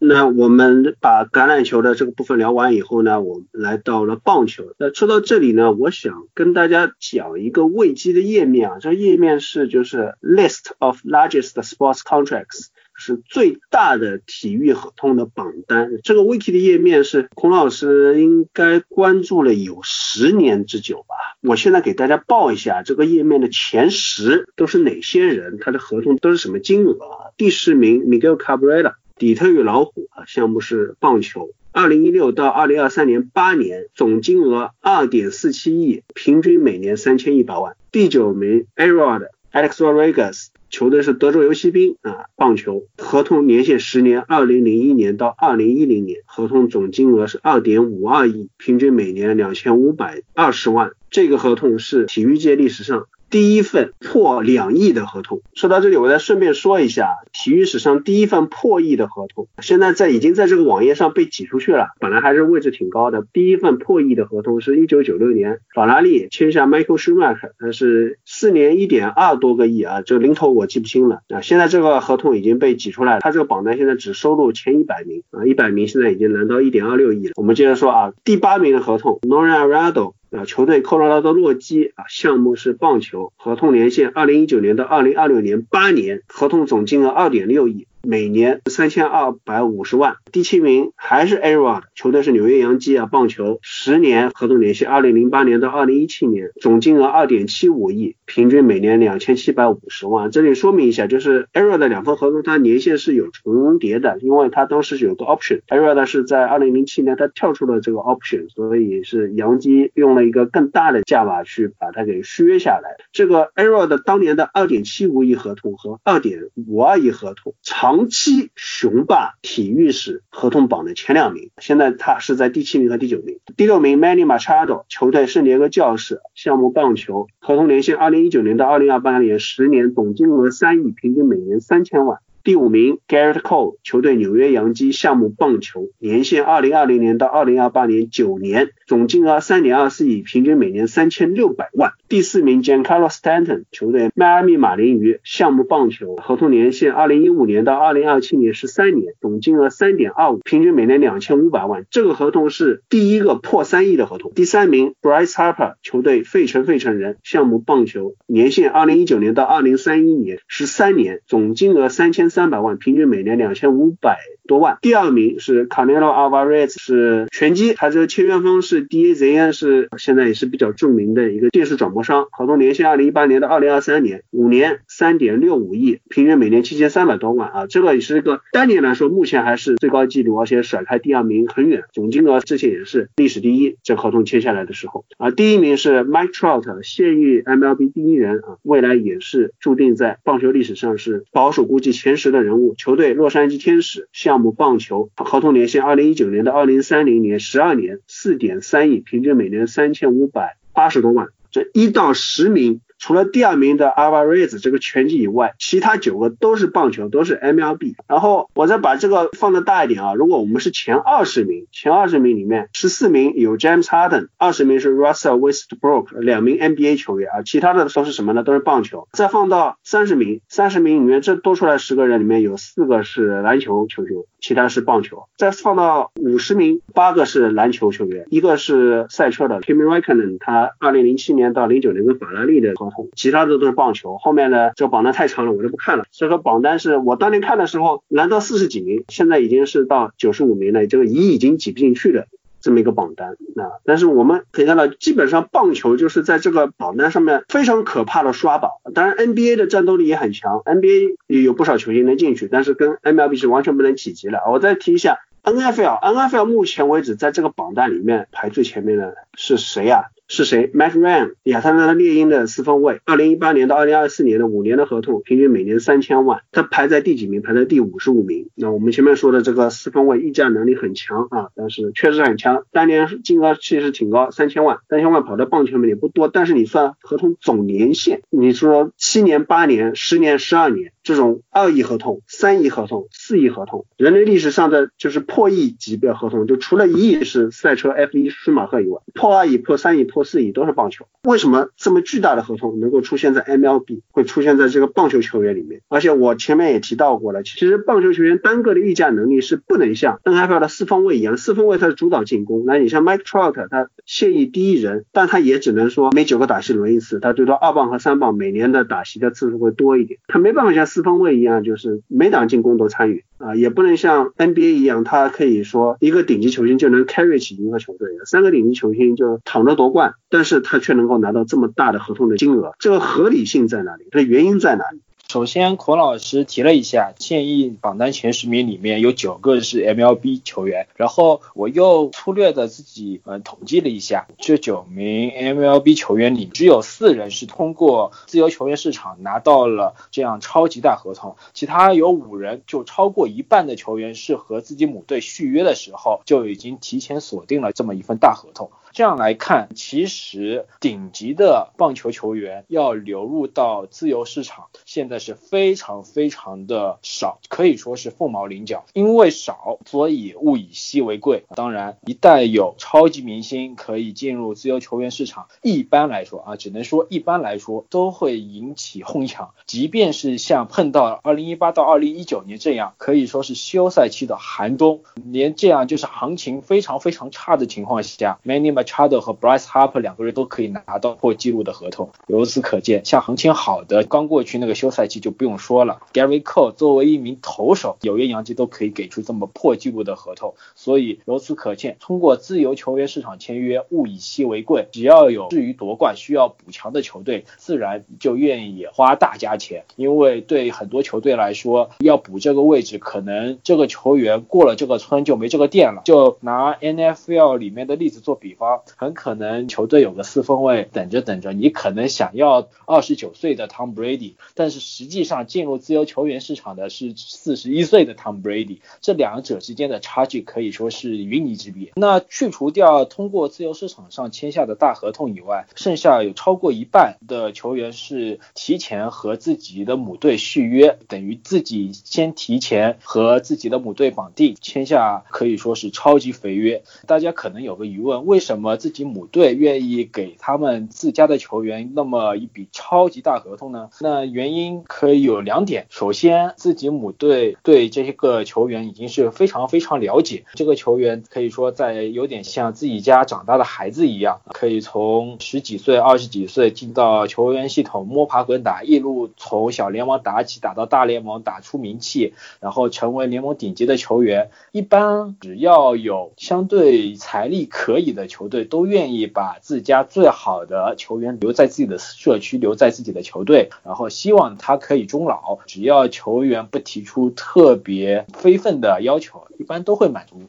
那我们把橄榄球的这个部分聊完以后呢，我们来到了棒球。那说到这里呢，我想跟大家讲一个位机的页面啊，这页面是就是 List of Largest Sports Contracts，是最大的体育合同的榜单。这个 Wiki 的页面是孔老师应该关注了有十年之久吧。我现在给大家报一下这个页面的前十都是哪些人，他的合同都是什么金额啊？第十名 Miguel Cabrera。底特律老虎啊，项目是棒球。二零一六到二零二三年八年，总金额二点四七亿，平均每年三千一百万。第九名 a r o d Alex Rodriguez，球队是德州游骑兵啊，棒球合同年限十年，二零零一年到二零一零年，合同总金额是二点五二亿，平均每年两千五百二十万。这个合同是体育界历史上。第一份破两亿的合同，说到这里，我再顺便说一下，体育史上第一份破亿的合同，现在在已经在这个网页上被挤出去了。本来还是位置挺高的，第一份破亿的合同是一九九六年法拉利签下 Michael Schumacher，那是四年一点二多个亿啊，这个零头我记不清了啊。现在这个合同已经被挤出来了，他这个榜单现在只收录前一百名啊，一百名现在已经难到一点二六亿了。我们接着说啊，第八名的合同，Nora Arado。啊，球队科罗拉多洛基啊，项目是棒球，合同年限二零一九年到二零二六年八年，合同总金额二点六亿。每年三千二百五十万。第七名还是 a r o d 球队是纽约洋基啊，棒球十年合同年限，二零零八年到二零一七年，总金额二点七五亿，平均每年两千七百五十万。这里说明一下，就是 a r o d 两份合同它年限是有重叠的，因为它当时有个 option。a r o d 是在二零零七年它跳出了这个 option，所以是洋基用了一个更大的价码去把它给续约下来。这个 a r o d 当年的二点七五亿合同和二点五二亿合同长。长期雄霸体育史合同榜的前两名，现在他是在第七名和第九名。第六名 Manny Machado，球队圣迭戈教士，项目棒球，合同年限二零一九年到二零二八年，十年，总金额三亿，平均每年三千万。第五名 Garrett Cole，球队纽约洋基项目棒球，年限二零二零年到二零二八年九年，总金额三点二四亿，平均每年三千六百万。第四名 Giancarlo Stanton，球队迈阿密马林鱼项目棒球，合同年限二零一五年到二零二七年十三年，总金额三点二五，平均每年两千五百万。这个合同是第一个破三亿的合同。第三名 Bryce Harper，球队费城费城人项目棒球，年限二零一九年到二零三一年十三年，总金额三千。三三百万，平均每年两千五百多万。第二名是 Canelo Alvarez，是拳击，他这个签约方是 DAZN，是现在也是比较著名的一个电视转播商，合同年限二零一八年到二零二三年，五年三点六五亿，平均每年七千三百多万啊，这个也是一个单年来说，目前还是最高纪录，而且甩开第二名很远，总金额之前也是历史第一。这合同签下来的时候啊，第一名是 Mike Trout，现役 MLB 第一人啊，未来也是注定在棒球历史上是保守估计前。实的人物，球队洛杉矶天使项目棒球，合同年限二零一九年到二零三零年，十二年，四点三亿，平均每年三千五百八十多万。这一到十名。除了第二名的 Alvarez 这个拳击以外，其他九个都是棒球，都是 MLB。然后我再把这个放的大一点啊，如果我们是前二十名，前二十名里面十四名有 James Harden，二十名是 Russell Westbrook，两名 NBA 球员啊，其他的都是什么呢？都是棒球。再放到三十名，三十名里面这多出来十个人里面有四个是篮球球员，其他是棒球。再放到五十名，八个是篮球球员，一个是赛车的 Kimi Raikkonen，他二零零七年到零九年跟法拉利的。其他的都是棒球，后面的这个榜单太长了，我就不看了。所以说榜单是我当年看的时候难到四十几名，现在已经是到九十五名了，这个一已经挤不进去的这么一个榜单啊。但是我们可以看到，基本上棒球就是在这个榜单上面非常可怕的刷榜。当然 NBA 的战斗力也很强，NBA 也有不少球星能进去，但是跟 MLB 是完全不能企及了。我再提一下 NFL，NFL 目前为止在这个榜单里面排最前面的是谁呀？是谁？Matt Ryan，亚特兰大猎鹰的四分卫，二零一八年到二零二四年的五年的合同，平均每年三千万。他排在第几名？排在第五十五名。那我们前面说的这个四分卫溢价能力很强啊，但是确实很强，当年金额其实挺高，三千万。三千万跑到棒球里面也不多，但是你算合同总年限，你说七年、八年、十年、十二年。这种二亿合同、三亿合同、四亿合同，人类历史上的就是破亿级别合同，就除了一亿是赛车 F1 舒马赫以外，破二亿、破三亿、破四亿都是棒球。为什么这么巨大的合同能够出现在 MLB，会出现在这个棒球球员里面？而且我前面也提到过了，其实棒球球员单个的溢价能力是不能像 NFL 的四分卫一样，四分卫他是主导进攻，那你像 Mike Trout，他现役第一人，但他也只能说每九个打席轮一次，他最多二棒和三棒每年的打席的次数会多一点，他没办法像四。四分位一样，就是每档进攻都参与啊，也不能像 NBA 一样，他可以说一个顶级球星就能 carry 起一个球队，三个顶级球星就躺着夺冠，但是他却能够拿到这么大的合同的金额，这个合理性在哪里？它的原因在哪里？首先，孔老师提了一下，现役榜单前十名里面有九个是 MLB 球员。然后我又粗略的自己呃统计了一下，这九名 MLB 球员里，只有四人是通过自由球员市场拿到了这样超级大合同，其他有五人，就超过一半的球员是和自己母队续约的时候就已经提前锁定了这么一份大合同。这样来看，其实顶级的棒球球员要流入到自由市场，现在是非常非常的少，可以说是凤毛麟角。因为少，所以物以稀为贵。当然，一旦有超级明星可以进入自由球员市场，一般来说啊，只能说一般来说都会引起哄抢。即便是像碰到二零一八到二零一九年这样，可以说是休赛期的寒冬，连这样就是行情非常非常差的情况下，Many。Machado 和 Bryce Harper 两个人都可以拿到破纪录的合同。由此可见，像行情好的，刚过去那个休赛期就不用说了。Gary Cole 作为一名投手，纽约洋基都可以给出这么破纪录的合同，所以由此可见，通过自由球员市场签约，物以稀为贵，只要有至于夺冠需要补强的球队，自然就愿意花大价钱，因为对很多球队来说，要补这个位置，可能这个球员过了这个村就没这个店了。就拿 NFL 里面的例子做比方，很可能球队有个四分卫，等着等着，你可能想要二十九岁的 Tom Brady，但是实际上进入自由球员市场的是四十一岁的 Tom Brady，这两者之间的差距可以说是云泥之别。那去除掉通过自由市场上签下的大合同以外，剩下有超过一半的球员是提前和自己的母队续约，等于自己先提前和自己的母队绑定，签下可以说是超级肥约。大家可能有个疑问，为什么么自己母队愿意给他们自家的球员那么一笔超级大合同呢？那原因可以有两点，首先自己母队对这些个球员已经是非常非常了解，这个球员可以说在有点像自己家长大的孩子一样，可以从十几岁、二十几岁进到球员系统摸爬滚打，一路从小联盟打起，打到大联盟，打出名气，然后成为联盟顶级的球员。一般只要有相对财力可以的球队，都愿意把自家最好的球员留在自己的社区，留在自己的球队，然后希望他可以终老。只要球员不提出特别非分的要求，一般都会满足。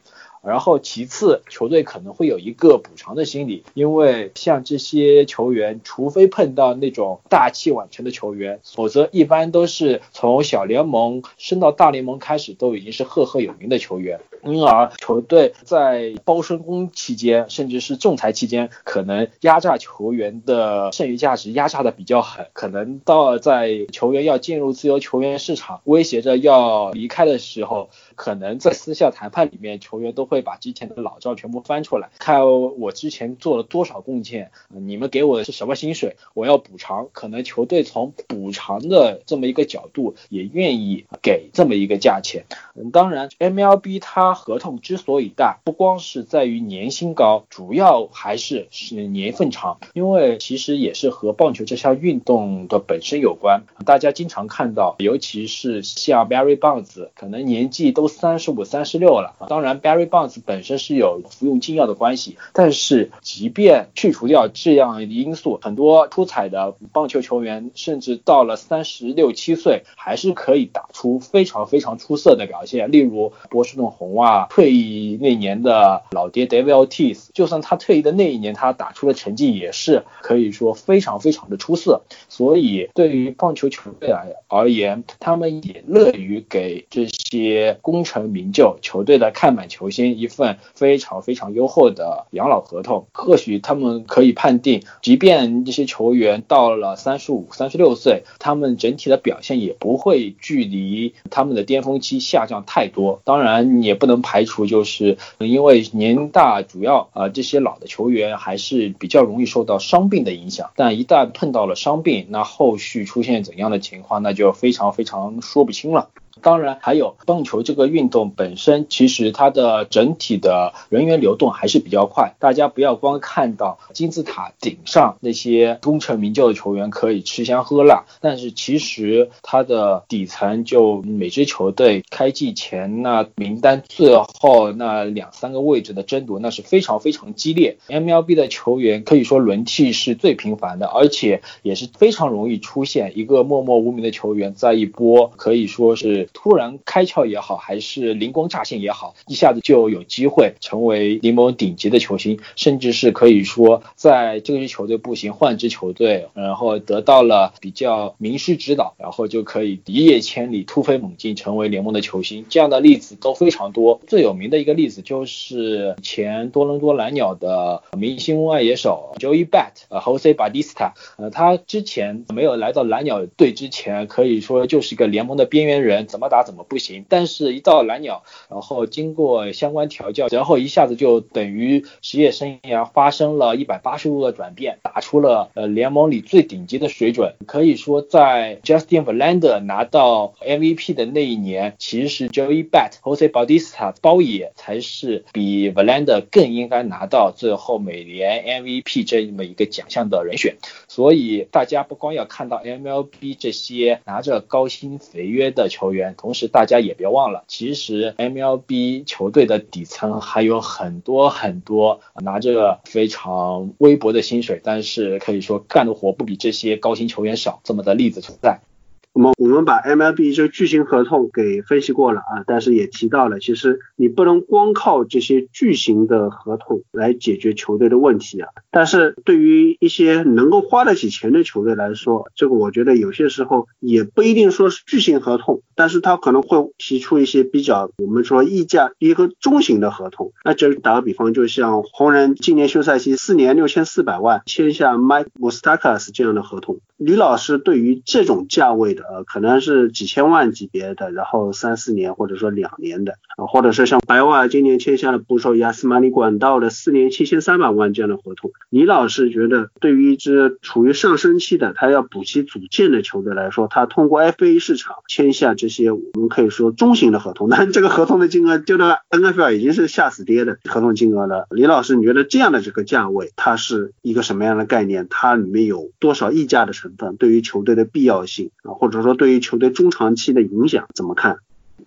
然后其次，球队可能会有一个补偿的心理，因为像这些球员，除非碰到那种大器晚成的球员，否则一般都是从小联盟升到大联盟开始，都已经是赫赫有名的球员。因而球队在包身工期间，甚至是仲裁期间，可能压榨球员的剩余价值压榨的比较狠，可能到在球员要进入自由球员市场，威胁着要离开的时候。可能在私下谈判里面，球员都会把之前的老账全部翻出来，看我之前做了多少贡献，你们给我的是什么薪水，我要补偿。可能球队从补偿的这么一个角度，也愿意给这么一个价钱。嗯，当然，MLB 它合同之所以大，不光是在于年薪高，主要还是是年份长，因为其实也是和棒球这项运动的本身有关。大家经常看到，尤其是像 Barry Bonds，可能年纪都。三十五、三十六了。当然，Barry Bonds 本身是有服用禁药的关系，但是即便去除掉这样因素，很多出彩的棒球球员，甚至到了三十六七岁，还是可以打出非常非常出色的表现。例如波士顿红袜退役那年的老爹 David Ortiz，就算他退役的那一年，他打出的成绩也是可以说非常非常的出色。所以，对于棒球球队而而言，他们也乐于给这些功成名就球队的看板球星一份非常非常优厚的养老合同，或许他们可以判定，即便这些球员到了三十五、三十六岁，他们整体的表现也不会距离他们的巅峰期下降太多。当然，也不能能排除，就是因为年大，主要啊这些老的球员还是比较容易受到伤病的影响。但一旦碰到了伤病，那后续出现怎样的情况，那就非常非常说不清了。当然，还有棒球这个运动本身，其实它的整体的人员流动还是比较快。大家不要光看到金字塔顶上那些功成名就的球员可以吃香喝辣，但是其实它的底层就每支球队开季前那名单最后那两三个位置的争夺，那是非常非常激烈。MLB 的球员可以说轮替是最频繁的，而且也是非常容易出现一个默默无名的球员，在一波可以说是。突然开窍也好，还是灵光乍现也好，一下子就有机会成为联盟顶级的球星，甚至是可以说在这支球队不行，换支球队，然后得到了比较名师指导，然后就可以一夜千里，突飞猛进，成为联盟的球星。这样的例子都非常多。最有名的一个例子就是前多伦多蓝鸟的明星外野手 Joey Bat，呃，Jose Bautista，呃，他之前没有来到蓝鸟队之前，可以说就是一个联盟的边缘人，怎？么打怎么不行。但是，一到蓝鸟，然后经过相关调教，然后一下子就等于职业生涯发生了一百八十度的转变，打出了呃联盟里最顶级的水准。可以说，在 Justin v e l a n d e r 拿到 MVP 的那一年，其实是 Joey Bat、Jose Bautista 包野才是比 v e l a n d e r 更应该拿到最后美联 MVP 这么一个奖项的人选。所以，大家不光要看到 MLB 这些拿着高薪肥约的球员，同时大家也别忘了，其实 MLB 球队的底层还有很多很多拿着非常微薄的薪水，但是可以说干的活不比这些高薪球员少这么的例子存在。那么我们把 MLB 这个巨型合同给分析过了啊，但是也提到了，其实你不能光靠这些巨型的合同来解决球队的问题啊。但是对于一些能够花得起钱的球队来说，这个我觉得有些时候也不一定说是巨型合同，但是他可能会提出一些比较我们说溢价一个中型的合同。那就打个比方，就像红人今年休赛期四年六千四百万签下 Mike Moustakas 这样的合同，李老师对于这种价位的。呃，可能是几千万级别的，然后三四年或者说两年的，啊，或者是像白袜今年签下了捕手亚斯马里管道的四年七千三百万这样的合同，李老师觉得对于一支处于上升期的，他要补齐组建的球队来说，他通过 FA 市场签下这些我们可以说中型的合同，那这个合同的金额就到 NFL 已经是吓死跌的合同金额了。李老师，你觉得这样的这个价位，它是一个什么样的概念？它里面有多少溢价的成分？对于球队的必要性啊，或者者说对于球队中长期的影响怎么看？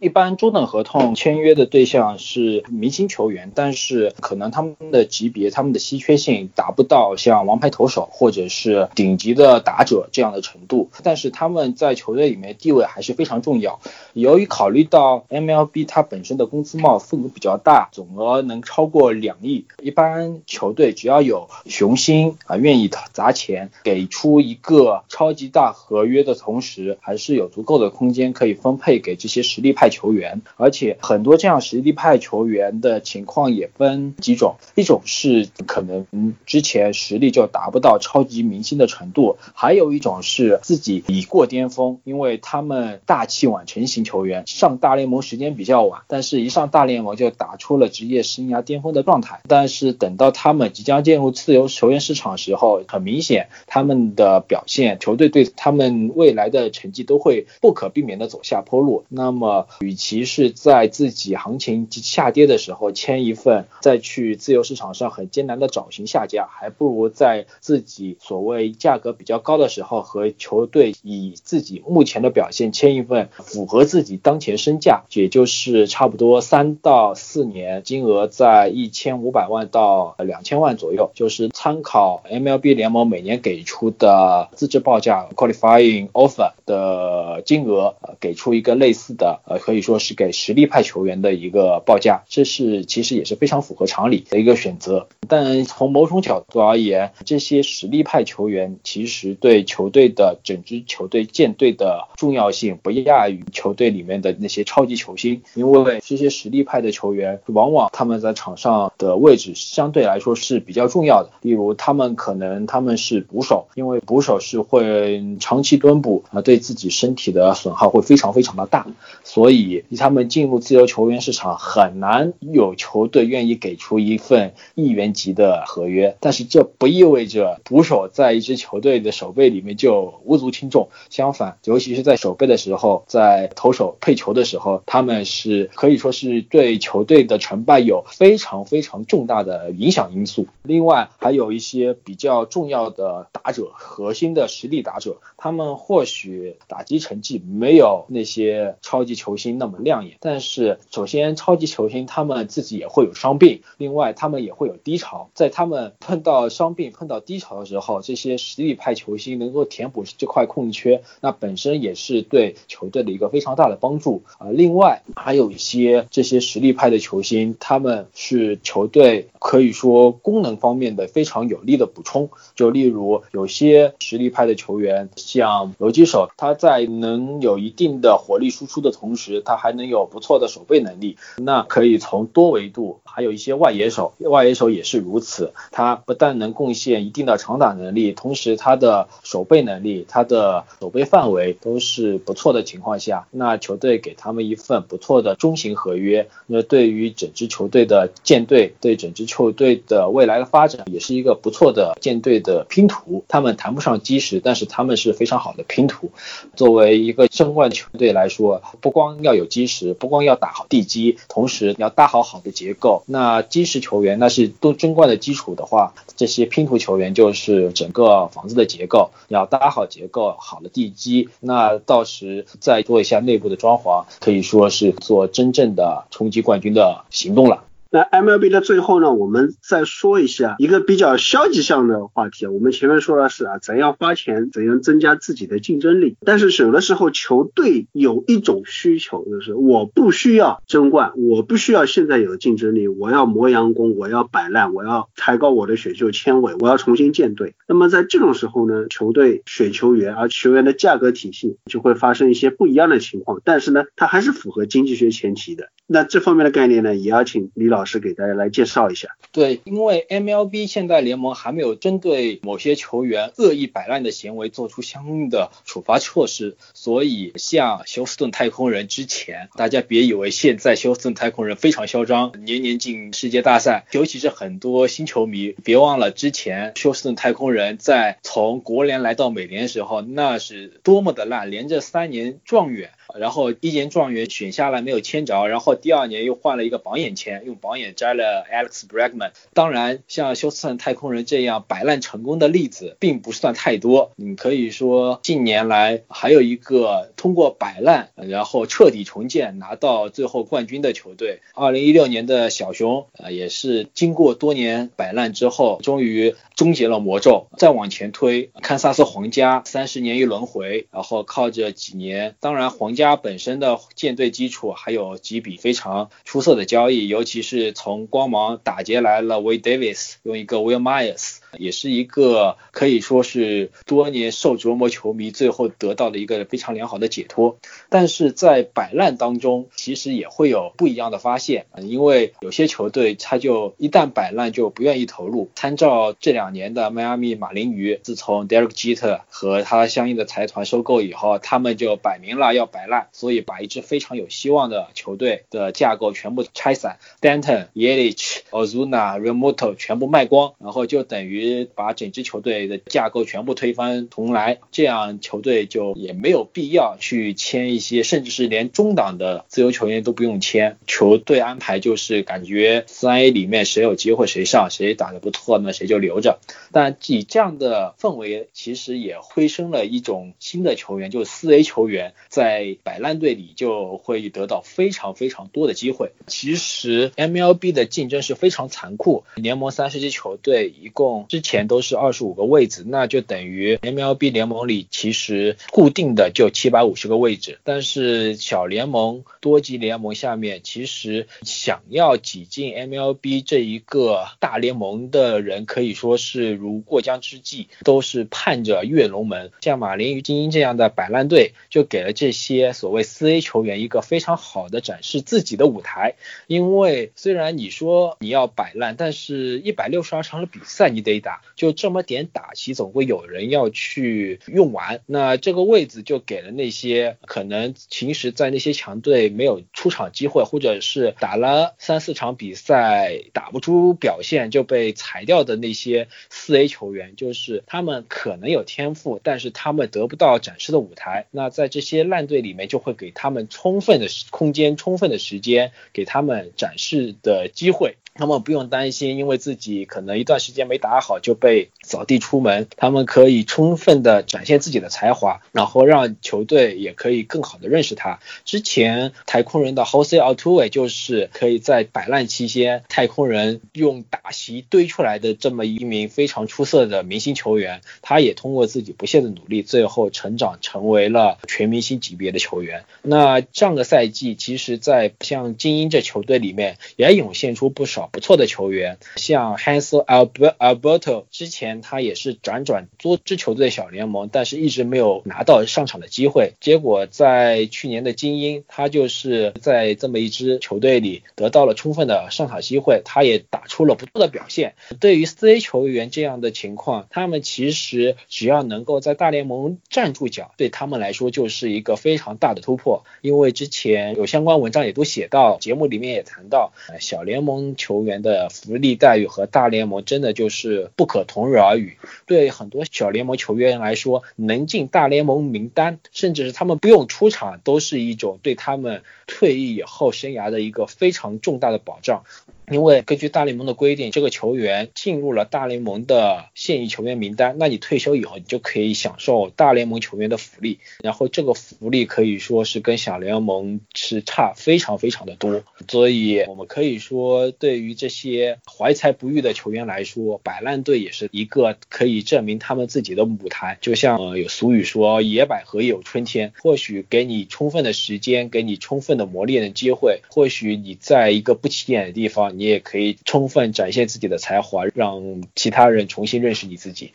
一般中等合同签约的对象是明星球员，但是可能他们的级别、他们的稀缺性达不到像王牌投手或者是顶级的打者这样的程度，但是他们在球队里面地位还是非常重要。由于考虑到 MLB 它本身的工资帽份额比较大，总额能超过两亿，一般球队只要有雄心啊，愿意砸钱给出一个超级大合约的同时，还是有足够的空间可以分配给这些实力派。球员，而且很多这样实力派球员的情况也分几种，一种是可能之前实力就达不到超级明星的程度，还有一种是自己已过巅峰，因为他们大器晚成型球员上大联盟时间比较晚，但是一上大联盟就打出了职业生涯巅峰的状态，但是等到他们即将进入自由球员市场的时候，很明显他们的表现，球队对他们未来的成绩都会不可避免的走下坡路，那么。与其是在自己行情下跌的时候签一份，再去自由市场上很艰难的找寻下家，还不如在自己所谓价格比较高的时候和球队以自己目前的表现签一份符合自己当前身价，也就是差不多三到四年，金额在一千五百万到两千万左右，就是参考 MLB 联盟每年给出的资质报价 qualifying offer 的金额，给出一个类似的呃。可以说是给实力派球员的一个报价，这是其实也是非常符合常理的一个选择。但从某种角度而言，这些实力派球员其实对球队的整支球队建队的重要性不亚于球队里面的那些超级球星，因为这些实力派的球员往往他们在场上的位置相对来说是比较重要的。例如，他们可能他们是捕手，因为捕手是会长期蹲捕啊，对自己身体的损耗会非常非常的大，所以。以他们进入自由球员市场很难有球队愿意给出一份亿元级的合约，但是这不意味着捕手在一支球队的守备里面就无足轻重。相反，尤其是在守备的时候，在投手配球的时候，他们是可以说是对球队的成败有非常非常重大的影响因素。另外，还有一些比较重要的打者，核心的实力打者，他们或许打击成绩没有那些超级球星。那么亮眼，但是首先超级球星他们自己也会有伤病，另外他们也会有低潮，在他们碰到伤病、碰到低潮的时候，这些实力派球星能够填补这块空缺，那本身也是对球队的一个非常大的帮助。啊。另外还有一些这些实力派的球星，他们是球队可以说功能方面的非常有力的补充，就例如有些实力派的球员，像游击手，他在能有一定的火力输出的同时，他还能有不错的守备能力，那可以从多维度，还有一些外野手，外野手也是如此，他不但能贡献一定的长打能力，同时他的守备能力，他的守备范围都是不错的情况下，那球队给他们一份不错的中型合约，那对于整支球队的建队，对整支球队的未来的发展，也是一个不错的建队的拼图。他们谈不上基石，但是他们是非常好的拼图。作为一个争冠球队来说，不光要有基石，不光要打好地基，同时要搭好好的结构。那基石球员那是都争冠的基础的话，这些拼图球员就是整个房子的结构，要搭好结构，好的地基。那到时再做一下内部的装潢，可以说是做真正的冲击冠军的行动了。那 MLB 的最后呢，我们再说一下一个比较消极向的话题。我们前面说的是啊，怎样花钱，怎样增加自己的竞争力。但是有的时候球队有一种需求，就是我不需要争冠，我不需要现在有竞争力，我要磨洋工，我要摆烂，我要抬高我的选秀签位，我要重新建队。那么在这种时候呢，球队选球员，而球员的价格体系就会发生一些不一样的情况。但是呢，它还是符合经济学前提的。那这方面的概念呢，也要请李老。师给大家来介绍一下。对，因为 MLB 现在联盟还没有针对某些球员恶意摆烂的行为做出相应的处罚措施，所以像休斯顿太空人之前，大家别以为现在休斯顿太空人非常嚣张，年年进世界大赛，尤其是很多新球迷，别忘了之前休斯顿太空人在从国联来到美联的时候，那是多么的烂，连着三年状元。然后一年状元选下来没有签着，然后第二年又换了一个榜眼签，用榜眼摘了 Alex Bregman。当然，像休斯顿太空人这样摆烂成功的例子并不算太多。你可以说近年来还有一个通过摆烂然后彻底重建拿到最后冠军的球队，二零一六年的小熊啊也是经过多年摆烂之后，终于终结了魔咒。再往前推，堪萨斯皇家三十年一轮回，然后靠着几年，当然皇。家本身的舰队基础，还有几笔非常出色的交易，尤其是从光芒打劫来了 Wade Davis，用一个 Will Myers。也是一个可以说是多年受折磨球迷最后得到的一个非常良好的解脱，但是在摆烂当中，其实也会有不一样的发现，因为有些球队他就一旦摆烂就不愿意投入。参照这两年的迈阿密马林鱼，自从 Derek Jeter 和他相应的财团收购以后，他们就摆明了要摆烂，所以把一支非常有希望的球队的架构全部拆散，Denton、Yelich、Ozuna、Remoto 全部卖光，然后就等于。把整支球队的架构全部推翻重来，这样球队就也没有必要去签一些，甚至是连中档的自由球员都不用签。球队安排就是感觉三 A 里面谁有机会谁上，谁打得不错那谁就留着。但以这样的氛围，其实也催生了一种新的球员，就是四 A 球员在摆烂队里就会得到非常非常多的机会。其实 MLB 的竞争是非常残酷，联盟三十支球队一共。之前都是二十五个位置，那就等于 MLB 联盟里其实固定的就七百五十个位置。但是小联盟、多级联盟下面，其实想要挤进 MLB 这一个大联盟的人，可以说是如过江之鲫，都是盼着跃龙门。像马林鱼精英这样的摆烂队，就给了这些所谓四 A 球员一个非常好的展示自己的舞台。因为虽然你说你要摆烂，但是一百六十二场的比赛，你得。打就这么点打棋，总会有人要去用完。那这个位置就给了那些可能平时在那些强队没有出场机会，或者是打了三四场比赛打不出表现就被裁掉的那些四 A 球员，就是他们可能有天赋，但是他们得不到展示的舞台。那在这些烂队里面，就会给他们充分的空间、充分的时间，给他们展示的机会。他们不用担心，因为自己可能一段时间没打好就被扫地出门。他们可以充分的展现自己的才华，然后让球队也可以更好的认识他。之前太空人的 Jose Altuve 就是可以在摆烂期间，太空人用打席堆出来的这么一名非常出色的明星球员。他也通过自己不懈的努力，最后成长成为了全明星级别的球员。那上个赛季，其实，在像精英这球队里面，也涌现出不少。不错的球员，像 Hansel Alberto，之前他也是辗转多支球队小联盟，但是一直没有拿到上场的机会。结果在去年的精英，他就是在这么一支球队里得到了充分的上场机会，他也打出了不错的表现。对于四 A 球员这样的情况，他们其实只要能够在大联盟站住脚，对他们来说就是一个非常大的突破。因为之前有相关文章也都写到，节目里面也谈到，小联盟球球员的福利待遇和大联盟真的就是不可同日而语。对很多小联盟球员来说，能进大联盟名单，甚至是他们不用出场，都是一种对他们退役以后生涯的一个非常重大的保障。因为根据大联盟的规定，这个球员进入了大联盟的现役球员名单，那你退休以后，你就可以享受大联盟球员的福利。然后这个福利可以说是跟小联盟是差非常非常的多。所以我们可以说，对于这些怀才不遇的球员来说，摆烂队也是一个可以证明他们自己的舞台。就像呃有俗语说，野百合也有春天。或许给你充分的时间，给你充分的磨练的机会，或许你在一个不起眼的地方。你也可以充分展现自己的才华，让其他人重新认识你自己。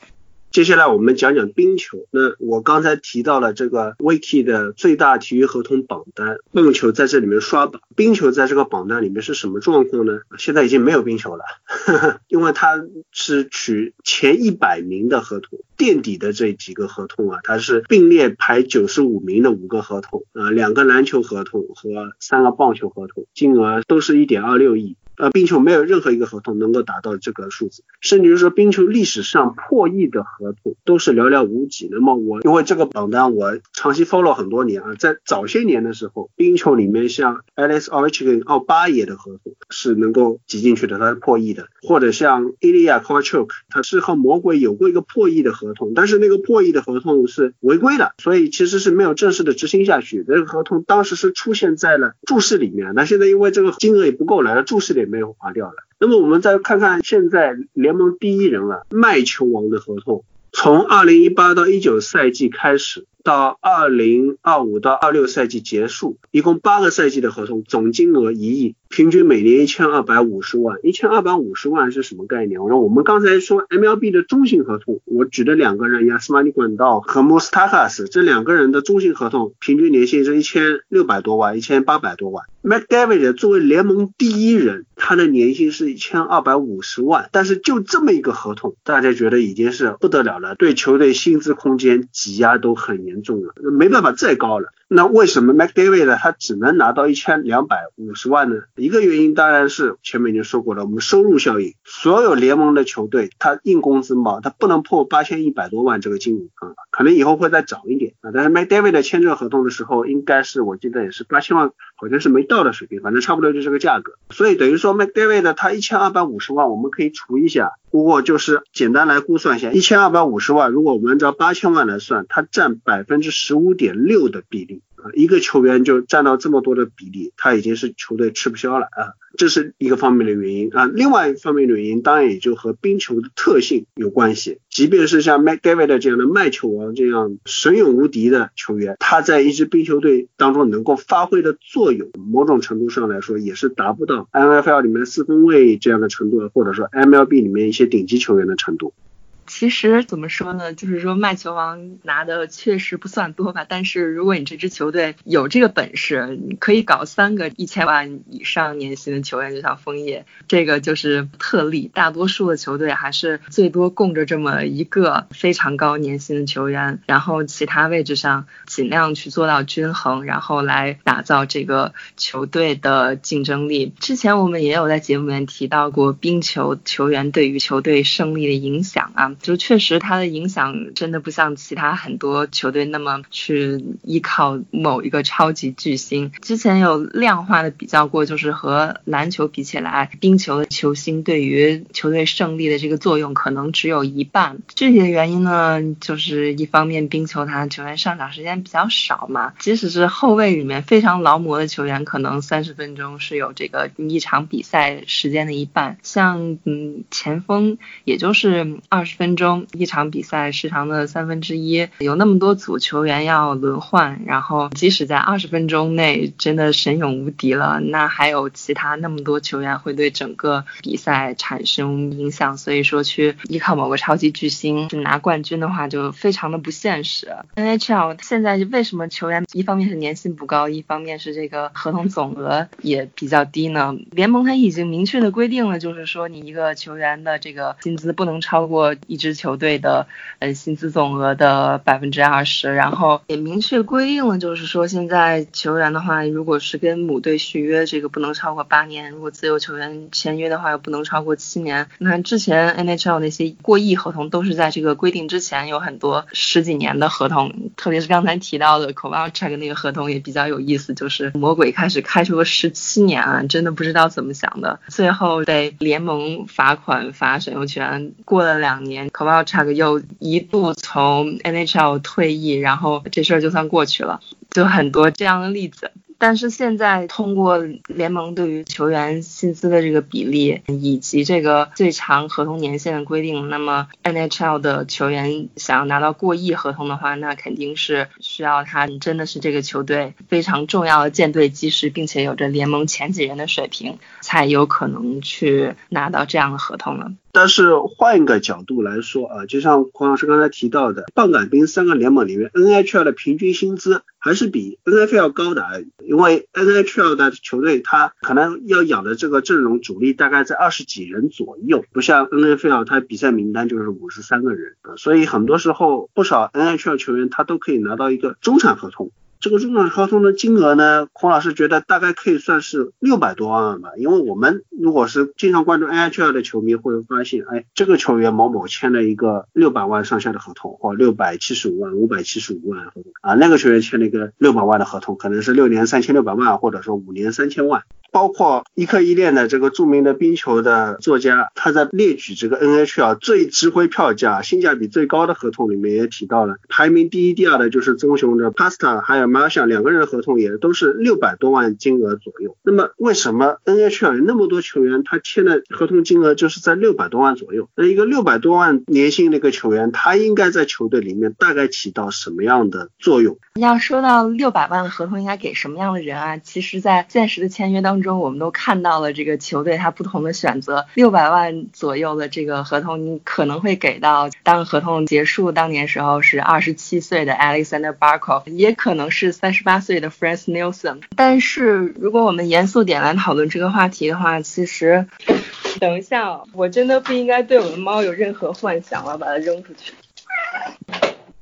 接下来我们讲讲冰球。那我刚才提到了这个 Wiki 的最大体育合同榜单，棒球在这里面刷榜，冰球在这个榜单里面是什么状况呢？现在已经没有冰球了，<laughs> 因为它是取前一百名的合同，垫底的这几个合同啊，它是并列排九十五名的五个合同啊，两个篮球合同和三个棒球合同，金额都是一点二六亿。呃，冰球没有任何一个合同能够达到这个数字，甚至于说冰球历史上破亿的合同都是寥寥无几。那么我因为这个榜单我长期 follow 很多年啊，在早些年的时候，冰球里面像 Alex Ovechkin 奥巴耶的合同是能够挤进去的，他是破亿的，或者像 Ilya Kovalchuk，他是和魔鬼有过一个破亿的合合同，但是那个破亿的合同是违规的，所以其实是没有正式的执行下去。这个合同当时是出现在了注释里面，那现在因为这个金额也不够了，注释里。没有划掉了。那么我们再看看现在联盟第一人了，麦球王的合同，从二零一八到一九赛季开始。到二零二五到二六赛季结束，一共八个赛季的合同，总金额一亿，平均每年一千二百五十万。一千二百五十万是什么概念？我说我们刚才说 MLB 的中性合同，我举的两个人，亚斯马尼管道和莫斯塔卡斯这两个人的中性合同，平均年薪是一千六百多万，一千八百多万。McDavid 作为联盟第一人，他的年薪是一千二百五十万，但是就这么一个合同，大家觉得已经是不得了了，对球队薪资空间挤压都很严重了，没办法再高了。那为什么 McDavid 他只能拿到一千两百五十万呢？一个原因当然是前面已经说过了，我们收入效应，所有联盟的球队他硬工资嘛，他不能破八千一百多万这个金额啊，可能以后会再涨一点啊。但是 McDavid 签这个合同的时候，应该是我记得也是八千万，好像是没到的水平，反正差不多就这个价格。所以等于说 McDavid 他一千二百五十万，我们可以除一下，不过就是简单来估算一下，一千二百五十万，如果我们按照八千万来算，它占百分之十五点六的比例。啊，一个球员就占到这么多的比例，他已经是球队吃不消了啊，这是一个方面的原因啊。另外一方面的原因，当然也就和冰球的特性有关系。即便是像 McDavid 这样的卖球王这样神勇无敌的球员，他在一支冰球队当中能够发挥的作用，某种程度上来说也是达不到 NFL 里面四分卫这样的程度，或者说 MLB 里面一些顶级球员的程度。其实怎么说呢，就是说卖球王拿的确实不算多吧，但是如果你这支球队有这个本事，你可以搞三个一千万以上年薪的球员，就像枫叶，这个就是特例。大多数的球队还是最多供着这么一个非常高年薪的球员，然后其他位置上尽量去做到均衡，然后来打造这个球队的竞争力。之前我们也有在节目里面提到过冰球球员对于球队胜利的影响啊。就确实，它的影响真的不像其他很多球队那么去依靠某一个超级巨星。之前有量化的比较过，就是和篮球比起来，冰球的球星对于球队胜利的这个作用可能只有一半。具体的原因呢，就是一方面冰球它球员上场时间比较少嘛，即使是后卫里面非常劳模的球员，可能三十分钟是有这个一场比赛时间的一半。像嗯前锋，也就是二十分。分钟，一场比赛时长的三分之一，有那么多组球员要轮换，然后即使在二十分钟内真的神勇无敌了，那还有其他那么多球员会对整个比赛产生影响，所以说去依靠某个超级巨星去拿冠军的话，就非常的不现实。NHL 现在为什么球员一方面是年薪不高，一方面是这个合同总额也比较低呢？联盟它已经明确的规定了，就是说你一个球员的这个薪资不能超过一支球队的呃薪资总额的百分之二十，然后也明确规定了，就是说现在球员的话，如果是跟母队续约，这个不能超过八年；如果自由球员签约的话，又不能超过七年。那之前 NHL 那些过亿合同都是在这个规定之前有很多十几年的合同，特别是刚才提到的 Kovalchuk 那个合同也比较有意思，就是魔鬼开始开出了十七年啊，真的不知道。怎么想的？最后被联盟罚款罚选秀权，过了两年 k o v a l c h k 又一度从 NHL 退役，然后这事儿就算过去了，就很多这样的例子。但是现在通过联盟对于球员薪资的这个比例，以及这个最长合同年限的规定，那么 NHL 的球员想要拿到过亿合同的话，那肯定是需要他真的是这个球队非常重要的舰队基石，并且有着联盟前几人的水平，才有可能去拿到这样的合同了。但是换一个角度来说啊，就像黄老师刚才提到的，棒杆兵三个联盟里面，NHL 的平均薪资还是比 NFL 高的，因为 NHL 的球队他可能要养的这个阵容主力大概在二十几人左右，不像 NFL 他比赛名单就是五十三个人，所以很多时候不少 NHL 球员他都可以拿到一个中产合同。这个入场合同的金额呢，孔老师觉得大概可以算是六百多万吧，因为我们如果是经常关注 NHL 的球迷会发现，哎，这个球员某某签了一个六百万上下的合同，或六百七十五万、五百七十五万合同啊，那个球员签了一个六百万的合同，可能是六年三千六百万，或者说五年三千万。包括一刻一练的这个著名的冰球的作家，他在列举这个 NHL 最值回票价、性价比最高的合同里面也提到了，排名第一、第二的就是棕熊的 Pasta 还有 m a r s h a 两个人的合同也都是六百多万金额左右。那么为什么 NHL 有那么多球员他签的合同金额就是在六百多万左右？那一个六百多万年薪的一个球员，他应该在球队里面大概起到什么样的作用？要说到六百万的合同应该给什么样的人啊？其实，在现实的签约当中，中我们都看到了这个球队他不同的选择。六百万左右的这个合同，你可能会给到当合同结束当年时候是二十七岁的 Alexander Barkov，也可能是三十八岁的 Franz Nielsen。但是，如果我们严肃点来讨论这个话题的话，其实，等一下，我真的不应该对我的猫有任何幻想，我要把它扔出去。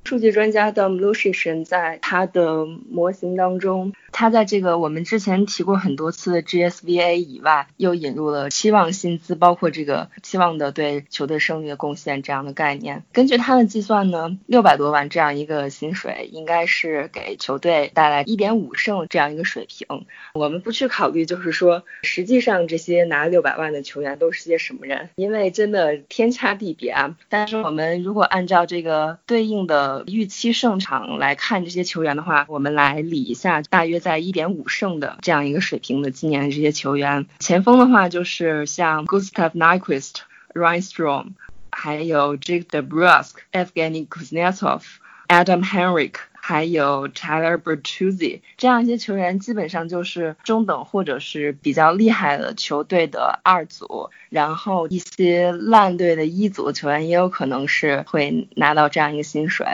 数据专家的 Lucian 在他的模型当中。他在这个我们之前提过很多次的 GSVA 以外，又引入了期望薪资，包括这个期望的对球队胜利的贡献这样的概念。根据他的计算呢，六百多万这样一个薪水，应该是给球队带来一点五胜这样一个水平。我们不去考虑，就是说实际上这些拿六百万的球员都是些什么人，因为真的天差地别啊。但是我们如果按照这个对应的预期胜场来看这些球员的话，我们来理一下，大约。在一点五胜的这样一个水平的今年的这些球员，前锋的话就是像 Gustav Nyquist、Ryan Strom，还有 Jake DeBrusk、Evgeny Kuznetsov、Adam Henrik，还有 Tyler Bertuzzi 这样一些球员，基本上就是中等或者是比较厉害的球队的二组，然后一些烂队的一组球员也有可能是会拿到这样一个薪水。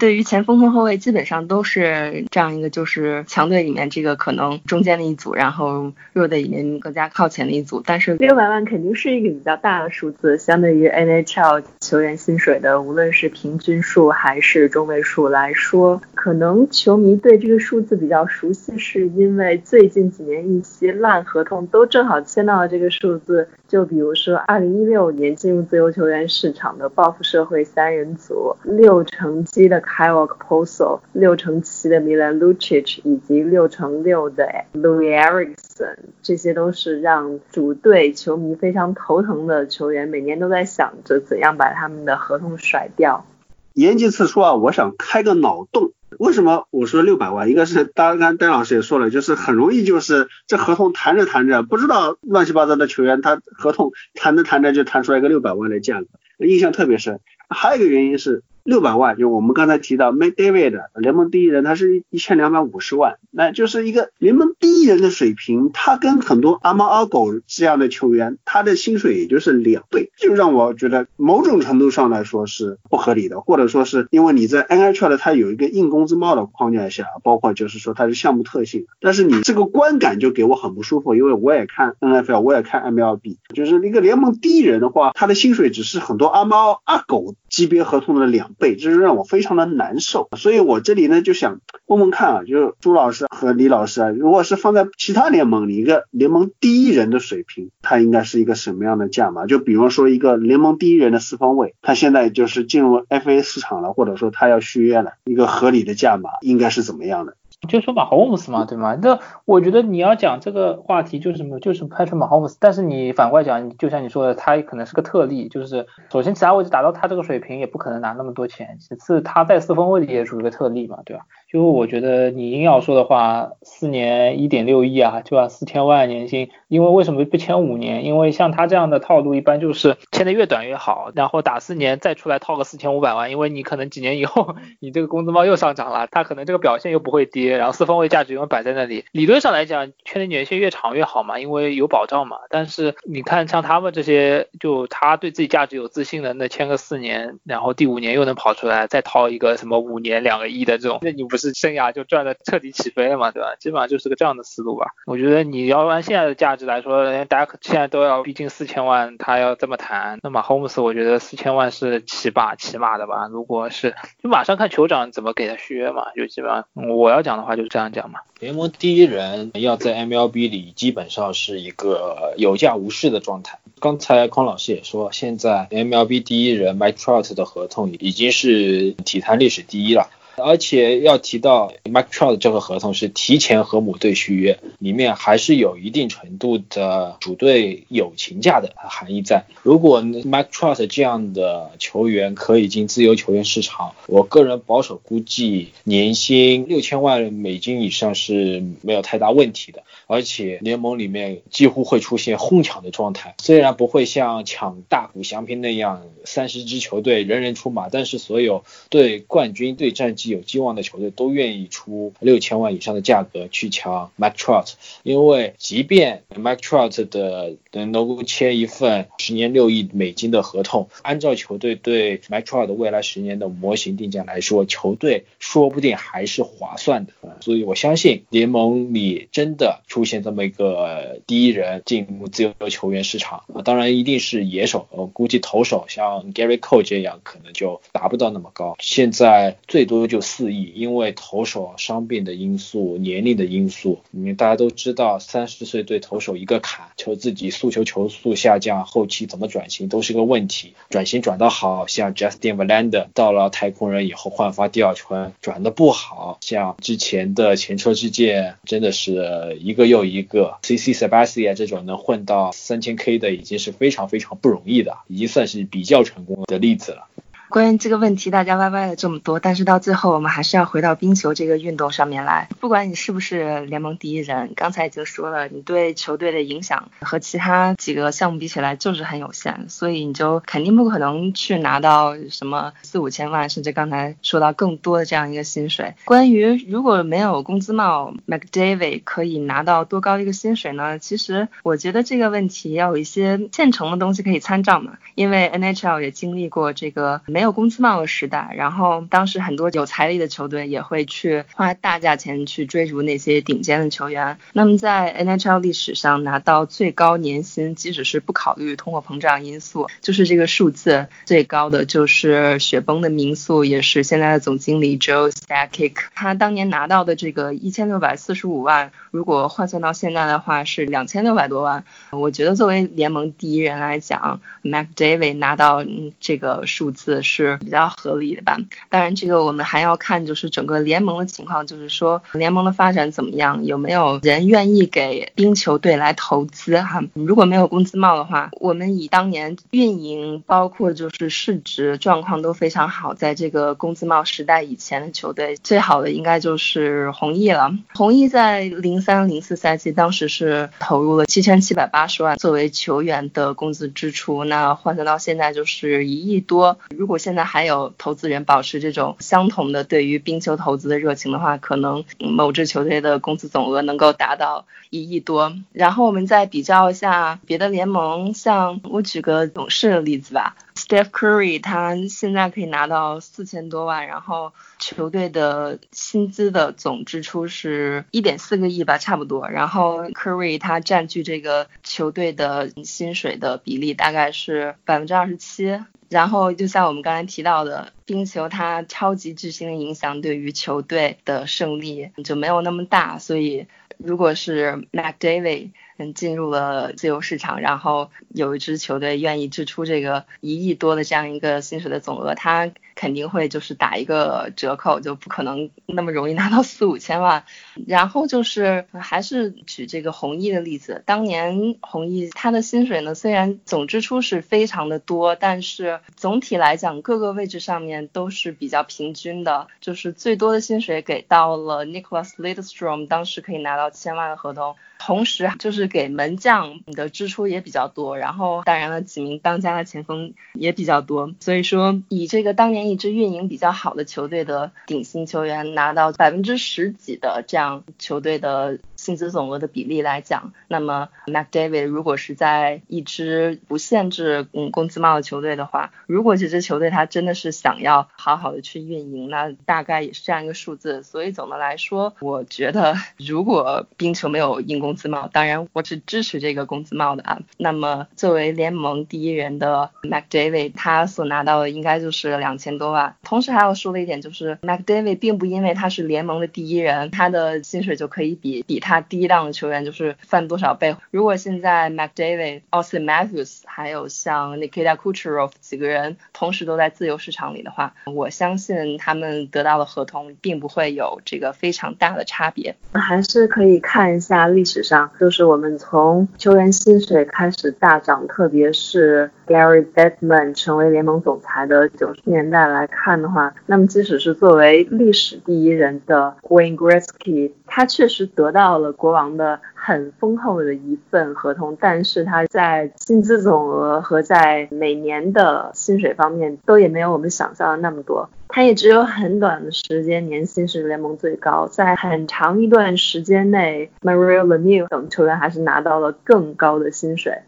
对于前锋和后卫，基本上都是这样一个，就是强队里面这个可能中间的一组，然后弱队里面更加靠前的一组。但是六百万肯定是一个比较大的数字，相对于 NHL 球员薪水的，无论是平均数还是中位数来说，可能球迷对这个数字比较熟悉，是因为最近几年一些烂合同都正好签到了这个数字。就比如说，二零一六年进入自由球员市场的报复社会三人组，六乘七的 Kyle Poso，六乘七的 Milan Lucic，以及六乘六的 Louis Eriksson，这些都是让主队球迷非常头疼的球员，每年都在想着怎样把他们的合同甩掉。言几次说啊，我想开个脑洞。为什么我说六百万？一个是，当然戴老师也说了，就是很容易就是这合同谈着谈着，不知道乱七八糟的球员，他合同谈着谈着就谈出来一个六百万的价格。印象特别深。还有一个原因是。六百万，就我们刚才提到 m a c David 联盟第一人，他是一千两百五十万，那就是一个联盟第一人的水平。他跟很多阿猫阿狗这样的球员，他的薪水也就是两倍，就让我觉得某种程度上来说是不合理的，或者说是因为你在 NHL 的它有一个硬工资帽的框架下，包括就是说它是项目特性，但是你这个观感就给我很不舒服，因为我也看 NFL，我也看 MLB，就是一个联盟第一人的话，他的薪水只是很多阿猫阿狗级别合同的两。倍，这是让我非常的难受，所以我这里呢就想问问看啊，就是朱老师和李老师啊，如果是放在其他联盟里，一个联盟第一人的水平，他应该是一个什么样的价码？就比方说一个联盟第一人的四方位，他现在就是进入 FA 市场了，或者说他要续约了，一个合理的价码应该是怎么样的？就说马霍姆斯嘛，对吗？那我觉得你要讲这个话题就是什么，就是拍出马霍姆斯。但是你反过来讲，就像你说的，他可能是个特例，就是首先其他位置达到他这个水平也不可能拿那么多钱，其次他在四分位里也属于个特例嘛，对吧？就我觉得你硬要说的话，四年一点六亿啊，就要四千万年薪。因为为什么不签五年？因为像他这样的套路，一般就是签的越短越好，然后打四年再出来套个四千五百万。因为你可能几年以后你这个工资帽又上涨了，他可能这个表现又不会跌，然后四分位价值永远摆在那里。理论上来讲，签的年限越长越好嘛，因为有保障嘛。但是你看像他们这些，就他对自己价值有自信的，那签个四年，然后第五年又能跑出来再套一个什么五年两个亿的这种，那你不是生涯就赚的彻底起飞了嘛，对吧？基本上就是个这样的思路吧。我觉得你要按现在的价值来说，大家现在都要逼近四千万，他要这么谈，那么 Holmes 我觉得四千万是起码起码的吧。如果是就马上看酋长怎么给他续约嘛，就基本上我要讲的话就是这样讲嘛。联盟第一人要在 MLB 里基本上是一个有价无市的状态。刚才匡老师也说，现在 MLB 第一人 Mike Trout 的合同已经是体坛历史第一了。而且要提到 Mike Trout 这个合同是提前和母队续约，里面还是有一定程度的主队友情价的含义在。如果 Mike Trout 这样的球员可以进自由球员市场，我个人保守估计年薪六千万美金以上是没有太大问题的。而且联盟里面几乎会出现哄抢的状态，虽然不会像抢大谷翔平那样三十支球队人人出马，但是所有对冠军、对战绩有期望的球队都愿意出六千万以上的价格去抢 Mike Trout，因为即便 Mike Trout 的能够签一份十年六亿美金的合同，按照球队对 Mike Trout 的未来十年的模型定价来说，球队说不定还是划算的。所以我相信联盟里真的出。出现这么一个第一人进入自由球员市场啊，当然一定是野手，我估计投手像 Gary Cole 这样可能就达不到那么高。现在最多就四亿，因为投手伤病的因素、年龄的因素，因为大家都知道三十岁对投手一个坎，求自己速球球速下降，后期怎么转型都是个问题。转型转得好，像 Justin Verlander 到了太空人以后焕发第二春，转的不好，像之前的前车之鉴，真的是一个。有一个 C C Sabathia 这种能混到三千 K 的，已经是非常非常不容易的，已经算是比较成功的例子了。关于这个问题，大家歪歪了这么多，但是到最后，我们还是要回到冰球这个运动上面来。不管你是不是联盟第一人，刚才已经说了，你对球队的影响和其他几个项目比起来就是很有限，所以你就肯定不可能去拿到什么四五千万，甚至刚才说到更多的这样一个薪水。关于如果没有工资帽，McDavid 可以拿到多高一个薪水呢？其实我觉得这个问题要有一些现成的东西可以参照嘛，因为 NHL 也经历过这个没。没有工资帽的时代，然后当时很多有财力的球队也会去花大价钱去追逐那些顶尖的球员。那么在 NHL 历史上拿到最高年薪，即使是不考虑通货膨胀因素，就是这个数字最高的就是雪崩的民宿，也是现在的总经理 Joe s t a k i c 他当年拿到的这个一千六百四十五万，如果换算到现在的话是两千六百多万。我觉得作为联盟第一人来讲，Mac David 拿到这个数字。是比较合理的吧。当然，这个我们还要看就是整个联盟的情况，就是说联盟的发展怎么样，有没有人愿意给冰球队来投资哈。如果没有工资帽的话，我们以当年运营包括就是市值状况都非常好，在这个工资帽时代以前的球队，最好的应该就是红毅了。红毅在零三零四赛季当时是投入了七千七百八十万作为球员的工资支出，那换算到现在就是一亿多。如果现在还有投资人保持这种相同的对于冰球投资的热情的话，可能某支球队的工资总额能够达到一亿多。然后我们再比较一下别的联盟，像我举个勇士的例子吧，Steph Curry 他现在可以拿到四千多万，然后球队的薪资的总支出是一点四个亿吧，差不多。然后 Curry 他占据这个球队的薪水的比例大概是百分之二十七。然后就像我们刚才提到的，冰球它超级巨星的影响对于球队的胜利就没有那么大，所以如果是 McDavid。进入了自由市场，然后有一支球队愿意支出这个一亿多的这样一个薪水的总额，他肯定会就是打一个折扣，就不可能那么容易拿到四五千万。然后就是还是举这个红衣的例子，当年红衣他的薪水呢，虽然总支出是非常的多，但是总体来讲各个位置上面都是比较平均的，就是最多的薪水给到了 Nicholas Lidstrom，当时可以拿到千万的合同。同时，就是给门将的支出也比较多，然后当然了，几名当家的前锋也比较多，所以说以这个当年一支运营比较好的球队的顶薪球员拿到百分之十几的这样球队的。薪资总额的比例来讲，那么 Mac David 如果是在一支不限制嗯工资帽的球队的话，如果这支球队他真的是想要好好的去运营，那大概也是这样一个数字。所以总的来说，我觉得 <laughs> 如果冰球没有印工资帽，当然我是支持这个工资帽的啊。那么作为联盟第一人的 Mac David，他所拿到的应该就是两千多万。同时还要说的一点就是 Mac David 并不因为他是联盟的第一人，他的薪水就可以比比他。他第一档的球员就是翻多少倍？如果现在 McDavid、Austin Matthews 还有像 Nikita Kucherov 几个人同时都在自由市场里的话，我相信他们得到的合同并不会有这个非常大的差别。还是可以看一下历史上，就是我们从球员薪水开始大涨，特别是 Gary Bettman 成为联盟总裁的九十年代来看的话，那么即使是作为历史第一人的 Wayne Gretzky，他确实得到。了国王的很丰厚的一份合同，但是他在薪资总额和在每年的薪水方面都也没有我们想象的那么多。他也只有很短的时间年薪是联盟最高，在很长一段时间内，Mario Lemieux 等球员还是拿到了更高的薪水。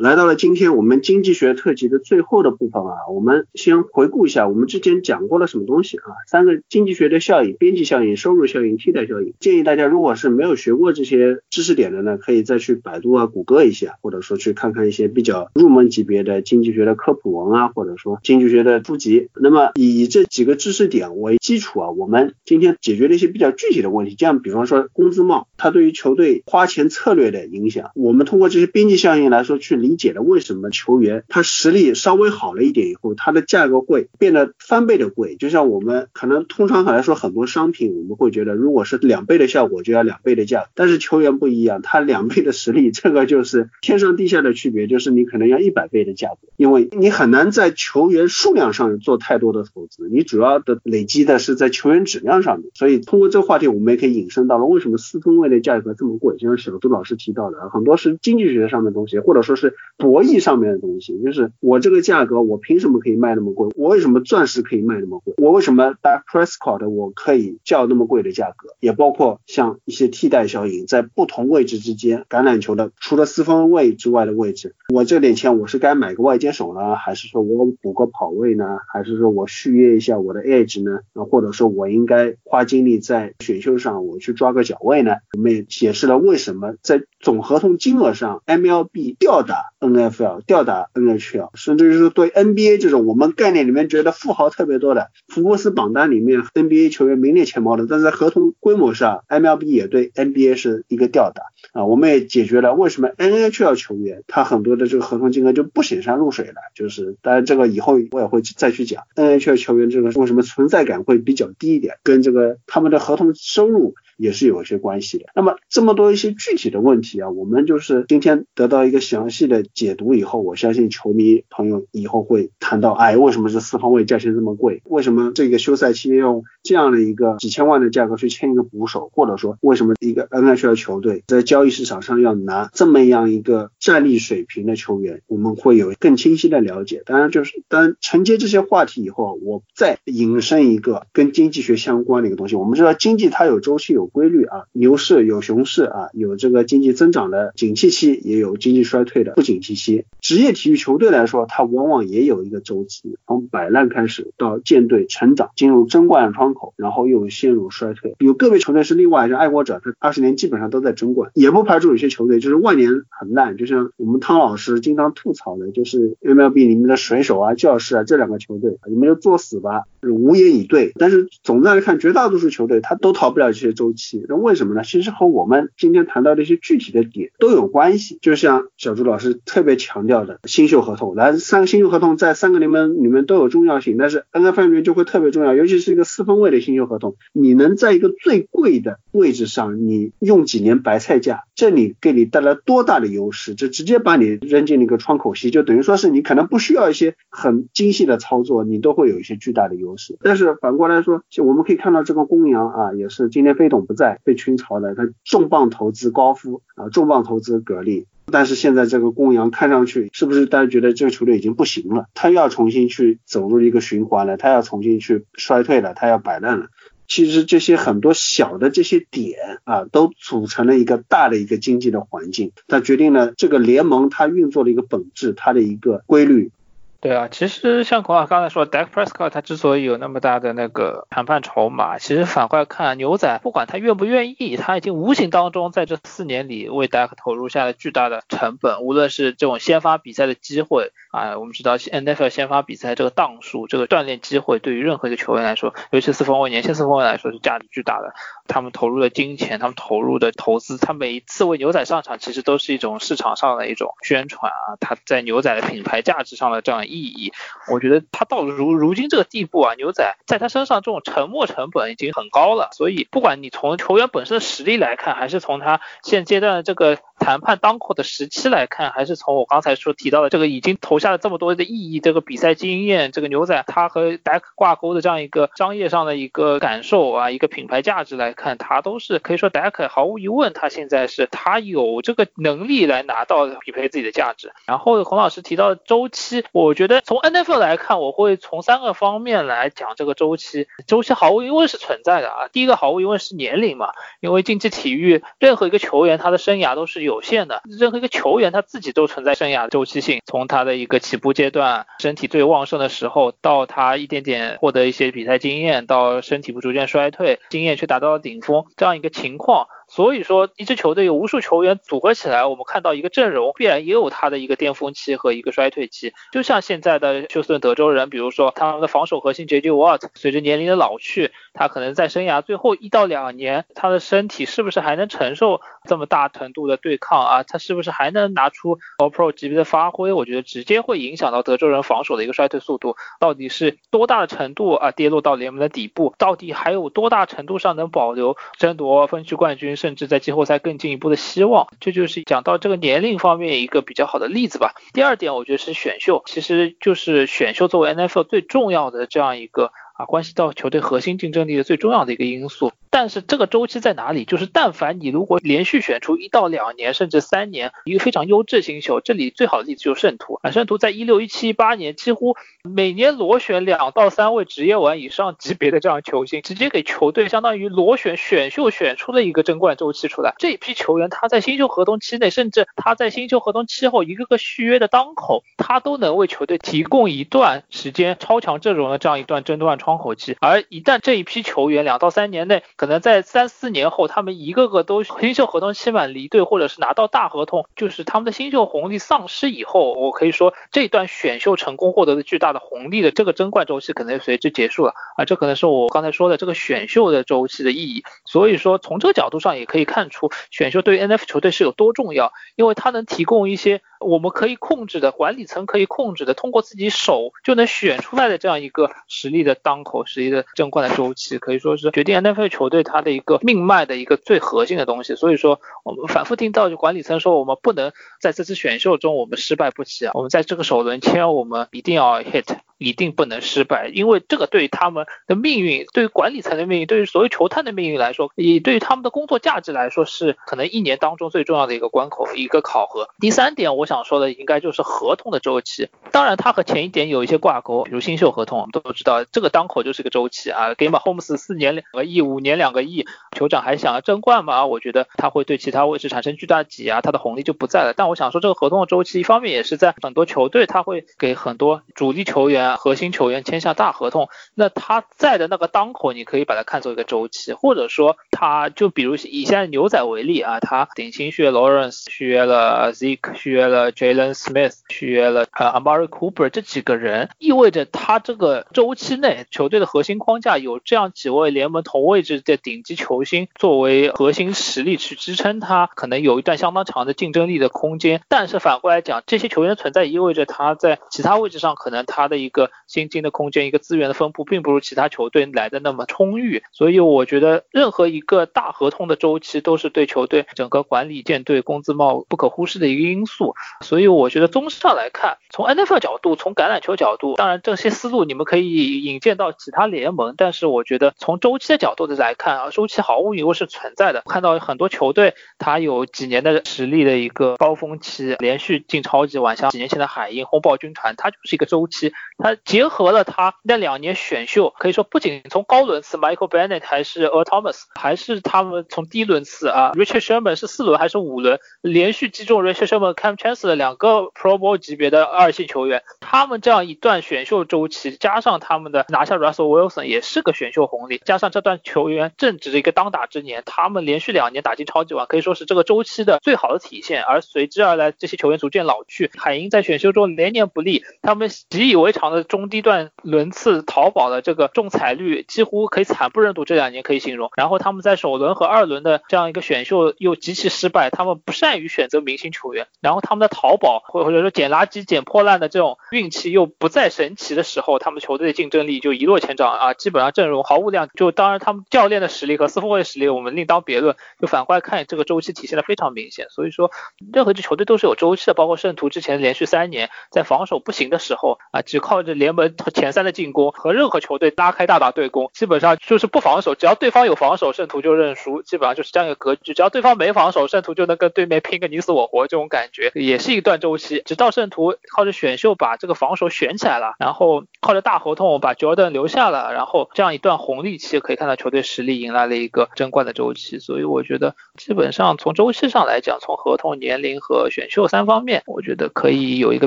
来到了今天我们经济学特辑的最后的部分啊，我们先回顾一下我们之前讲过了什么东西啊？三个经济学的效应：边际效应、收入效应、替代效应。建议大家如果是没有学过这些知识点的呢，可以再去百度啊、谷歌一下，或者说去看看一些比较入门级别的经济学的科普文啊，或者说经济学的书籍。那么以这几个知识点为基础啊，我们今天解决了一些比较具体的问题，这样比方说工资帽它对于球队花钱策略的影响，我们通过这些边际效应来说去。理理解了为什么。球员他实力稍微好了一点以后，他的价格会变得翻倍的贵。就像我们可能通常来说，很多商品我们会觉得，如果是两倍的效果，就要两倍的价。但是球员不一样，他两倍的实力，这个就是天上地下的区别，就是你可能要一百倍的价格，因为你很难在球员数量上做太多的投资，你主要的累积的是在球员质量上面。所以通过这个话题，我们也可以引申到了为什么。四分卫的价格这么贵。就像小朱老师提到的，很多是经济学上的东西，或者说是。博弈上面的东西，就是我这个价格，我凭什么可以卖那么贵？我为什么钻石可以卖那么贵？我为什么 Dark Prescott 我可以叫那么贵的价格？也包括像一些替代效应，在不同位置之间，橄榄球的除了四分位之外的位置，我这点钱我是该买个外接手呢，还是说我补个跑位呢？还是说我续约一下我的 Edge 呢？那或者说我应该花精力在选秀上，我去抓个脚位呢？我们也解释了为什么在总合同金额上 MLB 吊打 NFL，吊打 NHL，甚至于是对 NBA 这种我们概念里面觉得富豪特别多的福布斯榜单里面 NBA 球员名列前茅的，但在合同规模上，MLB 也对 NBA 是一个吊打啊。我们也解决了为什么 NHL 球员他很多的这个合同金额就不显山露水了，就是当然这个以后我也会再去讲 NHL 球员这个为什么存在感会比较低一点，跟这个他们的合同收入。也是有一些关系的。那么这么多一些具体的问题啊，我们就是今天得到一个详细的解读以后，我相信球迷朋友以后会谈到，哎，为什么这四方位价钱这么贵？为什么这个休赛期用这样的一个几千万的价格去签一个捕手？或者说，为什么一个 NHL 球队在交易市场上要拿这么样一个战力水平的球员？我们会有更清晰的了解。当然，就是当承接这些话题以后，我再引申一个跟经济学相关的一个东西。我们知道经济它有周期有。规律啊，牛市有熊市啊，有这个经济增长的景气期，也有经济衰退的不景气期。职业体育球队来说，它往往也有一个周期，从摆烂开始到舰队成长，进入争冠窗口，然后又陷入衰退。有个别球队是例外，像爱国者，他二十年基本上都在争冠，也不排除有些球队就是万年很烂，就像我们汤老师经常吐槽的，就是 MLB 里面的水手啊、教士啊这两个球队，你们就作死吧，无言以对。但是总的来看，绝大多数球队他都逃不了这些周期。那为什么呢？其实和我们今天谈到的一些具体的点都有关系。就像小朱老师特别强调的新秀合同，来三个新秀合同在三个联盟里面都有重要性，但是 NFL 里面就会特别重要，尤其是一个四分位的新秀合同，你能在一个最贵的位置上，你用几年白菜价，这里给你带来多大的优势？这直接把你扔进了一个窗口期，就等于说是你可能不需要一些很精细的操作，你都会有一些巨大的优势。但是反过来说，就我们可以看到这个公羊啊，也是今天飞董不在。被群嘲的，他重磅投资高夫啊，重磅投资格力，但是现在这个公羊看上去是不是大家觉得这个球队已经不行了？他要重新去走入一个循环了，他要重新去衰退了，他要摆烂了。其实这些很多小的这些点啊，都组成了一个大的一个经济的环境，它决定了这个联盟它运作的一个本质，它的一个规律。对啊，其实像孔老刚才说，Dak Prescott 他之所以有那么大的那个谈判筹码，其实反过来看，牛仔不管他愿不愿意，他已经无形当中在这四年里为 Dak 投入下了巨大的成本，无论是这种先发比赛的机会啊，我们知道 NFL 先发比赛这个档数，这个锻炼机会对于任何一个球员来说，尤其四分卫年轻四分卫来说是价值巨大的。他们投入的金钱，他们投入的投资，他每一次为牛仔上场，其实都是一种市场上的一种宣传啊，他在牛仔的品牌价值上的这样意义，我觉得他到如如今这个地步啊，牛仔在他身上这种沉没成本已经很高了，所以不管你从球员本身的实力来看，还是从他现阶段的这个。谈判当口的时期来看，还是从我刚才说提到的这个已经投下了这么多的意义，这个比赛经验，这个牛仔他和 Dak 挂钩的这样一个商业上的一个感受啊，一个品牌价值来看，他都是可以说 Dak 毫无疑问，他现在是他有这个能力来拿到匹配自己的价值。然后洪老师提到周期，我觉得从 NFL 来看，我会从三个方面来讲这个周期。周期毫无疑问是存在的啊，第一个毫无疑问是年龄嘛，因为竞技体育任何一个球员他的生涯都是有。有限的，任何一个球员他自己都存在生涯周期性，从他的一个起步阶段，身体最旺盛的时候，到他一点点获得一些比赛经验，到身体不逐渐衰退，经验却达到了顶峰，这样一个情况。所以说，一支球队有无数球员组合起来，我们看到一个阵容必然也有它的一个巅峰期和一个衰退期。就像现在的休斯顿德州人，比如说他们的防守核心 J.J. Watt，随着年龄的老去，他可能在生涯最后一到两年，他的身体是不是还能承受这么大程度的对抗啊？他是不是还能拿出 All Pro 级别的发挥？我觉得直接会影响到德州人防守的一个衰退速度，到底是多大的程度啊？跌落到联盟的底部，到底还有多大程度上能保留争夺分区冠军？甚至在季后赛更进一步的希望，这就是讲到这个年龄方面一个比较好的例子吧。第二点，我觉得是选秀，其实就是选秀作为 NFL 最重要的这样一个啊，关系到球队核心竞争力的最重要的一个因素。但是这个周期在哪里？就是但凡你如果连续选出一到两年，甚至三年一个非常优质新秀，这里最好的例子就是圣徒啊。圣徒在一六、一七、一八年几乎每年裸选两到三位职业玩以上级别的这样球星，直接给球队相当于裸选选秀选出了一个争冠周期出来。这一批球员他在新秀合同期内，甚至他在新秀合同期后一个个续约的当口，他都能为球队提供一段时间超强阵容的这样一段争端窗。窗口期。而一旦这一批球员两到三年内，可能在三四年后，他们一个个都新秀合同期满离队，或者是拿到大合同，就是他们的新秀红利丧失以后，我可以说这段选秀成功获得的巨大的红利的这个争冠周期可能随之结束了啊，这可能是我刚才说的这个选秀的周期的意义。所以说从这个角度上也可以看出选秀对于 NF 球队是有多重要，因为它能提供一些。我们可以控制的管理层可以控制的，通过自己手就能选出来的这样一个实力的当口、实力的争冠的周期，可以说是决定 NFL 球队它的一个命脉的一个最核心的东西。所以说，我们反复听到就管理层说，我们不能在这次选秀中我们失败不起啊，我们在这个首轮签我们一定要 hit。一定不能失败，因为这个对于他们的命运，对于管理层的命运，对于所有球探的命运来说，也对于他们的工作价值来说，是可能一年当中最重要的一个关口，一个考核。第三点，我想说的应该就是合同的周期，当然它和前一点有一些挂钩，比如新秀合同，我们都知道这个当口就是个周期啊。给马 Homes 四年两个亿，五年两个亿，酋长还想要争冠吗？我觉得他会对其他位置产生巨大挤压，他的红利就不在了。但我想说，这个合同的周期，一方面也是在很多球队，他会给很多主力球员。核心球员签下大合同，那他在的那个当口，你可以把它看作一个周期，或者说他就比如以现在牛仔为例啊，他顶薪续约 Lawrence，续约了 Zeke，续约了 Jalen Smith，续约了呃 Amari Cooper 这几个人，意味着他这个周期内球队的核心框架有这样几位联盟同位置的顶级球星作为核心实力去支撑他，可能有一段相当长的竞争力的空间。但是反过来讲，这些球员存在意味着他在其他位置上可能他的一个薪金的空间，一个资源的分布，并不如其他球队来的那么充裕，所以我觉得任何一个大合同的周期都是对球队整个管理舰队工资帽不可忽视的一个因素。所以我觉得综上来看，从 NFL 角度，从橄榄球角度，当然这些思路你们可以引荐到其他联盟，但是我觉得从周期的角度的来看啊，周期毫无疑问是存在的。看到很多球队，他有几年的实力的一个高峰期，连续进超级碗，像几年前的海鹰、轰爆军团，它就是一个周期，它。结合了他那两年选秀，可以说不仅从高轮次 Michael Bennett 还是 Earl Thomas，还是他们从低轮次啊 Richard Sherman 是四轮还是五轮连续击中 Richard Sherman Cam Chance 是两个 Pro Bowl 级别的二线球员，他们这样一段选秀周期，加上他们的拿下 Russell Wilson 也是个选秀红利，加上这段球员正值一个当打之年，他们连续两年打进超级碗，可以说是这个周期的最好的体现。而随之而来，这些球员逐渐老去，海鹰在选秀中连年不利，他们习以为常的。中低段轮次淘宝的这个中彩率几乎可以惨不忍睹，这两年可以形容。然后他们在首轮和二轮的这样一个选秀又极其失败，他们不善于选择明星球员。然后他们的淘宝或或者说捡垃圾捡破烂的这种运气又不再神奇的时候，他们球队的竞争力就一落千丈啊！基本上阵容毫无亮。就当然他们教练的实力和四分卫实力我们另当别论。就反过来看，这个周期体现的非常明显。所以说，任何支球队都是有周期的，包括圣徒之前连续三年在防守不行的时候啊，只靠着联盟前三的进攻和任何球队拉开大打对攻，基本上就是不防守，只要对方有防守，圣徒就认输，基本上就是这样一个格局。只要对方没防守，圣徒就能跟对面拼个你死我活，这种感觉也是一段周期。直到圣徒靠着选秀把这个防守选起来了，然后靠着大合同把 Jordan 留下了，然后这样一段红利期可以看到球队实力迎来了一个争冠的周期。所以我觉得基本上从周期上来讲，从合同、年龄和选秀三方面，我觉得可以有一个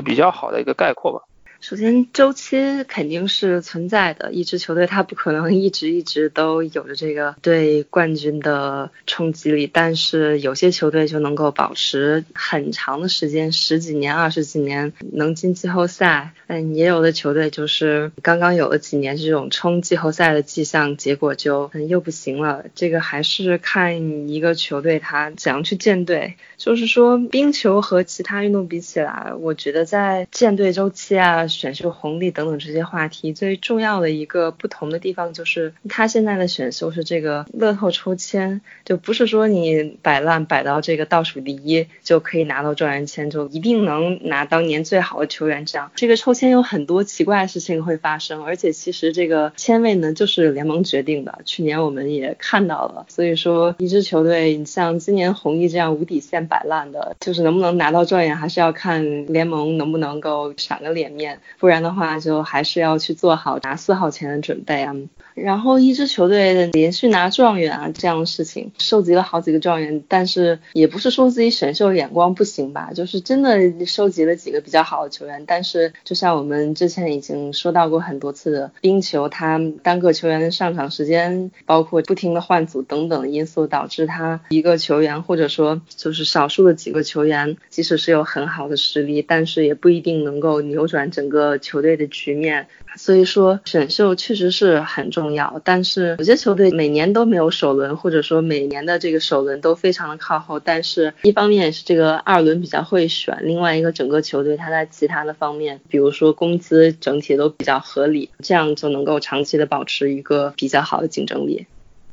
比较好的一个概括吧。首先，周期肯定是存在的。一支球队它不可能一直一直都有着这个对冠军的冲击力，但是有些球队就能够保持很长的时间，十几年、二十几年能进季后赛。嗯也有的球队就是刚刚有了几年这种冲季后赛的迹象，结果就又不行了。这个还是看一个球队他怎样去建队。就是说，冰球和其他运动比起来，我觉得在建队周期啊。选秀红利等等这些话题，最重要的一个不同的地方就是，他现在的选秀是这个乐透抽签，就不是说你摆烂摆到这个倒数第一就可以拿到状元签，就一定能拿当年最好的球员。这样，这个抽签有很多奇怪的事情会发生，而且其实这个签位呢就是联盟决定的。去年我们也看到了，所以说一支球队你像今年红衣这样无底线摆烂的，就是能不能拿到状元，还是要看联盟能不能够赏个脸面。不然的话，就还是要去做好拿四号签的准备啊。然后一支球队连续拿状元啊这样的事情，收集了好几个状元，但是也不是说自己选秀眼光不行吧，就是真的收集了几个比较好的球员，但是就像我们之前已经说到过很多次的，冰球它单个球员的上场时间，包括不停的换组等等因素，导致他一个球员或者说就是少数的几个球员，即使是有很好的实力，但是也不一定能够扭转整个球队的局面。所以说选秀确实是很重重要，但是有些球队每年都没有首轮，或者说每年的这个首轮都非常的靠后。但是一方面是这个二轮比较会选，另外一个整个球队他在其他的方面，比如说工资整体都比较合理，这样就能够长期的保持一个比较好的竞争力。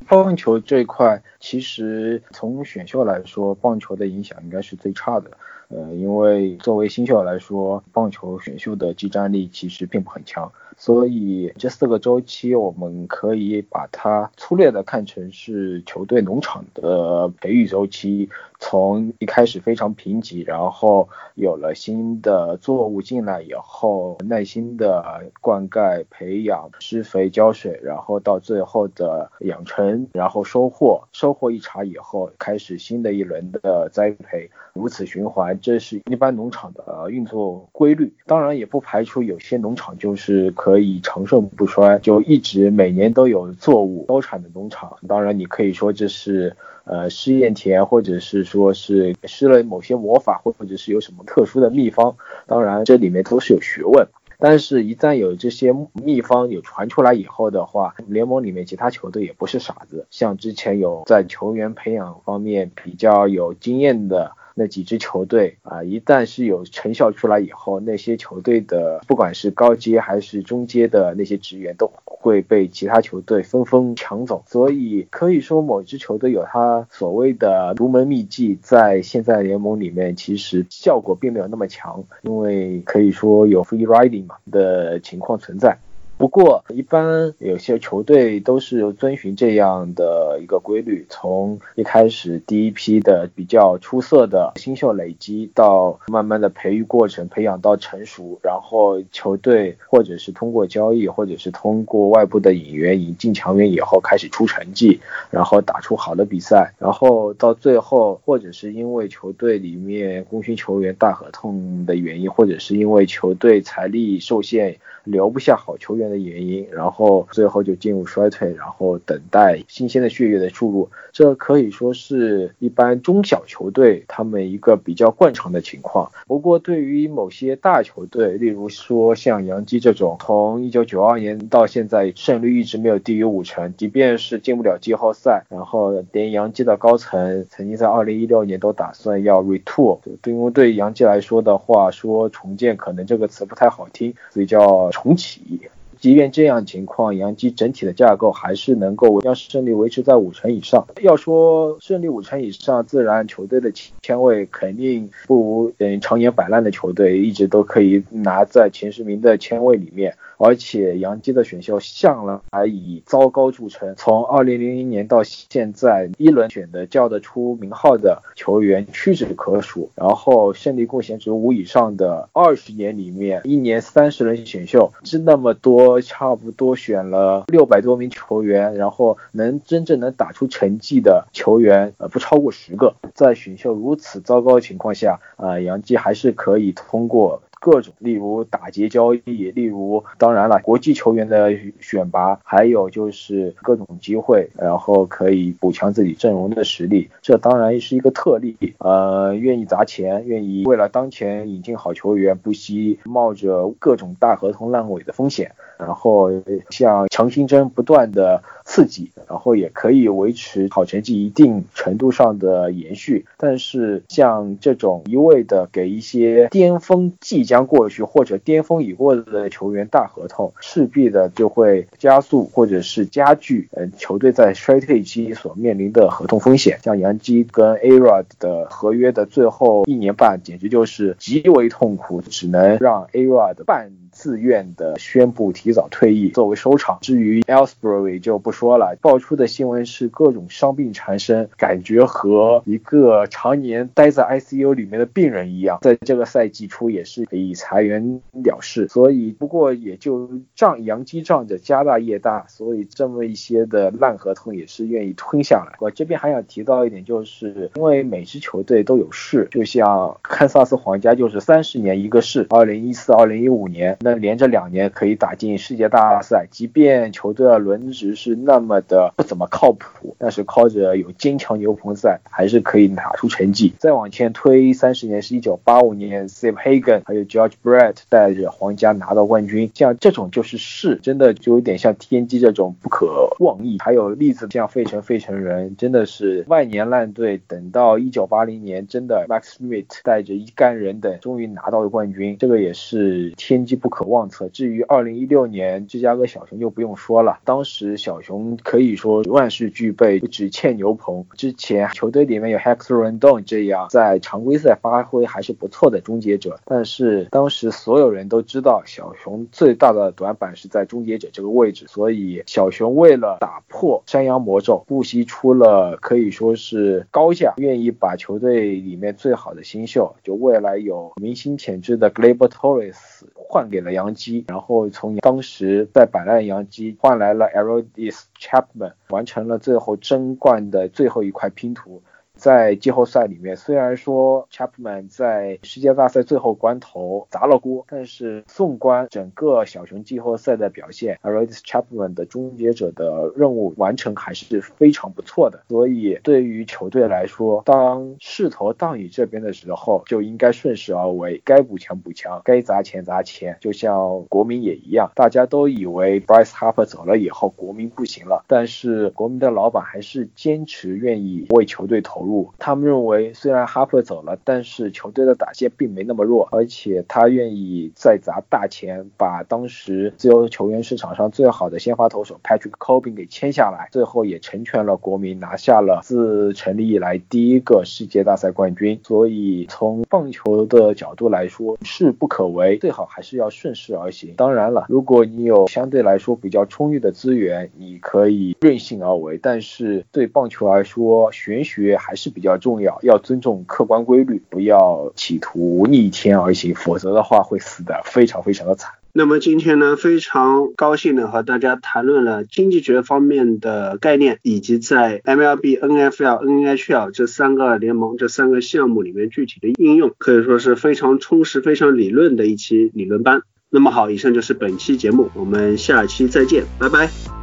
棒球这一块，其实从选秀来说，棒球的影响应该是最差的。呃，因为作为新秀来说，棒球选秀的技战力其实并不很强。所以这四个周期，我们可以把它粗略的看成是球队农场的培育周期。从一开始非常贫瘠，然后有了新的作物进来以后，耐心的灌溉、培养、施肥、浇水，然后到最后的养成，然后收获，收获一茬以后，开始新的一轮的栽培，如此循环，这是一般农场的运作规律。当然，也不排除有些农场就是可以长盛不衰，就一直每年都有作物高产的农场。当然，你可以说这是。呃，试验田，或者是说是施了某些魔法，或者是有什么特殊的秘方，当然这里面都是有学问。但是，一旦有这些秘方有传出来以后的话，联盟里面其他球队也不是傻子，像之前有在球员培养方面比较有经验的。那几支球队啊，一旦是有成效出来以后，那些球队的不管是高阶还是中阶的那些职员，都会被其他球队纷纷抢走。所以可以说，某支球队有他所谓的独门秘技，在现在联盟里面其实效果并没有那么强，因为可以说有 free riding 嘛的情况存在。不过，一般有些球队都是遵循这样的一个规律，从一开始第一批的比较出色的新秀累积，到慢慢的培育过程，培养到成熟，然后球队或者是通过交易，或者是通过外部的引援引进强援以后开始出成绩，然后打出好的比赛，然后到最后，或者是因为球队里面功勋球员大合同的原因，或者是因为球队财力受限。留不下好球员的原因，然后最后就进入衰退，然后等待新鲜的血液的注入，这可以说是一般中小球队他们一个比较惯常的情况。不过对于某些大球队，例如说像杨基这种，从一九九二年到现在胜率一直没有低于五成，即便是进不了季后赛，然后连杨基的高层曾经在二零一六年都打算要 retool，对，因为对杨基来说的话，说重建可能这个词不太好听，所以叫。重启，即便这样情况，杨基整体的架构还是能够将胜利维持在五成以上。要说胜利五成以上，自然球队的签位肯定不如嗯常年摆烂的球队，一直都可以拿在前十名的签位里面。而且杨基的选秀向来以糟糕著称，从二零零零年到现在，一轮选的叫得出名号的球员屈指可数。然后胜利贡献值五以上的二十年里面，一年三十轮选秀是那么多，差不多选了六百多名球员，然后能真正能打出成绩的球员，呃，不超过十个。在选秀如此糟糕的情况下，呃，杨基还是可以通过。各种，例如打劫交易，例如当然了，国际球员的选拔，还有就是各种机会，然后可以补强自己阵容的实力。这当然是一个特例，呃，愿意砸钱，愿意为了当前引进好球员，不惜冒着各种大合同烂尾的风险。然后像强心针不断的刺激，然后也可以维持好成绩一定程度上的延续。但是像这种一味的给一些巅峰即将过去或者巅峰已过的球员大合同，势必的就会加速或者是加剧嗯球队在衰退期所面临的合同风险。像杨基跟 A Rod 的合约的最后一年半，简直就是极为痛苦，只能让 A Rod 半。自愿的宣布提早退役作为收场。至于 Elsbury 就不说了，爆出的新闻是各种伤病缠身，感觉和一个常年待在 ICU 里面的病人一样。在这个赛季初也是以以裁员了事。所以不过也就仗洋基仗着家大业大，所以这么一些的烂合同也是愿意吞下来。我这边还想提到一点，就是因为每支球队都有事，就像堪萨斯皇家就是三十年一个事，二零一四、二零一五年那连着两年可以打进世界大赛，即便球队的轮值是那么的不怎么靠谱，但是靠着有坚强牛棚在，还是可以拿出成绩。再往前推三十年，是一九八五年，Steve Hagan 还有 George Brett 带着皇家拿到冠军，像这种就是事，真的就有点像天机这种不可妄议。还有例子像费城费城人，真的是万年烂队，等到一九八零年，真的 Max Smith 带着一干人等，终于拿到了冠军，这个也是天机不可妄测。至于二零一六年芝加哥小熊就不用说了，当时小熊可以说万事俱备，只欠牛棚。之前球队里面有 Hector Rondon 这样在常规赛发挥还是不错的终结者，但是当时所有人都知道小熊最大的短板是在终结者这个位置，所以小熊为了打破山羊魔咒，不惜出了可以说是高价，愿意把球队里面最好的新秀，就未来有明星潜质的 Gleyber Torres 换给了杨基，然后从当时在摆烂杨基换来了 Aroldis Chapman，完成了最后争冠的最后一块拼图。在季后赛里面，虽然说 Chapman 在世界大赛最后关头砸了锅，但是纵观整个小熊季后赛的表现 a r i d s Chapman 的终结者的任务完成还是非常不错的。所以对于球队来说，当势头到你这边的时候，就应该顺势而为，该补强补强，该砸钱砸钱。就像国民也一样，大家都以为 Bryce Harper 走了以后，国民不行了，但是国民的老板还是坚持愿意为球队投入。他们认为，虽然哈珀走了，但是球队的打线并没那么弱，而且他愿意再砸大钱，把当时自由球员市场上最好的先发投手 Patrick Corbin 给签下来，最后也成全了国民拿下了自成立以来第一个世界大赛冠军。所以从棒球的角度来说，势不可为，最好还是要顺势而行。当然了，如果你有相对来说比较充裕的资源，你可以任性而为，但是对棒球来说，玄学还是。是比较重要，要尊重客观规律，不要企图逆天而行，否则的话会死的非常非常的惨。那么今天呢，非常高兴的和大家谈论了经济学方面的概念，以及在 MLB、NFL、NHL 这三个联盟、这三个项目里面具体的应用，可以说是非常充实、非常理论的一期理论班。那么好，以上就是本期节目，我们下期再见，拜拜。